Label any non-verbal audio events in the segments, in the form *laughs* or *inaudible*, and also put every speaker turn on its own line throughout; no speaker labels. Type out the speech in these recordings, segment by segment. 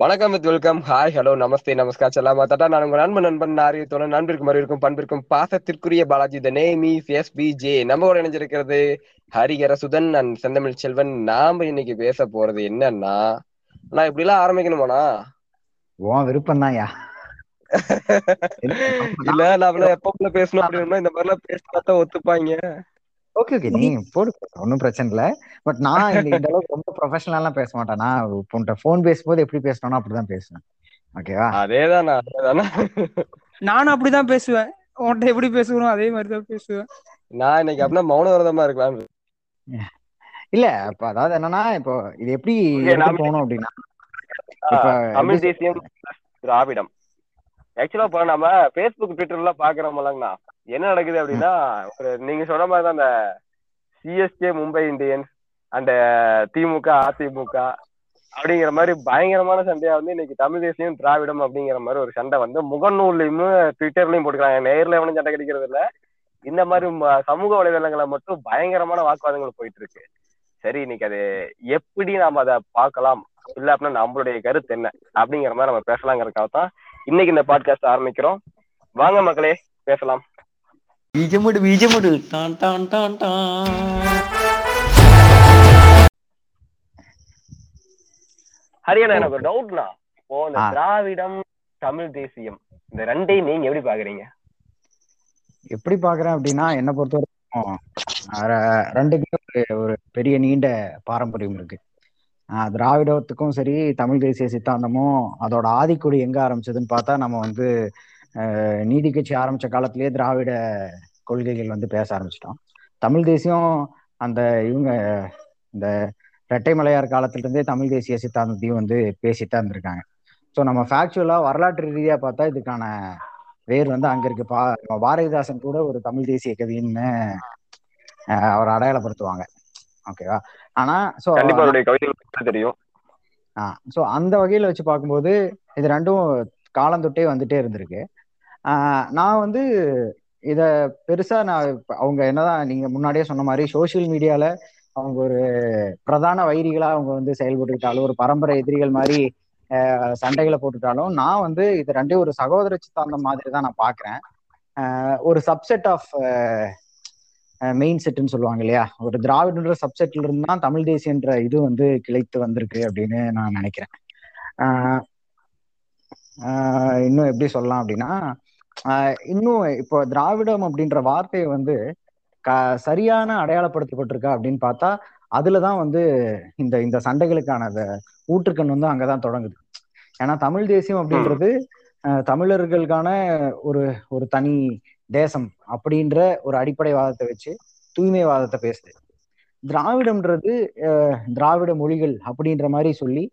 வணக்கம் with welcome. Hi hello namaste namaskar செல்லாம். மாத்தாட்டா நான் உங்க நண்பன் நண்பன் ஆரியத்தோட நண்பிற்கும் மறுவிற்கும் பண்பிற்கும் பாசத்திற்குரிய Balaji the name is S P J நம்ம இணைஞ்சிருக்கிறது ஹரிகர சுதன் அண்ட் செந்தமிழ் செல்வன். நாம இன்னைக்கு பேச போறது என்னன்னா நான் இப்படி எல்லாம் ஆரம்பிக்கணுமாண்ணா
உன் விருப்பம் தான்யா. *laughs*
இல்ல நான் எப்ப பேசணும் அப்படின்னா இந்த மாதிரி எல்லாம் பேசினா ஒத்துப்பாங்க.
ஓகே ஓகே நீ போடு. ஒன்றும் பிரச்சனை இல்ல. பட் நான் இந்த அளவுக்கு ரொம்ப ப்ரொஃபஷனலாம் பேச மாட்டேன். நான் உன்கிட்ட ஃபோன் பேசும்போது எப்படி பேசணும்னா அப்படிதான் பேசுவேன். ஓகேவா
அதேதானா? அதேதானா?
நானும் அப்படிதான் பேசுவேன். உன்கிட்ட எப்படி பேசுகிறோம் அதே மாதிரி தான் பேசுவேன்.
நான் இன்னைக்கு அப்படின்னா மௌன விரதமா இருக்கலாம்
இல்ல இப்ப அதாவது என்னன்னா இப்போ இது எப்படி போகணும் அப்படின்னா
தமிழ் தேசியம் திராவிடம் ஆக்சுவலா இப்ப நம்ம பேஸ்புக் ட்விட்டர் எல்லாம் பாக்குறோம்லங்கண்ணா என்ன நடக்குது அப்படின்னா ஒரு நீங்க சொன்ன மாதிரி தான் அந்த சிஎஸ்கே மும்பை இந்தியன்ஸ் அண்ட் திமுக அதிமுக அப்படிங்கிற மாதிரி பயங்கரமான சண்டையா வந்து இன்னைக்கு தமிழ் தேசியம் திராவிடம் அப்படிங்கிற மாதிரி ஒரு சண்டை வந்து முகநூல்லையும் ட்விட்டர்லயும் போட்டுக்கிறாங்க நேர்ல எவனும் சண்டை கிடைக்கிறது இல்ல. இந்த மாதிரி ம- சமூக வலைதளங்களை மட்டும் பயங்கரமான வாக்குவாதங்கள் போயிட்டு இருக்கு சரி இன்னைக்கு அது எப்படி நாம அதை பார்க்கலாம்? இல்ல அப்படின்னா நம்மளுடைய கருத்து என்ன? அப்படிங்கிற மாதிரி நம்ம பேசலாங்கிறதுக்காக தான் இன்னைக்கு இந்த பாட்காஸ்ட் ஆரம்பிக்கிறோம். வாங்க மக்களே பேசலாம்.
பீஜமுடு பீஜமுடு டான் டான் டான் டான்
ஹரியானா எனக்கு ஒரு டவுட்னா இப்போ இந்த. திராவிடம் தமிழ் தேசியம் இந்த ரெண்டையும் நீங்க எப்படி பாக்குறீங்க
எப்படி பாக்குறேன் அப்படின்னா என்ன பொறுத்த வரைக்கும் அஹ், ரெண்டுக்குமே ஒரு- ஒரு பெரிய நீண்ட பாரம்பரியம் இருக்கு திராவிடத்துக்கும் சரி தமிழ் தேசிய சித்தாந்தமும் அதோட ஆதிக்குடி எங்க ஆரம்பிச்சதுன்னு பார்த்தா நம்ம வந்து நீதி கட்சி ஆரம்பிச்ச காலத்திலேயே திராவிட கொள்கைகள் வந்து பேச ஆரம்பிச்சிட்டோம். தமிழ் தேசியம் அந்த இவங்க இந்த இரட்டை மலையார் காலத்துல இருந்தே தமிழ் தேசிய சித்தாந்தத்தையும் வந்து பேசிட்டு தான் இருந்திருக்காங்க. ஸோ நம்ம ஃபேக்சுவலா வரலாற்று ரீதியா பார்த்தா இதுக்கான வேர் வந்து அங்க இருக்கு. பா பாரதிதாசன் கூட ஒரு தமிழ் தேசிய கவின்னு அவர் அடையாளப்படுத்துவாங்க. ஓகேவா ஆனா ஸோ
தெரியும்.
ஸோ அந்த வகையில வச்சு பார்க்கும்போது இது ரெண்டும் காலந்தொட்டே வந்துட்டே இருந்திருக்கு. நான் வந்து இத பெருசா நான் அவங்க என்னதான் நீங்க முன்னாடியே சொன்ன மாதிரி சோஷியல் மீடியால அவங்க ஒரு பிரதான வைரிகளா அவங்க வந்து செயல்பட்டுக்கிட்டாலும் ஒரு பரம்பரை எதிரிகள் மாதிரி சண்டைகளை போட்டுட்டாலும் நான் வந்து இது ரெண்டையும் ஒரு சகோதர சித்தாந்தம் மாதிரி தான் நான் பாக்குறேன். ஒரு சப்செட் ஆஃப் மெயின் செட்னு சொல்லுவாங்க இல்லையா? ஒரு திராவிடன்ற சப்செட்ல இருந்து தான் தமிழ் தேசியன்ற இது வந்து கிளைத்து வந்திருக்கு அப்படின்னு நான் நினைக்கிறேன். இன்னும் எப்படி சொல்லலாம் அப்படின்னா இன்னும் இப்போ திராவிடம் அப்படின்ற வார்த்தையை வந்து க சரியான அடையாளப்படுத்தப்பட்டிருக்கா அப்படின்னு பார்த்தா அதுலதான் வந்து இந்த இந்த சண்டைகளுக்கான அந்த ஊற்றுக்கண் வந்து அங்கதான் தொடங்குது. ஏன்னா தமிழ் தேசியம் அப்படின்றது தமிழர்களுக்கான ஒரு ஒரு தனி தேசம் அப்படின்ற ஒரு அடிப்படை வாதத்தை வச்சு தூய்மைவாதத்தை பேசுது. திராவிடம்ன்றது திராவிட மொழிகள் அப்படின்ற மாதிரி சொல்லி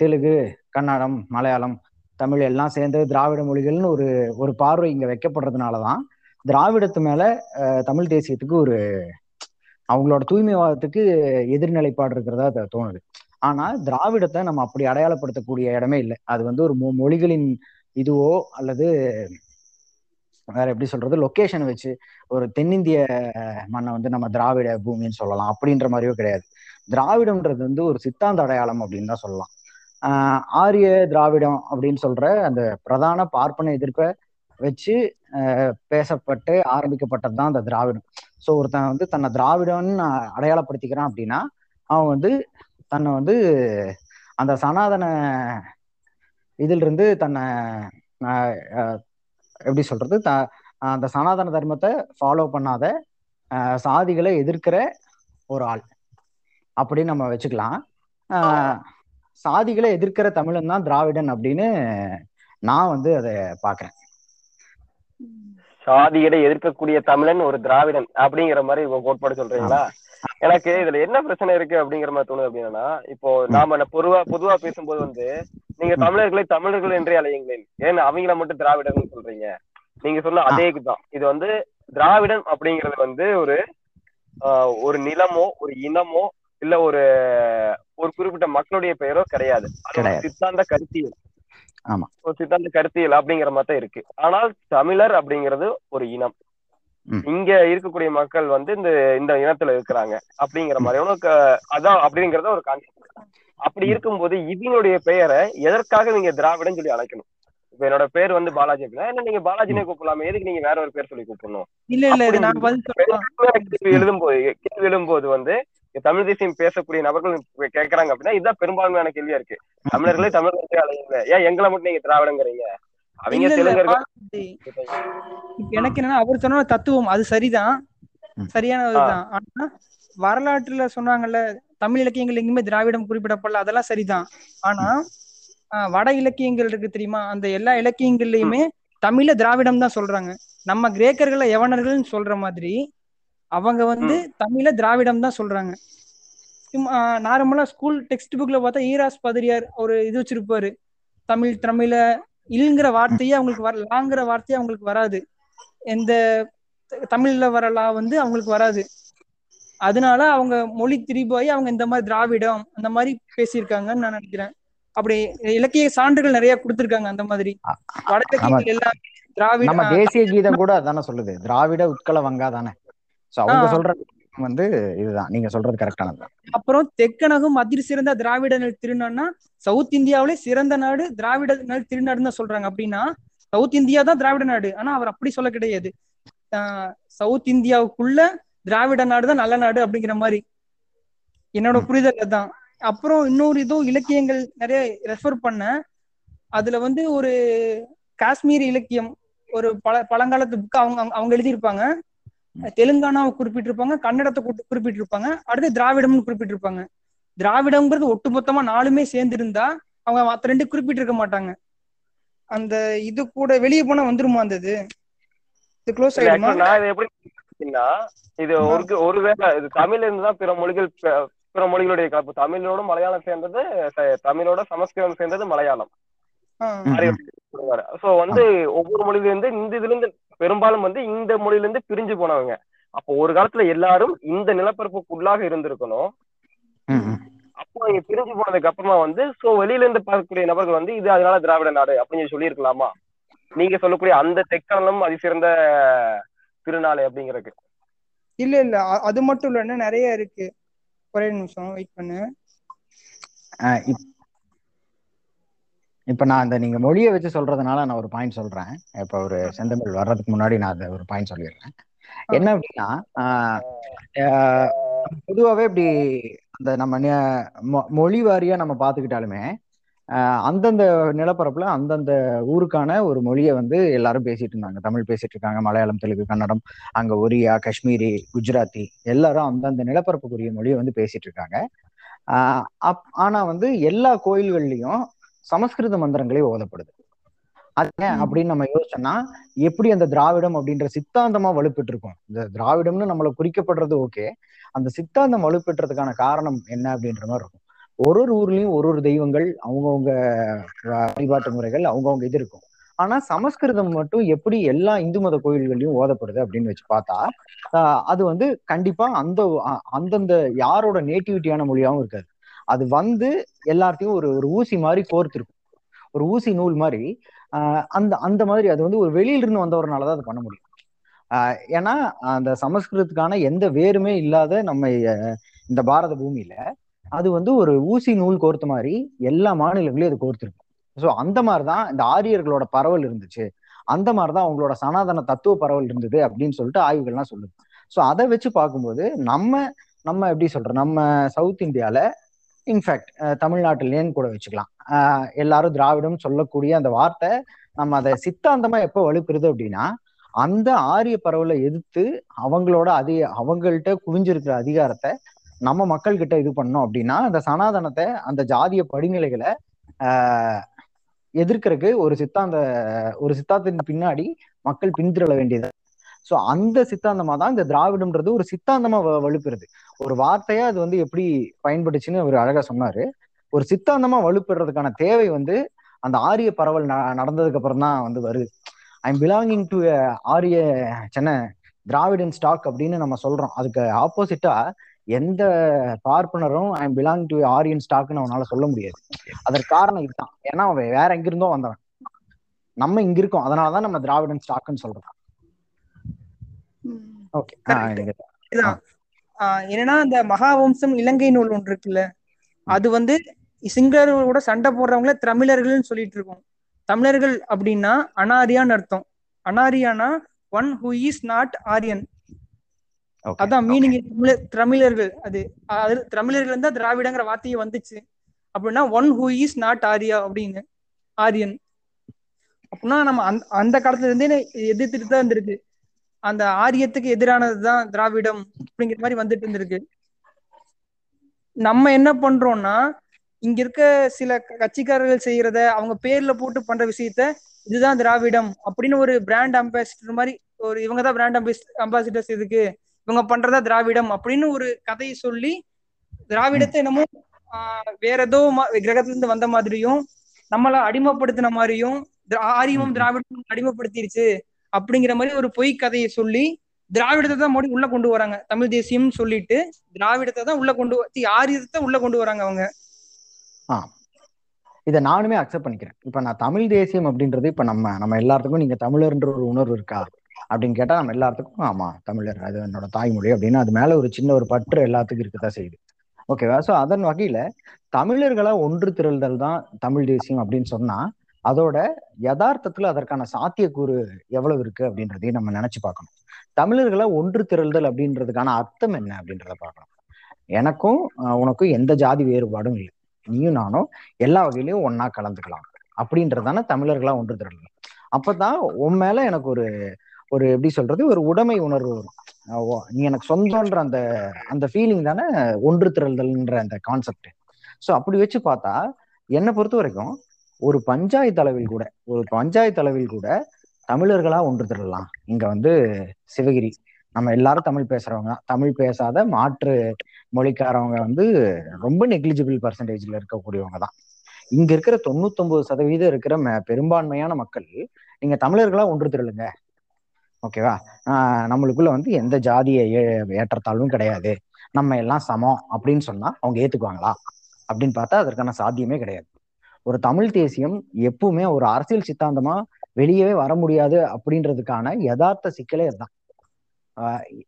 தெலுங்கு கன்னடம் மலையாளம் தமிழ் எல்லாம் சேர்ந்து திராவிட மொழிகள்னு ஒரு ஒரு பார்வை இங்க வைக்கப்படுறதுனாலதான் திராவிடத்து மேல தமிழ் தேசியத்துக்கு ஒரு அவங்களோட தூய்மைவாதத்துக்கு எதிர்நிலைப்பாடு இருக்கிறதா தோணுது. ஆனா திராவிடத்தை நம்ம அப்படி அடையாளப்படுத்தக்கூடிய இடமே இல்லை. அது வந்து ஒரு மொ- மொழிகளின் இதுவோ அல்லது வேற எப்படி சொல்றது லொக்கேஷன் வச்சு ஒரு தென்னிந்திய மண்ணை வந்து நம்ம திராவிட பூமின்னு சொல்லலாம். அப்படின்ற மாதிரியோ கிடையாது. திராவிடம்ன்றது வந்து ஒரு சித்தாந்த அடையாளம் அப்படின்னு தான் சொல்லலாம். ஆரிய திராவிடம் அப்படின்னு சொல்ற அந்த பிரதான பார்ப்பன எதிர்ப்பை வச்சு பேசப்பட்டு ஆரம்பிக்கப்பட்டது தான் அந்த திராவிடம். ஸோ ஒருத்தன் வந்து தன்னை திராவிடம்னு அடையாளப்படுத்திக்கிறான் அப்படின்னா அவன் வந்து தன்னை வந்து அந்த சனாதன இதுல இருந்து தன்னை எப்படி சொல்றது? த அந்த சனாதன தர்மத்தை ஃபாலோ பண்ணாத சாதிகளை எதிர்க்கிற ஒரு ஆள். அப்படின்னு நம்ம வச்சுக்கலாம். ஆஹ் சாதிகளை எதிர்க்கிற தமிழன் தான் திராவிடன் அப்படின்னு நான் வந்து அதை பாக்குறேன்
சாதியடை எதிர்க்கக்கூடிய தமிழன் ஒரு திராவிடன் அப்படிங்கிற மாதிரி உங்க கோட்பாடு சொல்றீங்களா? எனக்கு இதுல என்ன பிரச்சனை இருக்கு அப்படிங்கிற மாதிரி தோணுது அப்படின்னா இப்போ நாம பொதுவா பொதுவா பேசும்போது வந்து நீங்க தமிழர்களை தமிழர்கள் என்றே அழையுங்களேன். ஏன் அவங்கள மட்டும் திராவிடர்னு சொல்றீங்க? நீங்க சொன்ன அதே இதுதான். இது வந்து திராவிடன் அப்படிங்கிறது வந்து ஒரு ஒரு நிலமோ ஒரு இனமோ இல்ல ஒரு ஒரு குறிப்பிட்ட மக்களுடைய பெயரோ கிடையாது. சித்தாந்த கருத்தியல்.
ஆமா.
ஒரு சித்தாந்த கருத்தியல் அப்படிங்கிற மாதிரி தான் இருக்கு. ஆனால் தமிழர் அப்படிங்கிறது ஒரு இனம்.
ம்.
இங்க இருக்கக்கூடிய மக்கள் வந்து இந்த இந்த இனத்துல இருக்கிறாங்க அப்படிங்கிற மாதிரி. உனக்கு அதான் அப்படிங்கறத ஒரு கான்செப்ட் அப்படி இருக்கும்போது இவங்களுடைய பெயரை எதற்காக நீங்க திராவிடம் சொல்லி அழைக்கணும்? இப்ப என்னோட பேர் வந்து பாலாஜி அப்படின்னா என்ன நீங்க பாலாஜினே கூப்பிடலாமே? எதுக்கு நீங்க வேற ஒரு பேர் சொல்லி கூப்பிடணும்?
இல்ல இல்ல நான்
எழுதும்போது கேள்வி எழுதும்போது வந்து தமிழ் தேசியம் பேசக்கூடிய நபர்கள் இப்ப கேக்குறாங்க அப்படின்னா இதுதான் பெரும்பான்மையான கேள்வியா இருக்கு. தமிழர்களே தமிழர்களே அழைங்க ஏன் எங்களை மட்டும் நீங்க திராவிடங்கிறீங்க? அவங்க
எனக்கு என்னன்னா அவர் சொன்ன தத்துவம் அது சரிதான்.
ம்.
சரியானதுதான். ஆனா வரலாற்றுல சொன்னாங்கல்ல தமிழ் இலக்கியங்கள் எங்கேயுமே திராவிடம் குறிப்பிடப்படல அதெல்லாம் சரிதான். ஆனா வட இலக்கியங்கள் இருக்கு தெரியுமா? அந்த எல்லா இலக்கியங்கள்லயுமே தமிழ்ல திராவிடம் தான் சொல்றாங்க. நம்ம கிரேக்கர்களை யவனர்கள்னு சொல்ற மாதிரி அவங்க வந்து தமிழ்ல திராவிடம் தான் சொல்றாங்க. நார்மலா ஸ்கூல் டெக்ஸ்ட் புக்ல பார்த்தா ஈராஸ் பதரியார் ஒரு இது வச்சிருப்பாரு. தமிழ் தமிழ இல்ங்கிற வார்த்தையே அவங்களுக்கு வர லாங்கிற வார்த்தையே அவங்களுக்கு வராது. எந்த தமிழ்ல வரலா வந்து அவங்களுக்கு வராது. அதனால அவங்க மொழி திரிபாயி அவங்க இந்த மாதிரி திராவிடம் அந்த மாதிரி பேசியிருக்காங்கன்னு நான் நினைக்கிறேன். அப்படி இலக்கிய சான்றுகள் நிறைய கொடுத்திருக்காங்க அந்த மாதிரி. வட இலக்கியங்கள் எல்லாமே திராவிட
நம்ம தேசிய கீதம் கூட அதானே சொல்லுது. திராவிட உட்கல வங்கா தானே. சோ அவங்க. சொல்ற வந்து இதுதான். நீங்க சொல்றது கரெக்டானது
அப்புறம் தெக்கனகும் அதிர் சிறந்த திராவிட நெல் திருநாடுனா சவுத் இந்தியாவிலே சிறந்த நாடு திராவிட நெல் திருநாடுன்னு சொல்றாங்க. அப்படின்னா சவுத் இந்தியா தான் திராவிட நாடு. ஆனா அவர் அப்படி சொல்ல கிடையாது. சவுத் இந்தியாவுக்குள்ள திராவிட நாடு தான் நல்ல நாடு அப்படிங்கிற மாதிரி. என்னோட. புரிதல் அதான் அப்புறம் இன்னொரு இதுவும் இலக்கியங்கள் நிறைய ரெஃபர் பண்ண. அதுல வந்து ஒரு காஷ்மீர் இலக்கியம் ஒரு பழ பழங்காலத்து புக் அவங்க அவங்க எழுதியிருப்பாங்க. தெலுங்கானாவை குறிப்பிட்டிருப்பாங்க கன்னடத்தை குறி- குறிப்பிட்டிருப்பாங்க அடுத்து திராவிடம்னு குறிப்பிட்டிருப்பாங்க. திராவிடம்ங்கிறது ஒட்டுமொத்தமா நாலுமே சேர்ந்திருந்தா அவங்க மத்த ரெண்டு குறிப்பிட்டிருக்க மாட்டாங்க. அந்த இது கூட வெளியே போனா வந்துருமா அந்த இது? இது க்ளோஸ் ஆயிடுமா?
நான் இதை எப்படி இது ஒரு ஒருவேளை இது தமிழ்ல இருந்து தான் பிற மொழிகள் பிற மொழிகளுடைய கலப்பு தமிழோட மலையாளம் சேர்ந்தது தமிழோட சமஸ்கிருதம் சேர்ந்தது மலையாளம். சோ வந்து ஒவ்வொரு மொழியில இருந்து இந்த இதுல இருந்து பெரும்பாலும் வந்து இந்த மொழியில இருந்து பிரிஞ்சு போனவங்க. அப்போ ஒரு காலத்துல எல்லாரும் இந்த நிலப்பரப்புக்குள்ளாக இருந்திருக்கணும். அப்போ இங்க பிரிஞ்சு போனதுக்கு அப்புறமா வந்து சோ வெளியில இருந்து பார்க்கக்கூடிய நபர்கள் வந்து இது அதனால திராவிட நாடு அப்படின்னு சொல்லி இருக்கலாமா? நீங்க சொல்லக்கூடிய அந்த தெக்காலம் அதிசிறந்த திருநாளை அப்படிங்கிறதுக்கு.
இல்ல இல்ல. அது மட்டும் இல்ல இன்னும் நிறைய இருக்கு. ஒரே நிமிஷம் வெயிட் பண்ணு.
இப்ப நான் அந்த நீங்க மொழியை வச்சு சொல்றதுனால நான் ஒரு பாயிண்ட் சொல்றேன். இப்ப ஒரு செந்தமிழ் வர்றதுக்கு முன்னாடி நான் அந்த ஒரு பாயிண்ட் சொல்லிடுறேன். என்ன அப்படின்னா பொதுவாவே இப்படி அந்த நம்ம மொழி வாரியா நம்ம பாத்துக்கிட்டாலுமே ஆஹ் அந்தந்த நிலப்பரப்புல அந்தந்த ஊருக்கான ஒரு மொழியை வந்து எல்லாரும் பேசிட்டு இருந்தாங்க. தமிழ் பேசிட்டு இருக்காங்க மலையாளம் தெலுங்கு கன்னடம் அங்க ஒரியா காஷ்மீரி குஜராத்தி எல்லாரும் அந்தந்த நிலப்பரப்புக்குரிய மொழியை வந்து பேசிட்டு இருக்காங்க. ஆஹ் அப் ஆனா வந்து எல்லா கோயில்கள்லயும் சமஸ்கிருத மந்திரங்களே ஓதப்படுது. அது. அப்படின்னு நம்ம யோசிச்சோம்னா எப்படி அந்த திராவிடம் அப்படின்ற சித்தாந்தமா வலுப்பெற்று இருக்கும் இந்த திராவிடம்னு நம்மள குறிக்கப்படுறது ஓகே. அந்த சித்தாந்தம் வலுப்பெற்றதுக்கான காரணம் என்ன அப்படின்ற மாதிரி இருக்கும். ஒரு ஒரு ஊர்லயும் ஒரு ஒரு தெய்வங்கள் அவங்கவுங்க வழிபாட்டு முறைகள் அவங்கவுங்க இது இருக்கும். ஆனா சமஸ்கிருதம் மட்டும் எப்படி எல்லா இந்து மத கோயில்கள்லயும் ஓதப்படுது அப்படின்னு வச்சு பார்த்தா அது வந்து கண்டிப்பா அந்த அந்தந்த யாரோட நேட்டிவிட்டியான மொழியாவும் இருக்காது. அது வந்து எல்லாத்தையும் ஒரு ஒரு ஊசி மாதிரி கோர்த்திருக்கும். ஒரு ஊசி நூல் மாதிரி. அந்த அந்த மாதிரி அது வந்து ஒரு வெளியிலிருந்து இருந்து வந்தவரனாலதான் அது பண்ண முடியும். ஏன்னா அந்த சமஸ்கிருதத்துக்கான எந்த வேருமே இல்லாத நம்ம இந்த பாரத பூமியில அது வந்து ஒரு ஊசி நூல் கோர்த்த மாதிரி எல்லா மாநிலங்களையும் அது கோர்த்திருக்கும். ஸோ அந்த மாதிரிதான் இந்த ஆரியர்களோட பரவல் இருந்துச்சு. அந்த மாதிரிதான் அவங்களோட சனாதன தத்துவ பரவல் இருந்தது அப்படின்னு சொல்லிட்டு ஆய்வுகள்லாம் சொல்லுது. ஸோ அதை வச்சு பார்க்கும்போது நம்ம நம்ம எப்படி சொல்றோம் நம்ம சவுத் இந்தியால இன்ஃபேக்ட் தமிழ்நாட்டிலேன்னு கூட வச்சுக்கலாம். எல்லாரும் திராவிடம் சொல்லக்கூடிய அந்த வார்த்தை நம்ம அதை சித்தாந்தமா எப்போ வலுப்பெறுது அப்படின்னா அந்த ஆரிய பரவலை எதிர்த்து அவங்களோட அதிக அவங்கள்ட்ட குவிஞ்சிருக்கிற அதிகாரத்தை நம்ம மக்கள் கிட்ட இது பண்ணோம் அப்படின்னா அந்த சனாதனத்தை அந்த ஜாதிய படிநிலைகளை ஆஹ் ஒரு சித்தாந்த ஒரு சித்தாந்தத்தின் பின்னாடி மக்கள் பின்திரள வேண்டியது. ஸோ அந்த சித்தாந்தமா தான் இந்த திராவிடம்ன்றது ஒரு சித்தாந்தமா வ- ஒரு வார்த்தையா அது வந்து எப்படி பயன்படுச்சுன்னு அவர் அழகா சொன்னாரு. ஒரு சித்தாந்தமா வலுப்பெறதுக்கான தேவை வந்து அந்த ஆரிய பரவல் நடந்ததுக்கு அப்புறம் தான் வந்து வருது. ஐம் பிலாங்கிங் டு ஆரிய சென்னை திராவிடன் ஸ்டாக் அப்படின்னு நம்ம சொல்றோம். அதுக்கு ஆப்போசிட்டா எந்த பார்ப்பனரும் ஐம் பிலாங் டு ஆரியன் ஸ்டாக்னு அவனால சொல்ல முடியாது. அதற்கு காரணம் இதுதான். ஏன்னா அவன் வேற எங்கிருந்தோ வந்தவன். நம்ம இங்க இருக்கோம். அதனாலதான் நம்ம திராவிடன் ஸ்டாக்னு சொல்றோம். ஓகே
என்னன்னா இந்த மகாவம்சம் இலங்கை நூல் ஒன்று இருக்குல்ல அது வந்து சிங்களர்களோட சண்டை போடுறவங்கள தமிழர்கள்னு சொல்லிட்டு இருக்கோம். தமிழர்கள் அப்படின்னா அனாரியான்னு அர்த்தம். அனாரியானா one who is not
Aryan
அதான் மீனிங் தமிழர் தமிழர்கள் அது அது தமிழர்கள் தான் திராவிடங்கிற வார்த்தையே வந்துச்சு. அப்படின்னா one who is not Arya அப்படின்னு ஆரியன் அப்படின்னா நம்ம அந்த அந்த காலத்துல இருந்தே எதிர்த்துட்டு தான் இருந்திருக்கு. அந்த ஆரியத்துக்கு எதிரானதுதான் திராவிடம் அப்படிங்கிற மாதிரி வந்துட்டு இருந்திருக்கு. நம்ம என்ன பண்றோம்னா இங்க இருக்க சில கட்சிக்காரர்கள் செய்யறத அவங்க பேர்ல போட்டு பண்ற விஷயத்த இதுதான் திராவிடம் அப்படின்னு ஒரு பிராண்ட் அம்பாசிடர் மாதிரி ஒரு இவங்க தான் பிராண்ட் அம்பாசிடர்ஸ் இதுக்கு. இவங்க பண்றதா திராவிடம் அப்படின்னு ஒரு கதையை சொல்லி திராவிடத்தை என்னமோ ஆஹ் வேற ஏதோ கிரகத்துல இருந்து வந்த மாதிரியும் நம்மள அடிமைப்படுத்தின மாதிரியும் திரா- ஆரியமும். திராவிடமும் அடிமைப்படுத்திருச்சு. அப்படிங்கிற மாதிரி ஒரு பொய் கதையை சொல்லி திராவிடத்தை தான் மறுபடியும் உள்ள கொண்டு வராங்க. தமிழ் தேசியம் சொல்லிட்டு திராவிடத்தை தான் உள்ள கொண்டு வ- சி, ஆரியத்தை உள்ள கொண்டு வராங்க அவங்க.
ஆ. இதை நானுமே அக்செப்ட் பண்ணிக்கிறேன். இப்ப நான் தமிழ் தேசியம் அப்படின்றது இப்ப நம்ம நம்ம எல்லாத்துக்கும் நீங்க தமிழர்ன்ற ஒரு உணர்வு இருக்கா? அப்படின்னு கேட்டா நம்ம எல்லாத்துக்கும் ஆமா தமிழர் அது என்னோட தாய்மொழி அப்படின்னு அது மேல ஒரு சின்ன ஒரு பற்று எல்லாத்துக்கும் இருக்கதான் செய்யுது. ஓகேவா? சோ அதன் வகையில தமிழர்களை ஒன்று திரள்தல் தான் தமிழ் தேசியம் அப்படின்னு சொன்னா அதோட யதார்த்தத்துல அதற்கான சாத்தியக்கூறு எவ்வளவு இருக்கு அப்படின்றதையும் நம்ம நினைச்சு பார்க்கணும். தமிழர்களை ஒன்று திரள்தல் அப்படின்றதுக்கான அர்த்தம் என்ன அப்படின்றத பார்க்கணும். எனக்கும் உனக்கும் எந்த ஜாதி வேறுபாடும் இல்லை. நீயும் நானும் எல்லா வகையிலையும் ஒன்னா கலந்துக்கலாம் அப்படின்றதான தமிழர்களா ஒன்று திரளணும் அப்பதான் உன் மேல எனக்கு ஒரு ஒரு எப்படி சொல்றது ஒரு உடைமை உணர்வு வரும். ஓ, நீ எனக்கு சொந்தன்ற அந்த அந்த ஃபீலிங் தானே ஒன்று திரள்தல்ன்ற அந்த கான்செப்ட் ஸோ அப்படி வச்சு பார்த்தா என்னை பொறுத்த வரைக்கும் ஒரு பஞ்சாயத்து அளவில் கூட ஒரு பஞ்சாயத்து அளவில் கூட தமிழர்களா ஒன்று திரளலாம். இங்க வந்து சிவகிரி. நம்ம எல்லாரும் தமிழ் பேசுறவங்க தமிழ் பேசாத மாற்று மொழிக்காரவங்க வந்து ரொம்ப நெக்லிஜிபிள் பர்சன்டேஜ்ல இருக்கக்கூடியவங்க தான். இங்க இருக்கிற தொண்ணூத்தொன்பது சதவீதம் இருக்கிற ம- பெரும்பான்மையான மக்கள் நீங்க தமிழர்களா ஒன்று திரளுங்க. ஓகேவா நம்மளுக்குள்ள வந்து எந்த ஜாதிய ஏ- ஏற்றத்தாழ்வும் கிடையாது. நம்ம எல்லாம் சமம் அப்படின்னு சொன்னா அவங்க ஏத்துக்குவாங்களா? அப்படின்னு பார்த்தா அதற்கான சாத்தியமே கிடையாது. ஒரு தமிழ் தேசியம் எப்பவுமே ஒரு அரசியல் சித்தாந்தமா வெளியவே வர முடியாது அப்படின்றதுக்கான யதார்த்த சிக்கலே அதுதான். ஆஹ்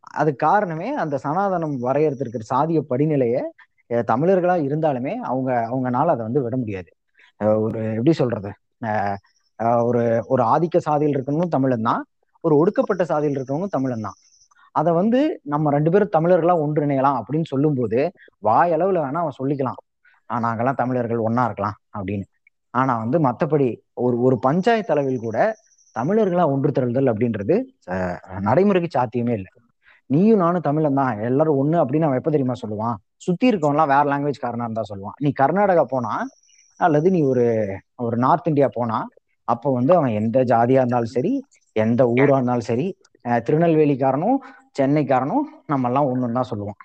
அது காரணமே அந்த சனாதனம் வரையறுத்திருக்கிற சாதிய படிநிலையை தமிழர்களா இருந்தாலுமே அவங்க அவங்கனால அதை வந்து விட முடியாது. ஒரு எப்படி சொல்றது? அஹ் ஒரு ஒரு ஆதிக்க சாதியில் இருக்கணும் தமிழன் தான். ஒரு ஒடுக்கப்பட்ட சாதியில் இருக்கவங்க தமிழன் தான். அதை வந்து நம்ம ரெண்டு பேரும் தமிழர்களா ஒன்றிணையலாம் அப்படின்னு சொல்லும்போது வாயளவுல வேணா அவன் சொல்லிக்கலாம். நாங்கெல்லாம் தமிழர்கள் ஒன்னா இருக்கலாம். அப்படின்னு. ஆனா வந்து மத்தபடி ஒரு ஒரு பஞ்சாயத்து அளவில் கூட தமிழர்களா ஒன்று திரள்தல் அப்படின்றது நடைமுறைக்கு சாத்தியமே இல்லை. நீயும் நானும் தமிழன் தான். எல்லாரும் ஒண்ணு அப்படின்னு அவன் எப்ப தெரியுமா சொல்லுவான்? சுத்தி இருக்கவன்லாம் வேற லாங்குவேஜ் காரனா இருந்தா சொல்லுவான். நீ கர்நாடகா போனா அல்லது நீ ஒரு ஒரு நார்த் இந்தியா போனா அப்போ வந்து அவன் எந்த ஜாதியா இருந்தாலும் சரி எந்த ஊரா இருந்தாலும் சரி திருநெல்வேலிக்காரனும் சென்னைக்காரனும் நம்ம எல்லாம் ஒண்ணுன்னு தான் சொல்லுவான்.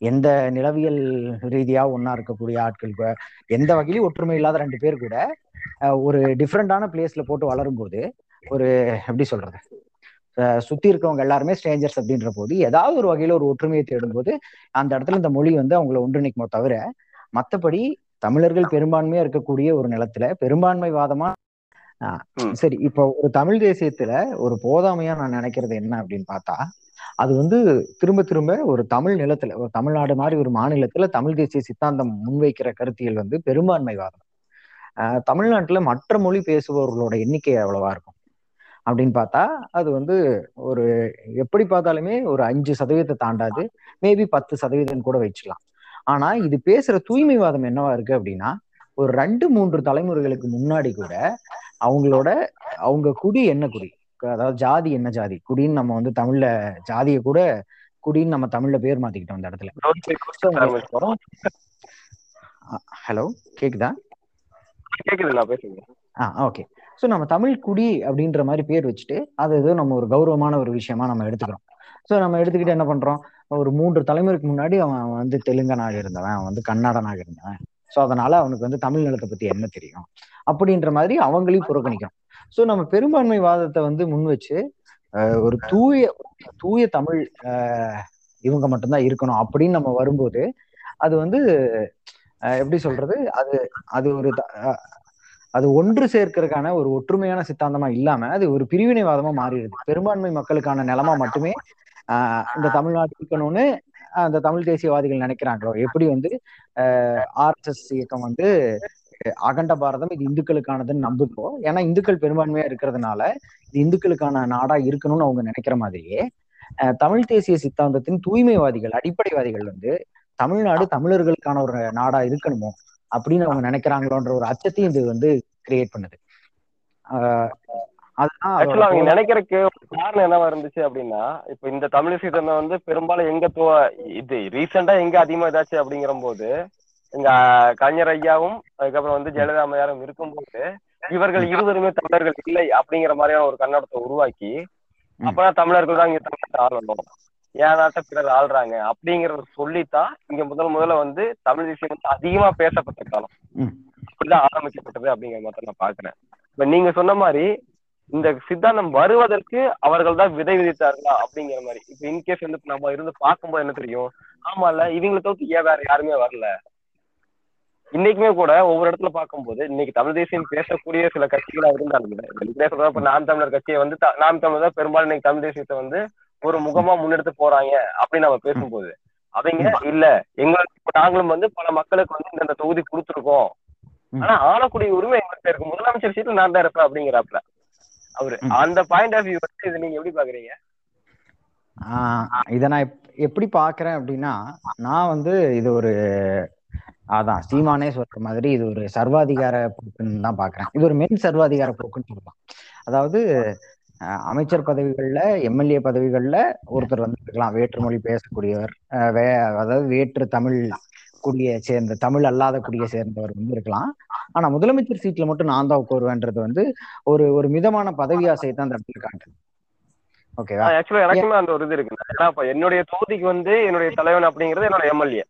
எந்த நிலவியல் ரீதியா ஒண்ணா இருக்கக்கூடிய ஆட்கள் எந்த வகையிலும் ஒற்றுமை இல்லாத ரெண்டு பேர் கூட ஒரு டிஃப்ரெண்டான பிளேஸ்ல போட்டு வளரும்போது ஒரு எப்படி சொல்றது சுத்தி இருக்கவங்க எல்லாருமே ஸ்ட்ரேஞ்சர்ஸ் அப்படின்ற போது ஏதாவது ஒரு வகையில ஒரு ஒற்றுமையை தேடும்போது அந்த இடத்துல இந்த மொழி வந்து அவங்கள ஒன்றிணைக்குமோ தவிர மத்தபடி தமிழர்கள் பெரும்பான்மையா இருக்கக்கூடிய ஒரு நிலத்துல பெரும்பான்மைவாதமா. சரி இப்போ ஒரு தமிழ் தேசியத்துல ஒரு போதாமையா நான் நினைக்கிறது என்ன அப்படின்னு பார்த்தா அது வந்து திரும்ப திரும்ப ஒரு தமிழ் நிலத்துல ஒரு தமிழ்நாடு மாதிரி ஒரு மாநிலத்துல தமிழ் தேசிய சித்தாந்தம் முன்வைக்கிற கருத்தியல் வந்து பெரும்பான்மைவாதம். தமிழ்நாட்டுல மற்ற மொழி பேசுபவர்களோட எண்ணிக்கை எவ்வளவா இருக்கும்? அப்படின்னு பார்த்தா அது வந்து ஒரு எப்படி பார்த்தாலுமே ஒரு அஞ்சு சதவீதத்தை தாண்டாது மேபி பத்து சதவீதம் கூட வச்சுக்கலாம். ஆனா இது பேசுற தூய்மைவாதம் என்னவா இருக்கு அப்படின்னா ஒரு ரெண்டு மூன்று தலைமுறைகளுக்கு முன்னாடி கூட அவங்களோட அவங்க குடி என்ன குடி? அதாவது ஜாதி என்ன ஜாதி? குடின்னு நம்ம வந்து தமிழ்ல ஜாதியை கூட குடின்னு நம்ம தமிழ்ல பேர் மாத்திக்கிட்டோம் அந்த இடத்துல. ஹலோ கேக்குதா? ஆ ஓகே. ஸோ நம்ம தமிழ் குடி அப்படின்ற மாதிரி பேர் வச்சுட்டு அது ஏதோ நம்ம ஒரு கௌரவமான ஒரு விஷயமா நம்ம எடுத்துக்கிறோம். ஸோ நம்ம எடுத்துக்கிட்டு என்ன பண்றோம்? ஒரு மூன்று தலைமுறைக்கு முன்னாடி அவன் வந்து தெலுங்கனாக இருந்தவன் அவன் வந்து கன்னடனாக இருந்தவன். ஸோ அதனால அவனுக்கு வந்து தமிழ் நிலத்தை பத்தி என்ன தெரியும்? அப்படின்ற மாதிரி அவங்களையும் புறக்கணிக்கிறோம் ஸோ நம்ம பெரும்பான்மை வாதத்தை வந்து முன் வச்சு ஒரு தூய தூய தமிழ் இவங்க மட்டும்தான் இருக்கணும் அப்படின்னு நம்ம வரும்போது அது வந்து எப்படி சொல்றது? அது அது ஒரு அது ஒன்று சேர்க்கறதுக்கான ஒரு ஒற்றுமையான சித்தாந்தமா இல்லாம அது ஒரு பிரிவினைவாதமா மாறிடுது. பெரும்பான்மை மக்களுக்கான நிலமா மட்டுமே இந்த தமிழ்நாடு இருக்கணும்னு அந்த தமிழ் தேசியவாதிகள் நினைக்கிறாங்களோ? எப்படி வந்து ஆர்எஸ்எஸ் இயக்கம் வந்து அகண்ட பாரதம் இது இந்துக்களுக்கானதுன்னு நம்புதோ ஏன்னா இந்துக்கள் பெரும்பான்மையா இருக்கிறதுனால இது இந்துக்களுக்கான நாடா இருக்கணும்னு அவங்க நினைக்கிற மாதிரியே தமிழ் தேசிய சித்தாந்தத்தின் தூய்மைவாதிகள் அடிப்படைவாதிகள் வந்து தமிழ்நாடு தமிழர்களுக்கான ஒரு நாடா இருக்கணுமோ? அப்படின்னு அவங்க நினைக்கிறாங்களோன்ற ஒரு அச்சத்தையும் இது வந்து கிரியேட் பண்ணுது. ஆஹ்
ஆக்சுவலா அவங்க. நினைக்கிறதுக்கு ஒரு காரணம் என்னவா இருந்துச்சு அப்படின்னா இப்ப இந்த தமிழ் சீசன் வந்து பெரும்பாலும் எங்க துவ இது ரீசெண்டா எங்க அதிகமா இதாச்சு அப்படிங்கிற போது இங்க கலைஞர் ஐயாவும் அதுக்கப்புறம் வந்து ஜெயலலிதா அம்மையாரும் இருக்கும்போது இவர்கள் இருவருமே தமிழர்கள் இல்லை அப்படிங்கிற மாதிரியான ஒரு கண்ணோட்டத்தை உருவாக்கி. அப்பதான் தமிழர்கள் தான் இங்க தமிழ் ஆளணும் ஏன் நாட்டை பிறர் ஆள்றாங்க அப்படிங்கறத சொல்லித்தான் இங்க முதல் முதல்ல வந்து தமிழ் விஷயம் வந்து அதிகமா பேசப்பட்ட காலம். அப்படிதான் ஆரம்பிக்கப்பட்டது அப்படிங்கிற மாதிரி நான் பாக்குறேன் இப்ப நீங்க சொன்ன மாதிரி இந்த சித்தாந்தம் வருவதற்கு அவர்கள் தான் விதை விதித்தார்களா அப்படிங்கிற மாதிரி. இப்ப இன்கேஸ் வந்து நம்ம இருந்து பார்க்கும்போது என்ன தெரியும்? ஆமா இல்ல இவங்களை தவிர்த்து ஏன் வேற யாருமே வரல? இன்னைக்குமே கூட ஒவ்வொரு இடத்துல பார்க்கும்போது இன்னைக்கு தமிழ் தேசியம் பேசக்கூடிய சில கட்சிகளா இருந்தாலுமே வெளிப்படையா சொல்றேன் இப்ப நாம் தமிழர் கட்சியை வந்து நாம் தமிழர் தான் பெரும்பாலும் இன்னைக்கு தமிழ் தேசியத்தை வந்து ஒரு முகமா முன்னெடுத்து போறாங்க அப்படின்னு நம்ம பேசும்போது. அவங்க இல்ல எங்களுக்கு இப்ப நாங்களும் வந்து பல மக்களுக்கு வந்து இந்த தொகுதி கொடுத்துருக்கோம். ஆனா ஆளக்கூடிய உரிமை எங்களுக்கு இருக்கு. முதலமைச்சர் சீட்ல நான் தான் இருப்பேன் அப்படிங்கிறாப்ல அவரு. அந்த பாயிண்ட் ஆஃப் வியூ வந்து இதை நீங்க எப்படி பாக்குறீங்க?
இதை நான் எப்- எப்படி பாக்குறேன் அப்படின்னா நான் வந்து இது ஒரு அதான் சீமானே சொல்ற மாதிரி இது ஒரு சர்வாதிகார போக்குன்னு தான் பாக்குறேன். இது ஒரு மென் சர்வாதிகார போக்குன்னு சொல்லலாம். அதாவது அமைச்சர் பதவிகள்ல எம்எல்ஏ பதவிகள்ல ஒருத்தர் வந்து இருக்கலாம் வேற்றுமொழி பேசக்கூடியவர் வே அதாவது வேற்று தமிழ் குடியை சேர்ந்த தமிழ் அல்லாத குடியை சேர்ந்தவர் வந்து இருக்கலாம். ஆனா முதலமைச்சர் சீட்ல மட்டும் நான் தான் உட்காருவேன்றது வந்து ஒரு ஒரு மிதமான பதவி ஆசையை தான் அந்த இடத்துல காட்டுது. ஓகேவா?
ஆக்சுவலா எனக்குமே அந்த ஒரு இது இருக்கு. ஏன்னா இப்ப என்னுடைய தொகுதிக்கு வந்து என்னுடைய தலைவன் அப்படிங்கிறது என்னோட எம்எல்ஏ.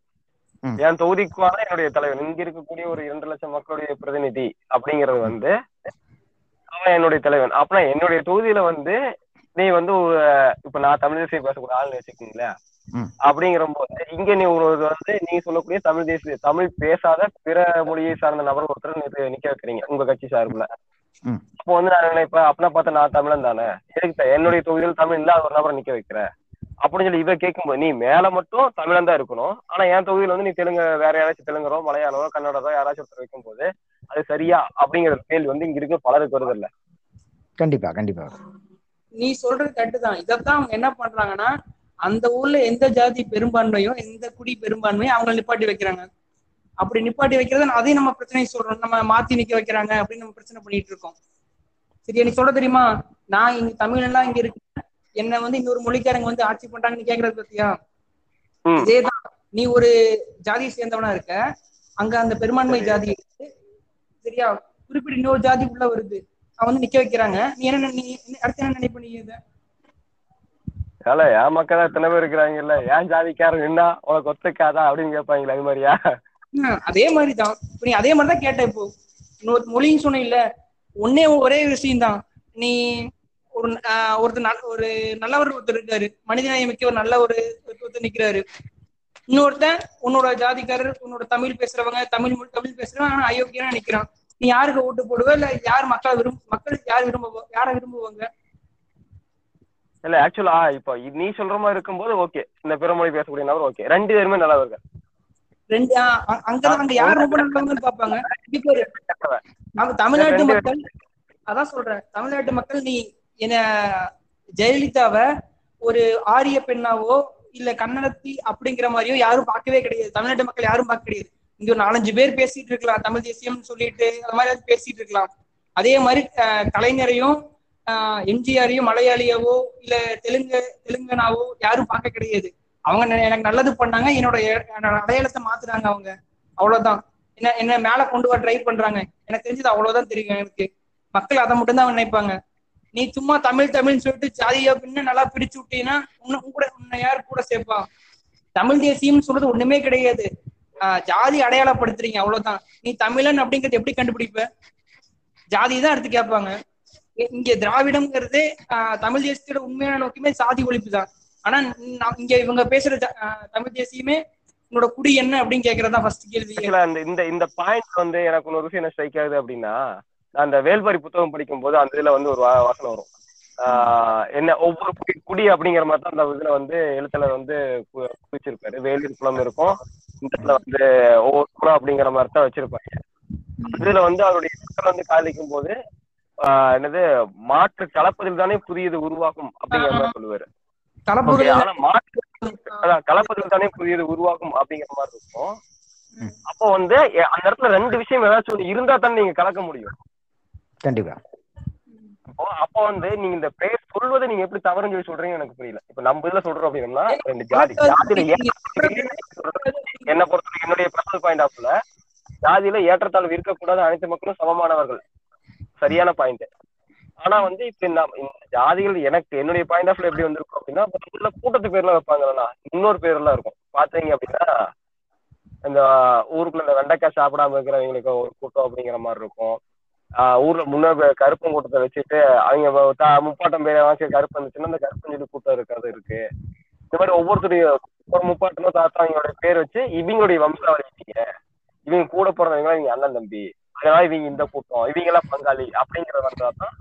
என் தொகுதிக்கான என்னுடைய தலைவன். இங்க இருக்கக்கூடிய ஒரு இரண்டு லட்சம் மக்களுடைய பிரதிநிதி அப்படிங்கிறது வந்து அவன் என்னுடைய தலைவன். அப்பனா என்னுடைய தொகுதியில வந்து நீ வந்து இப்ப நான் தமிழ் தேசியம் பேசக்கூடிய ஆள்னு வச்சுக்கீங்களேன். அப்படிங்கிற போது இங்க நீ ஒரு வந்து நீ சொல்லக்கூடிய தமிழ் தேசிய தமிழ் பேசாத பிற மொழியை சார்ந்த நபர் ஒருத்தர் நிக்க- நிக்க வைக்கிறீங்க உங்க கட்சி சார்பில்.
ம்.
அப்போ வந்து நான் நினைப்பேன் அப்படின்னா பார்த்தா நான் தமிழன் தானே? எதுக்கு என்னுடைய தொகுதியில் தமிழ் இல்லாத ஒரு நபரை நிக்க வைக்கிற? அப்படின்னு சொல்லி இவ கேட்கும்போது நீ மேல மட்டும் தமிழன் தான் இருக்கணும். ஆனா என் தொகுதியில வந்து நீ தெலுங்கு வேற யாராச்சும் தெலுங்கரோ மலையாளமோ கன்னடரோ யாராச்சும் ஒருத்தர் வைக்கும்போது அது சரியா? அப்படிங்கிற கேள்வி வந்து இங்க இருக்க பலருக்கு வருது இல்ல.
கண்டிப்பா கண்டிப்பா.
நீ சொல்றது கரெக்ட் தான் இதைத்தான் அவங்க என்ன பண்றாங்கன்னா அந்த ஊர்ல எந்த ஜாதி பெரும்பான்மையோ எந்த குடி பெரும்பான்மையோ அவங்க நிப்பாட்டி வைக்கிறாங்க. அப்படி நிப்பாட்டி வைக்கிறத அதையும் நம்ம பிரச்சனை சொல்றோம். நம்ம மாத்தி நிக்க வைக்கிறாங்க அப்படின்னு நம்ம பிரச்சனை பண்ணிட்டு இருக்கோம். சரியா நீ சொல்ல தெரியுமா? நான் இங்க தமிழெல்லாம் இங்க இருக்கு என்ன வந்து இன்னொரு மொழிக்காரங்க வந்து ஆட்சி பண்றாங்கன்னு கேக்குறது பத்தியா. இதேதான். நீ ஒரு ஜாதியை சேர்ந்தவனா இருக்க. அங்க அந்த பெரும்பான்மை ஜாதி சரியா? குறிப்பிட்ட இன்னொரு ஜாதி உள்ள வருது. அவன் வந்து நிக்க வைக்கிறாங்க. நீ என்ன நீ அடுத்து என்ன நினைப்ப நீ இதை?
ஏல என் மக்கள் தான் எத்தனை பேர் இருக்கிறாங்கல்ல? ஏன் ஜாதிக்காரன் நின்னா உனக்கு ஒத்துக்காதா அப்படின்னு கேட்பாங்களே அது மாதிரியா?
அதே மாதிரிதான். நீ அதே மாதிரிதான் கேட்ட இப்போ. இன்னொரு மொழின்னு சொன்ன இல்ல ஒன்னே ஒரே விஷயம் தான் நீ ஒரு ஒருத்தர் நல்ல ஒரு நல்லவர் ஒருத்தர் இருக்காரு. மனிதநேயம் மிக்க ஒரு நல்ல ஒரு ஒருத்தர் நிக்கிறாரு. இன்னொருத்தன் உன்னோட ஜாதிக்காரர் உன்னோட தமிழ் பேசுறவங்க தமிழ் மொழி தமிழ் பேசுறவங்க ஆனா அயோக்கியனா நிக்கிறான். நீ யாருக்கு ஓட்டு போடுவ? இல்ல யார் மக்கள் விரும்ப மக்கள் யார் விரும்ப யாரை விரும்புவாங்க?
இல்ல ஆக்சுவலா இப்போ நீ சொல்ற மாதிரி இருக்கும்போது ஓகே இந்த பிறமொழி பேசக்கூடிய நபர் ஓகே ரெண்டு பேருமே
ரெண்டு அ- அங்கதான் அங்க யார் ரொம்ப நல்லவங்கன்னு பாப்பாங்க நம்ம தமிழ்நாட்டு மக்கள் அதான் சொல்றேன். தமிழ்நாட்டு மக்கள் நீ என்ன ஜெயலலிதாவை ஒரு ஆரிய பெண்ணாவோ இல்ல கன்னடத்தி அப்படிங்கிற மாதிரியோ யாரும் பார்க்கவே கிடையாது. தமிழ்நாட்டு மக்கள் யாரும் பார்க்க கிடையாது. இங்க ஒரு நாலஞ்சு பேர் பேசிட்டு இருக்கலாம். தமிழ் தேசியம்னு சொல்லிட்டு அந்த மாதிரி பேசிட்டு இருக்கலாம். அதே மாதிரி கலைஞரையும் எம்ஜிஆரையும் மலையாளியாவோ இல்ல தெலுங்கு தெலுங்கனாவோ யாரும் பார்க்க கிடையாது. அவங்க எனக்கு நல்லது பண்ணாங்க என்னோட என்னோட அடையாளத்தை மாத்துறாங்க அவங்க. அவ்வளவுதான். என்ன என்ன மேல கொண்டு வர ட்ரை பண்றாங்க. எனக்கு தெரிஞ்சது அவ்வளவுதான் தெரியும் எனக்கு. மக்கள் அதை மட்டும் தான் நினைப்பாங்க. நீ சும்மா தமிழ் தமிழ்னு சொல்லிட்டு ஜாதியா பின்ன நல்லா பிரிச்சு விட்டீங்கன்னா உன்னை கூட உன்னை யார் கூட சேர்ப்பா? தமிழ் தேசியம்னு சொல்றது ஒண்ணுமே கிடையாது. ஆஹ் ஜாதி அடையாளப்படுத்துறீங்க அவ்வளவுதான். நீ தமிழன் அப்படிங்கறது எப்படி கண்டுபிடிப்ப? ஜாதி தான் எடுத்து கேட்பாங்க. இங்க திராவிடம்ங்கிறது ஆஹ் தமிழ் தேசியத்தோட உண்மையான நோக்கமே சாதி ஒழிப்பு தான். ஆனா இங்க இவங்க பேசுற தமிழ் தேசியமே உன்னோட குடி என்ன அப்படின்னு கேக்குறதா ஃபர்ஸ்ட் கேள்வி.
ஆக்சுவலா இந்த இந்த பாயிண்ட் வந்து எனக்கு ஒரு விஷயம் என்ன ஸ்ட்ரைக் ஆகுது அப்படின்னா அந்த வேல்பாரி புத்தகம் படிக்கும் போது அந்த இதுல வந்து ஒரு வா- வாசனை வரும். ஆஹ் என்ன ஒவ்வொரு குடி குடி அப்படிங்கிற மாதிரி தான் அந்த இதுல வந்து எழுத்துல வந்து கு- குறிச்சிருப்பாரு. வேலூர் குளம் இருக்கும். இந்த இடத்துல வந்து ஒவ்வொரு குளம் அப்படிங்கிற மாதிரி தான் வச்சிருப்பாங்க. இதுல வந்து அவருடைய வந்து காதலிக்கும் போது என்னது மாற்று கலப்பதில் தானே புதியது உருவாக்கும் அப்படிங்கிற மாதிரி சொல்லுவாரு. Okay,
கலப்புகள்
ஆனா மாற்று அதான் கலப்பதில் தானே புதியது உருவாக்கும் அப்படிங்கிற மாதிரி இருக்கும். அப்போ வந்து அந்த இடத்துல ரெண்டு விஷயம் ஏதாச்சும் ஒண்ணு இருந்தா தானே நீங்க கலக்க முடியும்.
கண்டிப்பா.
அப்போ அப்போ வந்து நீங்க இந்த பேர் சொல்வதை நீங்க எப்படி தவறுன்னு சொல்லி சொல்றீங்க எனக்கு புரியல. இப்ப நம்ம இதுல சொல்றோம் அப்படின்னா ரெண்டு ஜாதி ஜாதியில என்னை பொறுத்த என்னுடைய பர்சனல் பாயிண்ட் ஆஃப்ல ஜாதியில ஏற்றத்தாழ்வு இருக்கக்கூடாது. அனைத்து மக்களும் சமமானவர்கள். சரியான பாயிண்ட் ஆனா வந்து இப்ப நான் இந்த ஜாதிகள் எனக்கு என்னுடைய பாயிண்ட் ஆஃப் எப்படி வந்திருக்கும் அப்படின்னா உள்ள கூட்டத்து பேர்ல வைப்பாங்கல்ல இன்னொரு பேர்லாம் இருக்கும். பாத்தீங்க அப்படின்னா இந்த ஊருக்குள்ள இந்த வெண்டைக்காய் சாப்பிடாம இருக்கிறவங்களுக்கு ஒரு கூட்டம் அப்படிங்கிற மாதிரி இருக்கும். ஊர்ல முன்னோர் கருப்பன் கூட்டத்தை வச்சுட்டு அவங்க தா- முப்பாட்டம் பேர் வாசி கருப்பு இருந்துச்சுன்னா அந்த கருப்பன் சொல்லி கூட்டம் இருக்காது இருக்கு. இந்த மாதிரி ஒவ்வொருத்தருடைய ஒரு முப்பாட்டமும் தாத்தா அவங்களோட பேர் வச்சு இவங்களுடைய வம்சாவளி இவங்க இவங்க கூட பிறந்தவங்க இவங்க அண்ணன் தம்பி. அதனால இவங்க இந்த கூட்டம் இவங்க எல்லாம் பங்காளி அப்படிங்கிற வந்தா தான்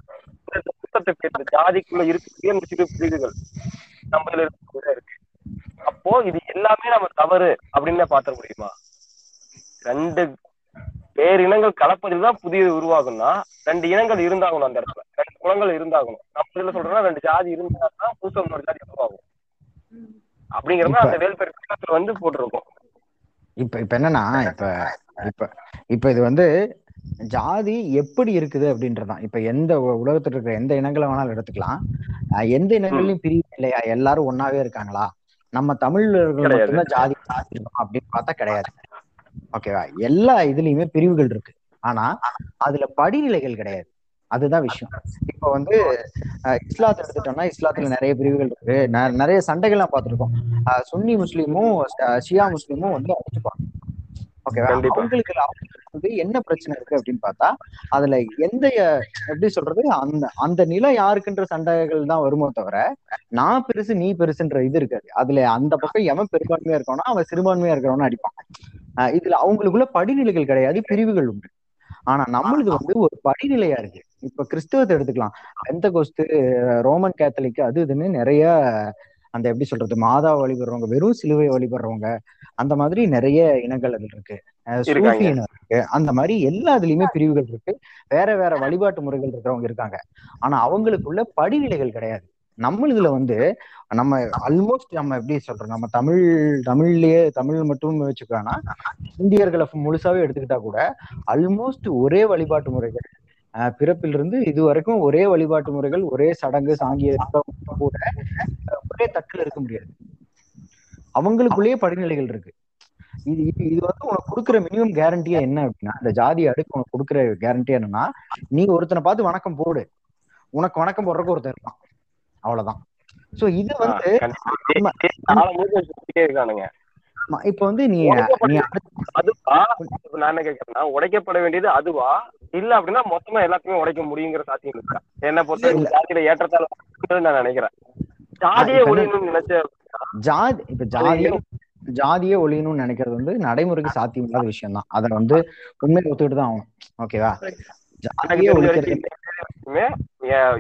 இந்த கூட்டத்தை பேர் ஜாதிக்குள்ள இருக்கக்கூடிய இந்த சிறு பிரிவுகள் நம்ம இதுல இருக்கக்கூடிய இருக்கு. அப்போ இது எல்லாமே நம்ம தவறு அப்படின்னு பாத்திர முடியுமா? ரெண்டு பேரினங்கள் கலப்பதில் தான் புதியது உருவாகும்னா ரெண்டு இனங்கள் இருந்தாகணும் அந்த இடத்துல. ரெண்டு குலங்கள் இருந்தாகணும். நம்ம இதுல சொல்றோம்னா ரெண்டு ஜாதி இருந்தா தான் புதுசா இன்னொரு ஜாதி உருவாகும். அப்படிங்கிற மாதிரி அந்த வேல்பேர் புத்தகத்துல வந்து போட்டிருக்கோம்.
இப்ப இப்ப என்னன்னா இப்ப இப்ப இப்ப இது வந்து ஜாதி எப்படி இருக்குது அப்படின்றதுதான் இப்ப எந்த உலகத்துல இருக்கிற எந்த இனங்களை வேணாலும் எடுத்துக்கலாம். எந்த இனங்கள்லயும் பிரிவு இல்லையா? எல்லாரும் ஒன்னாவே இருக்காங்களா? நம்ம தமிழர்கள். மட்டும்தான் ஜாதி அப்படின்னு பார்த்தா கிடையாது. ஓகேவா எல்லா இதுலயுமே பிரிவுகள் இருக்கு. ஆனா அதுல படிநிலைகள் கிடையாது. அதுதான் விஷயம். இப்ப வந்து இஸ்லாத்தை எடுத்துட்டோம்னா இஸ்லாத்துல நிறைய பிரிவுகள் இருக்கு. நிறைய சண்டைகள்லாம் பார்த்திருக்கோம். சுன்னி முஸ்லீமும் ஷியா முஸ்லீமும் வந்து அடிச்சுப்பாங்க ஓகேவா. அவங்களுக்கு அவங்களுக்கு வந்து என்ன பிரச்சனை இருக்கு அப்படின்னு பார்த்தா அதுல எந்த எப்படி சொல்றது அந்த அந்த நிலம் யாருக்குன்ற சண்டைகள் தான் வருமோ தவிர நான் பெருசு நீ பெருசுன்ற இது இருக்காது. அதுல அந்த பக்கம் எவன் பெரும்பான்மையா இருக்கானோ அவன் சிறுபான்மையா இருக்கிறவன அடிப்பான். அஹ் இதுல அவங்களுக்குள்ள படிநிலைகள் கிடையாது பிரிவுகள் உண்டு. ஆனா நம்மளுது வந்து ஒரு படிநிலையா இருக்கு. இப்ப கிறிஸ்தவத்தை எடுத்துக்கலாம். எந்த கோஸ்து ரோமன் கேத்தலிக் அது இதுன்னு நிறைய அந்த எப்படி சொல்றது மாதா வழிபடுறவங்க வெறும் சிலுவை வழிபடுறவங்க அந்த மாதிரி நிறைய இனங்கள் அதுல இருக்கு. சூஃபி. இனம் இருக்கு. அந்த மாதிரி எல்லா இதுலயுமே பிரிவுகள் இருக்கு. வேற வேற வழிபாட்டு முறைகள் இருக்கிறவங்க இருக்காங்க. ஆனா அவங்களுக்குள்ள படிநிலைகள் கிடையாது. நம்ம இதுல வந்து நம்ம ஆல்மோஸ்ட் நம்ம எப்படி சொல்றோம் நம்ம தமிழ் தமிழ்லயே தமிழ் மட்டும் வச்சுக்கோனா இந்தியர்களை முழுசாவே எடுத்துக்கிட்டா கூட ஆல்மோஸ்ட் ஒரே வழிபாட்டு முறைகள். பிறப்பிலிருந்து இது வரைக்கும் ஒரே வழிபாட்டு முறைகள் ஒரே சடங்கு சாங்கியம் கூட ஒரே தட்டுல இருக்க முடியாது. அவங்களுக்குள்ளேயே படிநிலைகள் இருக்கு. இது இது இது வந்து உனக்கு கொடுக்குற மினிமம் கேரண்டியா என்ன அப்படின்னா இந்த ஜாதி அடுக்கு உனக்கு கொடுக்குற கேரண்டி என்னன்னா நீ ஒருத்தனை பார்த்து வணக்கம் போடு. உனக்கு வணக்கம் போடுறதுக்கு ஒருத்தன் இருப்பான். அவ்வளவுதான். சோ இது வந்து
இருக்கானுங்க.
இப்ப வந்து நீ
நான் என்ன கேட்கறேன்னா உடைக்கப்பட வேண்டியது அதுவா? இல்ல அப்படின்னா மொத்தமா எல்லாத்தையுமே உடைக்க முடியுங்கிற சாத்தியம் இருக்கா? என்ன பொறுத்த. ஜாதியில நான் நினைக்கிறேன். ஜாதியே ஒழியணும்னு நினைச்ச
ஜாதி இப்ப ஜாதியே ஜாதியே ஒழியணும்னு நினைக்கிறது வந்து நடைமுறைக்கு சாத்தியம் இல்லாத விஷயம் தான் அதை வந்து உண்மையை ஒத்துக்கிட்டு தான் ஆகணும். ஓகேவா ஜாதியே ஒழிக்கிறது.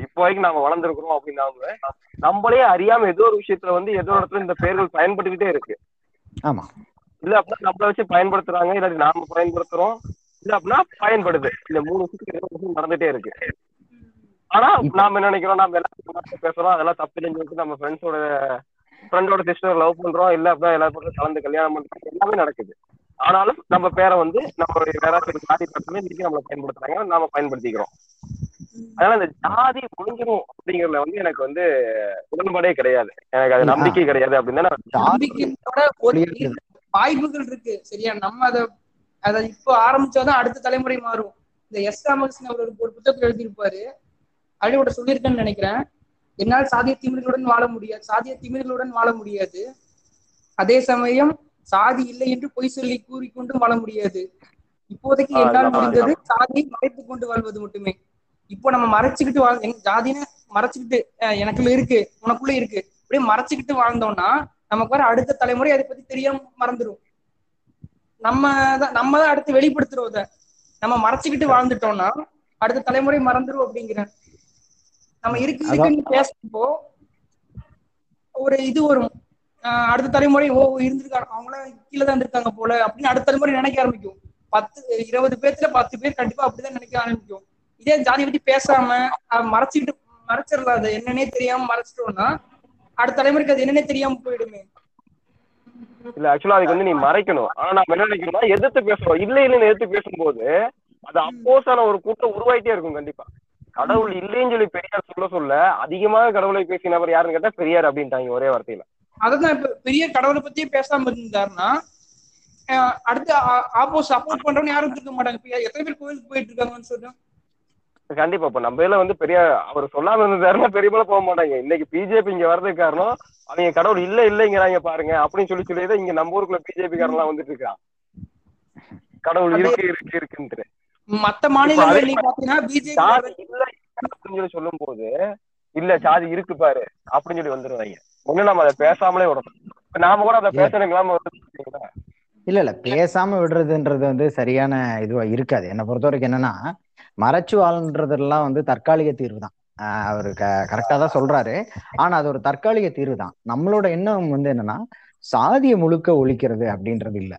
இப்போ வரைக்கும் நாம வளர்ந்துருக்கிறோம் அப்படின்னா நம்மளே அறியாம ஏதோ ஒரு விஷயத்துல வந்து ஏதோ இடத்துல இந்த பெயர்கள் பயன்பட்டுக்கிட்டே இருக்கு.
ஆமா.
இல்ல அப்படின்னா நம்மள வச்சு பயன்படுத்துறாங்க இல்லாட்டி நாம பயன்படுத்துறோம். இல்ல அப்படின்னா பயன்படுது. இந்த மூணு விஷயத்துக்கு ஏதோ ஒரு விஷயம் நடந்துட்டே இருக்கு. ஆனா நாம என்ன நினைக்கிறோம்? நம்ம எல்லாத்தையும் பேசுறோம். அதெல்லாம் தப்பு இல்லைன்னு சொல்லிட்டு நம்ம ஃப்ரெண்ட்ஸோட ஃப்ரெண்டோட சிஸ்டர் லவ் பண்றோம். இல்ல அப்படின்னா எல்லாரும் கலந்து கல்யாணம் பண்றோம். எல்லாமே நடக்குது. ஆனாலும் நம்ம பேரை வந்து நம்மளுடைய பேராசிரியர் ஜாதி பக்கமே இன்னைக்கு நம்மளை பயன்படுத்துறாங்க. நாம பயன்படுத்திக்கிறோம். அதனால இந்த ஜாதி ஒழிஞ்சிரும் அப்படிங்கறதுல வந்து எனக்கு வந்து உடன்பாடே கிடையாது. எனக்கு அது. நம்பிக்கை கிடையாது அப்படின்னு தான் நான்
ஜாதி
நம்பிக்கையோட ஒரு
ஒழியறது.
வாய்ப்புகள் இருக்கு. சரியா? நம்ம அத அத இப்போ ஆரம்பிச்சாதான் அடுத்த தலைமுறை மாறும். இந்த எஸ் ராமகிருஷ்ணன் அவர் ஒரு புத்தகத்துல எழுதியிருப்பாரு. அழிவோட சொல்லியிருக்கேன்னு நினைக்கிறேன். என்னால் சாதிய திமிர்களுடன் வாழ முடியாது சாதிய திமிர்களுடன் வாழ முடியாது. அதே சமயம் சாதி இல்லை என்று பொய் சொல்லி கூறிக்கொண்டும் வாழ முடியாது. இப்போதைக்கு என்னால் முடிந்தது சாதியை மறைத்துக் கொண்டு வாழ்வது மட்டுமே. இப்போ நம்ம மறைச்சுக்கிட்டு வாழ் எங்க ஜாதின்னு மறைச்சுக்கிட்டு எனக்குள்ள இருக்கு உனக்குள்ள இருக்கு அப்படியே மறைச்சுக்கிட்டு வாழ்ந்தோம்னா நமக்கு வர அடுத்த தலைமுறை அதை பத்தி தெரியாம மறந்துடும் நம்ம தான் நம்ம தான் அடுத்து வெளிப்படுத்துறோம் அதை. நம்ம மறைச்சுக்கிட்டு வாழ்ந்துட்டோம்னா அடுத்த தலைமுறை மறந்துடும் அப்படிங்கிறேன். நம்ம இருக்கு. இருக்குன்னு பேசுறப்போ ஒரு இது வரும். அடுத்த தலைமுறை ஓ இருந்திருக்காங்க அவங்களாம் கீழே தான் இருந்திருக்காங்க போல அப்படின்னு அடுத்த தலைமுறை நினைக்க ஆரம்பிக்கும். பத்து இருபது பேர்த்துல பத்து பேர் கண்டிப்பா அப்படிதான் நினைக்க ஆரம்பிக்கும். இதே ஜாதியை பத்தி பேசாம மறைச்சிட்டு மறைச்சிடலாம் அது. என்னன்னே தெரியாம மறைச்சிட்டோம்னா அடுத்த தலைமுறைக்கு அது என்னன்னே தெரியாம போயிடுமே.
இல்ல ஆக்சுவலா அதுக்கு வந்து நீ மறைக்கணும். ஆனா நம்ம என்ன நினைக்கிறோம்னா எதிர்த்து பேசுறோம். இல்ல இல்லைன்னு எதிர்த்து பேசும்போது அது அப்போஸான ஒரு கூட்டம் உருவாயிட்டே இருக்கும் கண்டிப்பா. கடவுள் இல்லைன்னு சொல்லி பெரியார் சொல்ல சொல்ல அதிகமாக கடவுளை பேசினவர் யாருன்னு கேட்டா பெரியார் அப்படின்ட்டாங்க ஒரே வார்த்தையில.
அதான் இப்ப பெரிய கடவுளை பத்தியே பேசாம இருந்தாருன்னா அடுத்து ஆப்போஸ் சப்போர்ட் பண்றவங்க யாரும் இருக்க மாட்டாங்க. எத்தனை பேர் கோயிலுக்கு போயிட்டு இருக்காங்கன்னு சொல்றேன்.
கண்டிப்பா இப்ப நம்ம இதுல வந்து பெரிய அவர் சொல்லாம இருந்தாருன்னா பெரியபல போக மாட்டாங்க. இன்னைக்கு பிஜேபி இங்க வர்றதுக்கு காரணம் அவங்க கடவுள் இல்ல இல்லைங்கிறாங்க பாருங்க அப்படின்னு சொல்லி சொல்லி இங்க நம்ம ஊருக்குள்ள பிஜேபி காரன்லாம் வந்துட்டு இருக்கான். கடவுள் இருக்கு இருக்கு இருக்குன்ட்டு.
மத்த மாநிலங்கள் நீங்க பாத்தீங்கன்னா பிஜேபி
சொல்லும் போது இல்ல சாதி இருக்கு பாரு அப்படின்னு சொல்லி வந்துருவாங்க ஒண்ணு நம்ம அதை பேசாமலே விடணும். நாம கூட அதை பேசணுங்களாம வந்து
இல்ல இல்ல பேசாம விடுறதுன்றது வந்து சரியான இதுவா இருக்காது. என்னை பொறுத்த வரைக்கும் என்னன்னா மறைச்சு வாழ்ன்றதெல்லாம் வந்து தற்காலிக தீர்வு தான் ஆஹ் அவரு க கரெக்டா தான் சொல்றாரு. ஆனா அது ஒரு தற்காலிக தீர்வு தான் நம்மளோட எண்ணம் வந்து என்னன்னா சாதியை முழுக்க ஒழிக்கிறது அப்படின்றது இல்ல.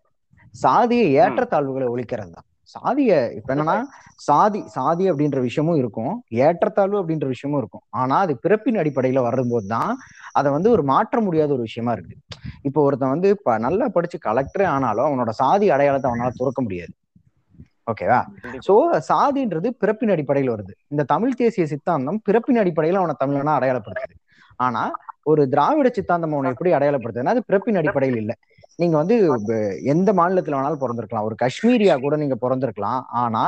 சாதிய ஏற்றத்தாழ்வுகளை ஒழிக்கிறது தான் சாதிய இப்ப என்னன்னா சாதி சாதி அப்படின்ற விஷயமும் இருக்கும். ஏற்றத்தாழ்வு அப்படின்ற விஷயமும் இருக்கும். ஆனா அது பிறப்பின் அடிப்படையில வரும்போது தான் அதை வந்து ஒரு மாற்ற முடியாத ஒரு விஷயமா இருக்கு. இப்போ ஒருத்தன் வந்து இப்ப நல்லா படிச்சு கலெக்டரே ஆனாலும் அவனோட சாதி அடையாளத்தை அவனால துறக்க முடியாது. ஓகேவா? சோ சாதின்றது பிறப்பின் அடிப்படையில் வருது. இந்த தமிழ் தேசிய சித்தாந்தம் பிறப்பின் அடிப்படையில் அவனை தமிழனா அடையாளப்படுத்துது. ஆனா ஒரு திராவிட சித்தாந்தம் அவனை எப்படி அடையாளப்படுத்துதுன்னா அது பிறப்பின் அடிப்படையில் இல்லை. நீங்க வந்து எந்த மாநிலத்துல வேணாலும் பிறந்திருக்கலாம். ஒரு காஷ்மீரியா கூட நீங்க பிறந்திருக்கலாம். ஆனா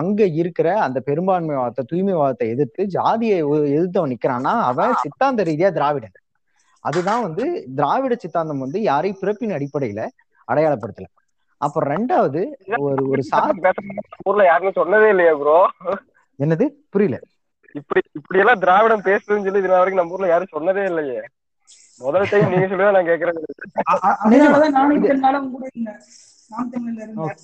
அங்க இருக்கிற அந்த பெரும்பான்மைவாதத்தை தூய்மைவாதத்தை எதிர்த்து ஜாதியை எதிர்த்தவன் நிக்கிறான்னா அவன் சித்தாந்த ரீதியா திராவிடன். அதுதான் வந்து திராவிட சித்தாந்தம் வந்து யாரையும் பிறப்பின் அடிப்படையில அடையாளப்படுத்தல. அப்புறம் ரெண்டாவது ஒரு ஒரு
ஊர்ல யாருமே சொன்னதே இல்லையா ப்ரோ
என்னது? புரியல.
இப்படி இப்படி எல்லாம் திராவிடம் பேசுதுன்னு சொல்லி இதுல வரைக்கும் நம்ம ஊர்ல யாரும் சொன்னதே இல்லையே. முதல் டைம் நீங்க சொல்லி நான் கேக்குறேன்.
அதனாலதான் நானும் இத்தனை நாளும் கூட இருந்தேன் நாம் தமிழ்ல இருந்தேன்.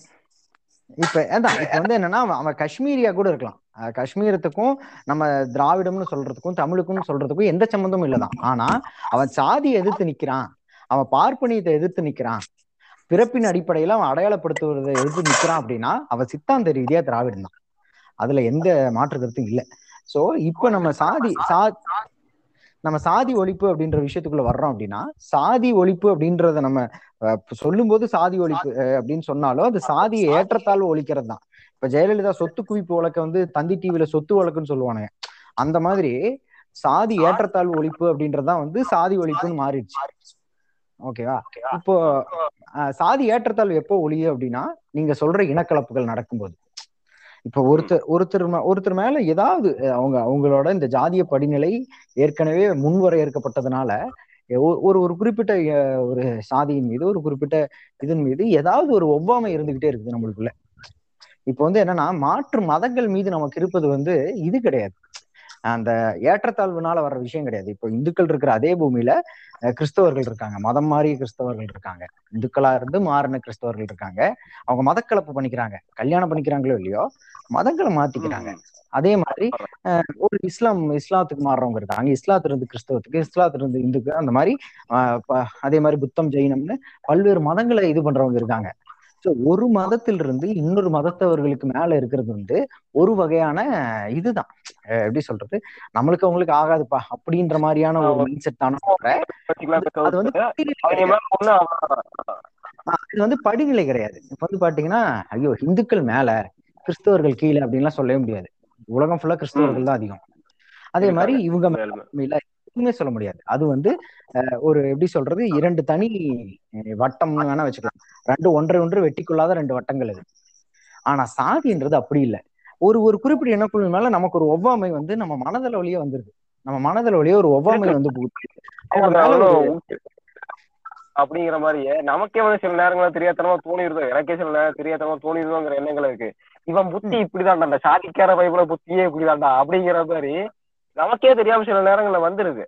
இப்ப அதான் இப்ப வந்து என்னன்னா அவன் காஷ்மீரியா கூட இருக்கலாம். காஷ்மீரத்துக்கும் நம்ம திராவிடம்னு சொல்றதுக்கும் தமிழுக்கும் சொல்றதுக்கும் எந்த சம்மந்தமும் இல்லதான் ஆனா அவன் சாதியை எதிர்த்து நிக்கிறான். அவன் பார்ப்பனியத்தை எதிர்த்து நிக்கிறான். பிறப்பின் அடிப்படையில அவன் அடையாளப்படுத்துவதை எதிர்த்து நிக்கிறான் அப்படின்னா அவன் சித்தாந்த ரீதியா திராவிடன் தான் அதுல எந்த மாற்று கருத்தும் இல்லை. சோ இப்ப நம்ம சாதி சா நம்ம சாதி ஒழிப்பு அப்படின்ற விஷயத்துக்குள்ள வர்றோம் அப்படின்னா சாதி ஒழிப்பு அப்படின்றத நம்ம அஹ், சொல்லும்போது சாதி ஒழிப்பு அப்படின்னு சொன்னாலும் அது சாதியை ஏற்றத்தாழ்வு ஒழிக்கிறது தான் இப்ப ஜெயலலிதா சொத்து குவிப்பு வழக்க வந்து தந்தி டிவில சொத்து வழக்குன்னு சொல்லுவானுங்க. அந்த மாதிரி சாதி ஏற்றத்தாழ்வு ஒழிப்பு அப்படின்றதுதான் வந்து சாதி ஒழிப்புன்னு மாறிடுச்சு. ஓகேவா? இப்போ சாதி ஏற்றத்தாழ்வு எப்போ ஒழியும் அப்படின்னா நீங்க சொல்ற இனக்கலப்புகள் நடக்கும்போது. இப்போ ஒருத்தர் ஒருத்தர் ஒருத்தர் மேல ஏதாவது அவங்க அவங்களோட இந்த ஜாதிய படிநிலை ஏற்கனவே முன்வரையறுக்கப்பட்டதுனால ஒரு ஒரு குறிப்பிட்ட ஒரு சாதியின் மீது ஒரு குறிப்பிட்ட இதன் மீது ஏதாவது ஒரு ஒவ்வாமை இருந்துகிட்டே இருக்குது நம்மளுக்குள்ள. இப்போ வந்து என்னன்னா மாற்று மதங்கள் மீது நமக்கு இருப்பது வந்து இது கிடையாது. அந்த ஏற்றத்தாழ்வுனால வர்ற விஷயம் கிடையாது. இப்போ இந்துக்கள் இருக்கிற அதே பூமியில கிறிஸ்தவர்கள் இருக்காங்க. மதம் மாறிய கிறிஸ்தவர்கள் இருக்காங்க. இந்துக்களா இருந்து மாறின கிறிஸ்தவர்கள் இருக்காங்க. அவங்க மதக்கலப்பு பண்ணிக்கிறாங்க. கல்யாணம் பண்ணிக்கிறாங்களோ இல்லையோ மதங்களை மாத்திக்கிறாங்க. அதே மாதிரி ஒரு இஸ்லாம் இஸ்லாத்துக்கு மாறுறவங்க இருக்காங்க. இஸ்லாத்துல இருந்து கிறிஸ்தவத்துக்கு இஸ்லாத்துல இருந்து இந்துக்கு அந்த மாதிரி அதே மாதிரி புத்தம் ஜெயினம்னு பல்வேறு மதங்களை இது பண்றவங்க இருக்காங்க. ஒரு மதத்திலிருந்து இன்னொரு மதத்தவர்களுக்கு மேல இருக்கிறது வந்து ஒரு வகையான இதுதான். எப்படி சொல்றது? நம்மளுக்கு அவங்களுக்கு ஆகாதுப்பா. அப்படின்ற மாதிரியான ஒரு மைண்ட் செட் தானே அது வந்து இது வந்து படிநிலை கிடையாது. இப்ப வந்து பாத்தீங்கன்னா ஐயோ இந்துக்கள் மேல கிறிஸ்தவர்கள் கீழே அப்படின்லாம் சொல்லவே முடியாது. உலகம் ஃபுல்லா கிறிஸ்தவர்கள் தான் அதிகம். அதே மாதிரி இவங்க மேல எதுவுமே சொல்ல முடியாது. அது வந்து ஒரு எப்படி சொல்றது இரண்டு தனி அஹ், வட்டம்னு வேணா வச்சுக்கலாம். ரெண்டு ஒன்றை ஒன்று வெட்டி கொள்ளாத ரெண்டு வட்டங்கள் இது ஆனா சாதின்றது அப்படி இல்லை. ஒரு ஒரு குறிப்பிட்ட இனக்குழு மேல நமக்கு ஒரு ஒவ்வாமை வந்து நம்ம மனதள வழியே வந்துருது. நம்ம மனதள வழியே ஒரு ஒவ்வாமை வந்து
அப்படிங்கிற மாதிரியே நமக்கே வந்து சில நேரங்கள்ல தெரியாதனமா தோணிருதோ? எனக்கே சில நேரம் தெரியாதனமா தோணிருதோங்கிற எண்ணங்கள் இருக்கு. இவன் புத்தி இப்படிதான்டா அந்த சாதிக்கார பைபிள புத்தியே இப்படிதான்டா அப்படிங்கிற மாதிரி நமக்கே தெரியாம சில நேரங்கள்ல வந்துருது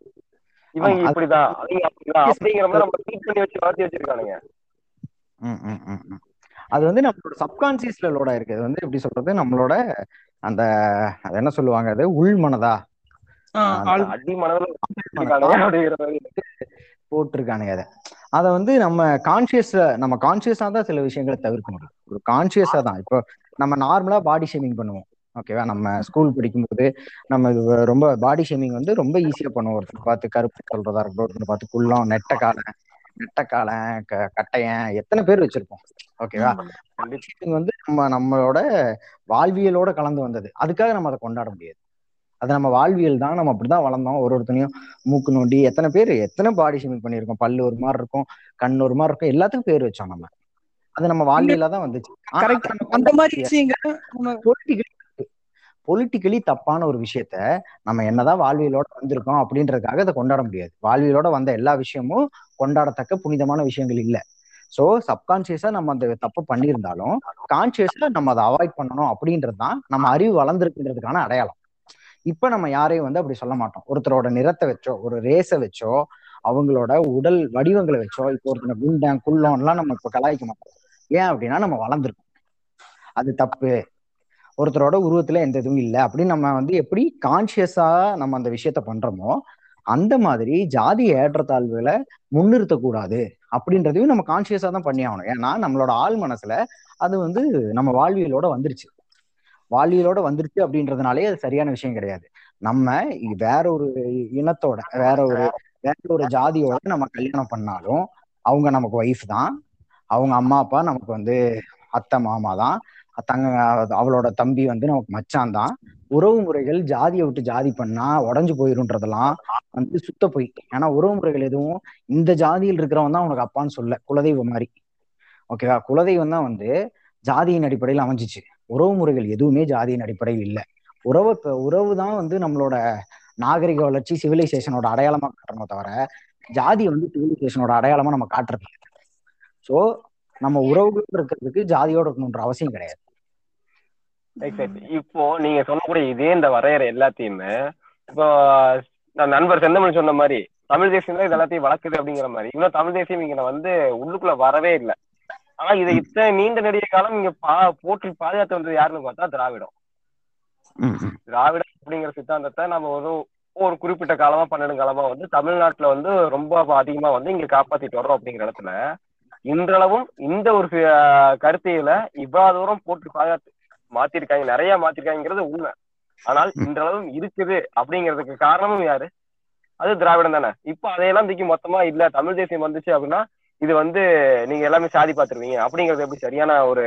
அது-
இப்படிதான் அப்படிங்கிற மாதிரி நம்ம ட்ரீட் பண்ணி வச்சு வளர்த்தி வச்சிருக்கானுங்க.
அது வந்து நம்மளோட சப்கான்சியஸ்ல லோட் ஆயிருக்கு. அது வந்து எப்படி சொல்றது? நம்மளோட அந்த அது என்ன சொல்லுவாங்க அது? உள் மனதா போட்டிருக்கானுங்க அதை. அதை வந்து நம்ம கான்சியஸ் நம்ம கான்சியஸா தான் சில விஷயங்களை தவிர்க்க முடியும் ஒரு கான்சியஸா தான். இப்போ நம்ம நார்மலா பாடி ஷேமிங் பண்ணுவோம். ஓகேவா நம்ம ஸ்கூல் படிக்கும்போது நம்ம இது ரொம்ப பாடி ஷேமிங் வந்து ரொம்ப ஈஸியா பண்ணுவோம். ஒருத்தர் பார்த்து கருப்பு சொல்றதா இருக்கட்டும் ஒருத்தர் பார்த்து குள்ளம் நெட்டக்காலன் நெட்டக்காலன் க- கட்டையன் எத்தனை பேர் வச்சிருப்போம். ஓகேவா வந்து நம்ம நம்மளோட வாழ்வியலோட கலந்து வந்தது. அதுக்காக நம்ம அதை கொண்டாட முடியாது. அது நம்ம வாழ்வியல் தான் நம்ம அப்படிதான் வளர்ந்தோம். ஒரு ஒருத்தனையும் மூக்கு நோண்டி எத்தனை பேர் எத்தனை பாடி ஷேமிங் பண்ணியிருக்கோம். பல்லு ஒரு மாதிரி இருக்கும் கண் ஒரு மாதிரி இருக்கும் எல்லாத்துக்கும் பேர் வச்சோம் நம்ம. அது நம்ம வாழ்வியலா தான் வந்துச்சு
கரெக்ட் அந்த மாதிரி விஷயங்கள் நம்ம
பொலிட்டிக்கலி தப்பான ஒரு விஷயத்த நம்ம என்னதான் வாழ்வியலோட வந்திருக்கோம் அப்படின்றதுக்காக அதை கொண்டாட முடியாது. வாழ்வியலோட வந்த எல்லா விஷயமும் கொண்டாடத்தக்க புனிதமான விஷயங்கள் இல்லை. சோ சப்கான்சியஸா நம்ம அந்த தப்பு பண்ணியிருந்தாலும் கான்சியஸா நம்ம அதை அவாய்ட் பண்ணணும் அப்படின்றது தான் நம்ம அறிவு வளர்ந்துருக்குன்றதுக்கான அடையாளம். இப்ப நம்ம யாரையும் வந்து அப்படி சொல்ல மாட்டோம். ஒருத்தரோட நிறத்தை வச்சோ ஒரு ரேஸை வச்சோ அவங்களோட உடல் வடிவங்களை வச்சோ இப்போ ஒருத்தனை குண்டன் எல்லாம் நம்ம இப்ப கலாய்க்க மாட்டோம். ஏன் அப்படின்னா நம்ம வளர்ந்துருக்கோம். அது தப்பு. ஒருத்தரோட உருவத்துல எந்த இதுவும் இல்லை. அப்படின்னு நம்ம வந்து எப்படி கான்சியஸா நம்ம அந்த விஷயத்த பண்றோமோ அந்த மாதிரி ஜாதி ஏற்றத்தாழ்வுகளை முன்னிறுத்தக்கூடாது அப்படின்றதையும் நம்ம கான்சியஸா தான் பண்ணி ஆகணும். ஏன்னா நம்மளோட ஆள் மனசுல அது வந்து நம்ம வாழ்வியலோட வந்துருச்சு. வாழ்வியலோட வந்துருச்சு அப்படின்றதுனாலே அது சரியான விஷயம் கிடையாது. நம்ம வேற ஒரு இனத்தோட வேற ஒரு வேற ஒரு ஜாதியோட நம்ம கல்யாணம் பண்ணாலும் அவங்க நமக்கு ஒய்ஃப் தான். அவங்க அம்மா அப்பா நமக்கு வந்து அத்தை மாமா தான். தங்க அவளோட தம்பி வந்து நமக்கு மச்சான் தான். உறவு முறைகள் ஜாதியை விட்டு ஜாதி பண்ணா உடஞ்சு போயிருன்றதெல்லாம் வந்து சுத்த போய். ஏன்னா உறவு முறைகள் எதுவும் இந்த ஜாதியில் இருக்கிறவன் தான் உனக்கு அப்பான்னு சொல்ல. குலதெய்வம் மாதிரி. ஓகேவா குலதெய்வம் தான் வந்து ஜாதியின் அடிப்படையில் அமைஞ்சிச்சு. உறவு முறைகள் எதுவுமே ஜாதியின் அடிப்படையில் இல்லை. உறவு உறவு தான் வந்து நம்மளோட நாகரிக வளர்ச்சி சிவிலைசேஷனோட அடையாளமா காட்டுறோமோ தவிர ஜாதி வந்து சிவிலைசேஷனோட அடையாளமா நம்ம காட்டுறது ஸோ நம்ம உறவுகள் இருக்கிறதுக்கு ஜாதியோட இருக்கணுன்ற அவசியம் கிடையாது.
இப்போ நீங்க சொல்லக்கூடிய இதே இந்த வரையறை எல்லாத்தையுமே இப்போ நான் நண்பர் செந்தமிழ் சொன்ன மாதிரி தமிழ் தேசியம் தான் இது எல்லாத்தையும் வளர்க்குது அப்படிங்கிற மாதிரி. இன்னும் தமிழ் தேசியம் இங்க வந்து உள்ளுக்குள்ள வரவே இல்லை. ஆனா இதை இத்தனை நீண்ட நெடிய காலம் இங்க பா போற்றி பாதுகாத்து வந்தது யாருன்னு பார்த்தா திராவிடம். திராவிடம் அப்படிங்கிற சித்தாந்தத்தை நம்ம ஒரு ஒரு குறிப்பிட்ட காலமா பன்னெண்டு காலமா வந்து தமிழ்நாட்டுல வந்து ரொம்ப அதிகமா வந்து இங்க காப்பாத்திட்டு வர்றோம் அப்படிங்கிற இடத்துல இன்றளவும் இந்த ஒரு கருத்தியில இவ்வளவு தூரம் போட்டு பாதுகாத்து மாத்திருக்காங்க நிறைய மாத்திருக்காங்கிறது உண்மை. ஆனால் இன்றளவும் இருக்குது அப்படிங்கிறதுக்கு காரணமும் யாரு? அது திராவிடம் தானே. இப்போ அதையெல்லாம் தூக்கி மொத்தமா இல்ல தமிழ் தேசியம் வந்துச்சு அப்படின்னா இது வந்து நீங்க எல்லாமே சாதி பார்த்துருவீங்க. அப்படிங்கிறது எப்படி சரியான ஒரு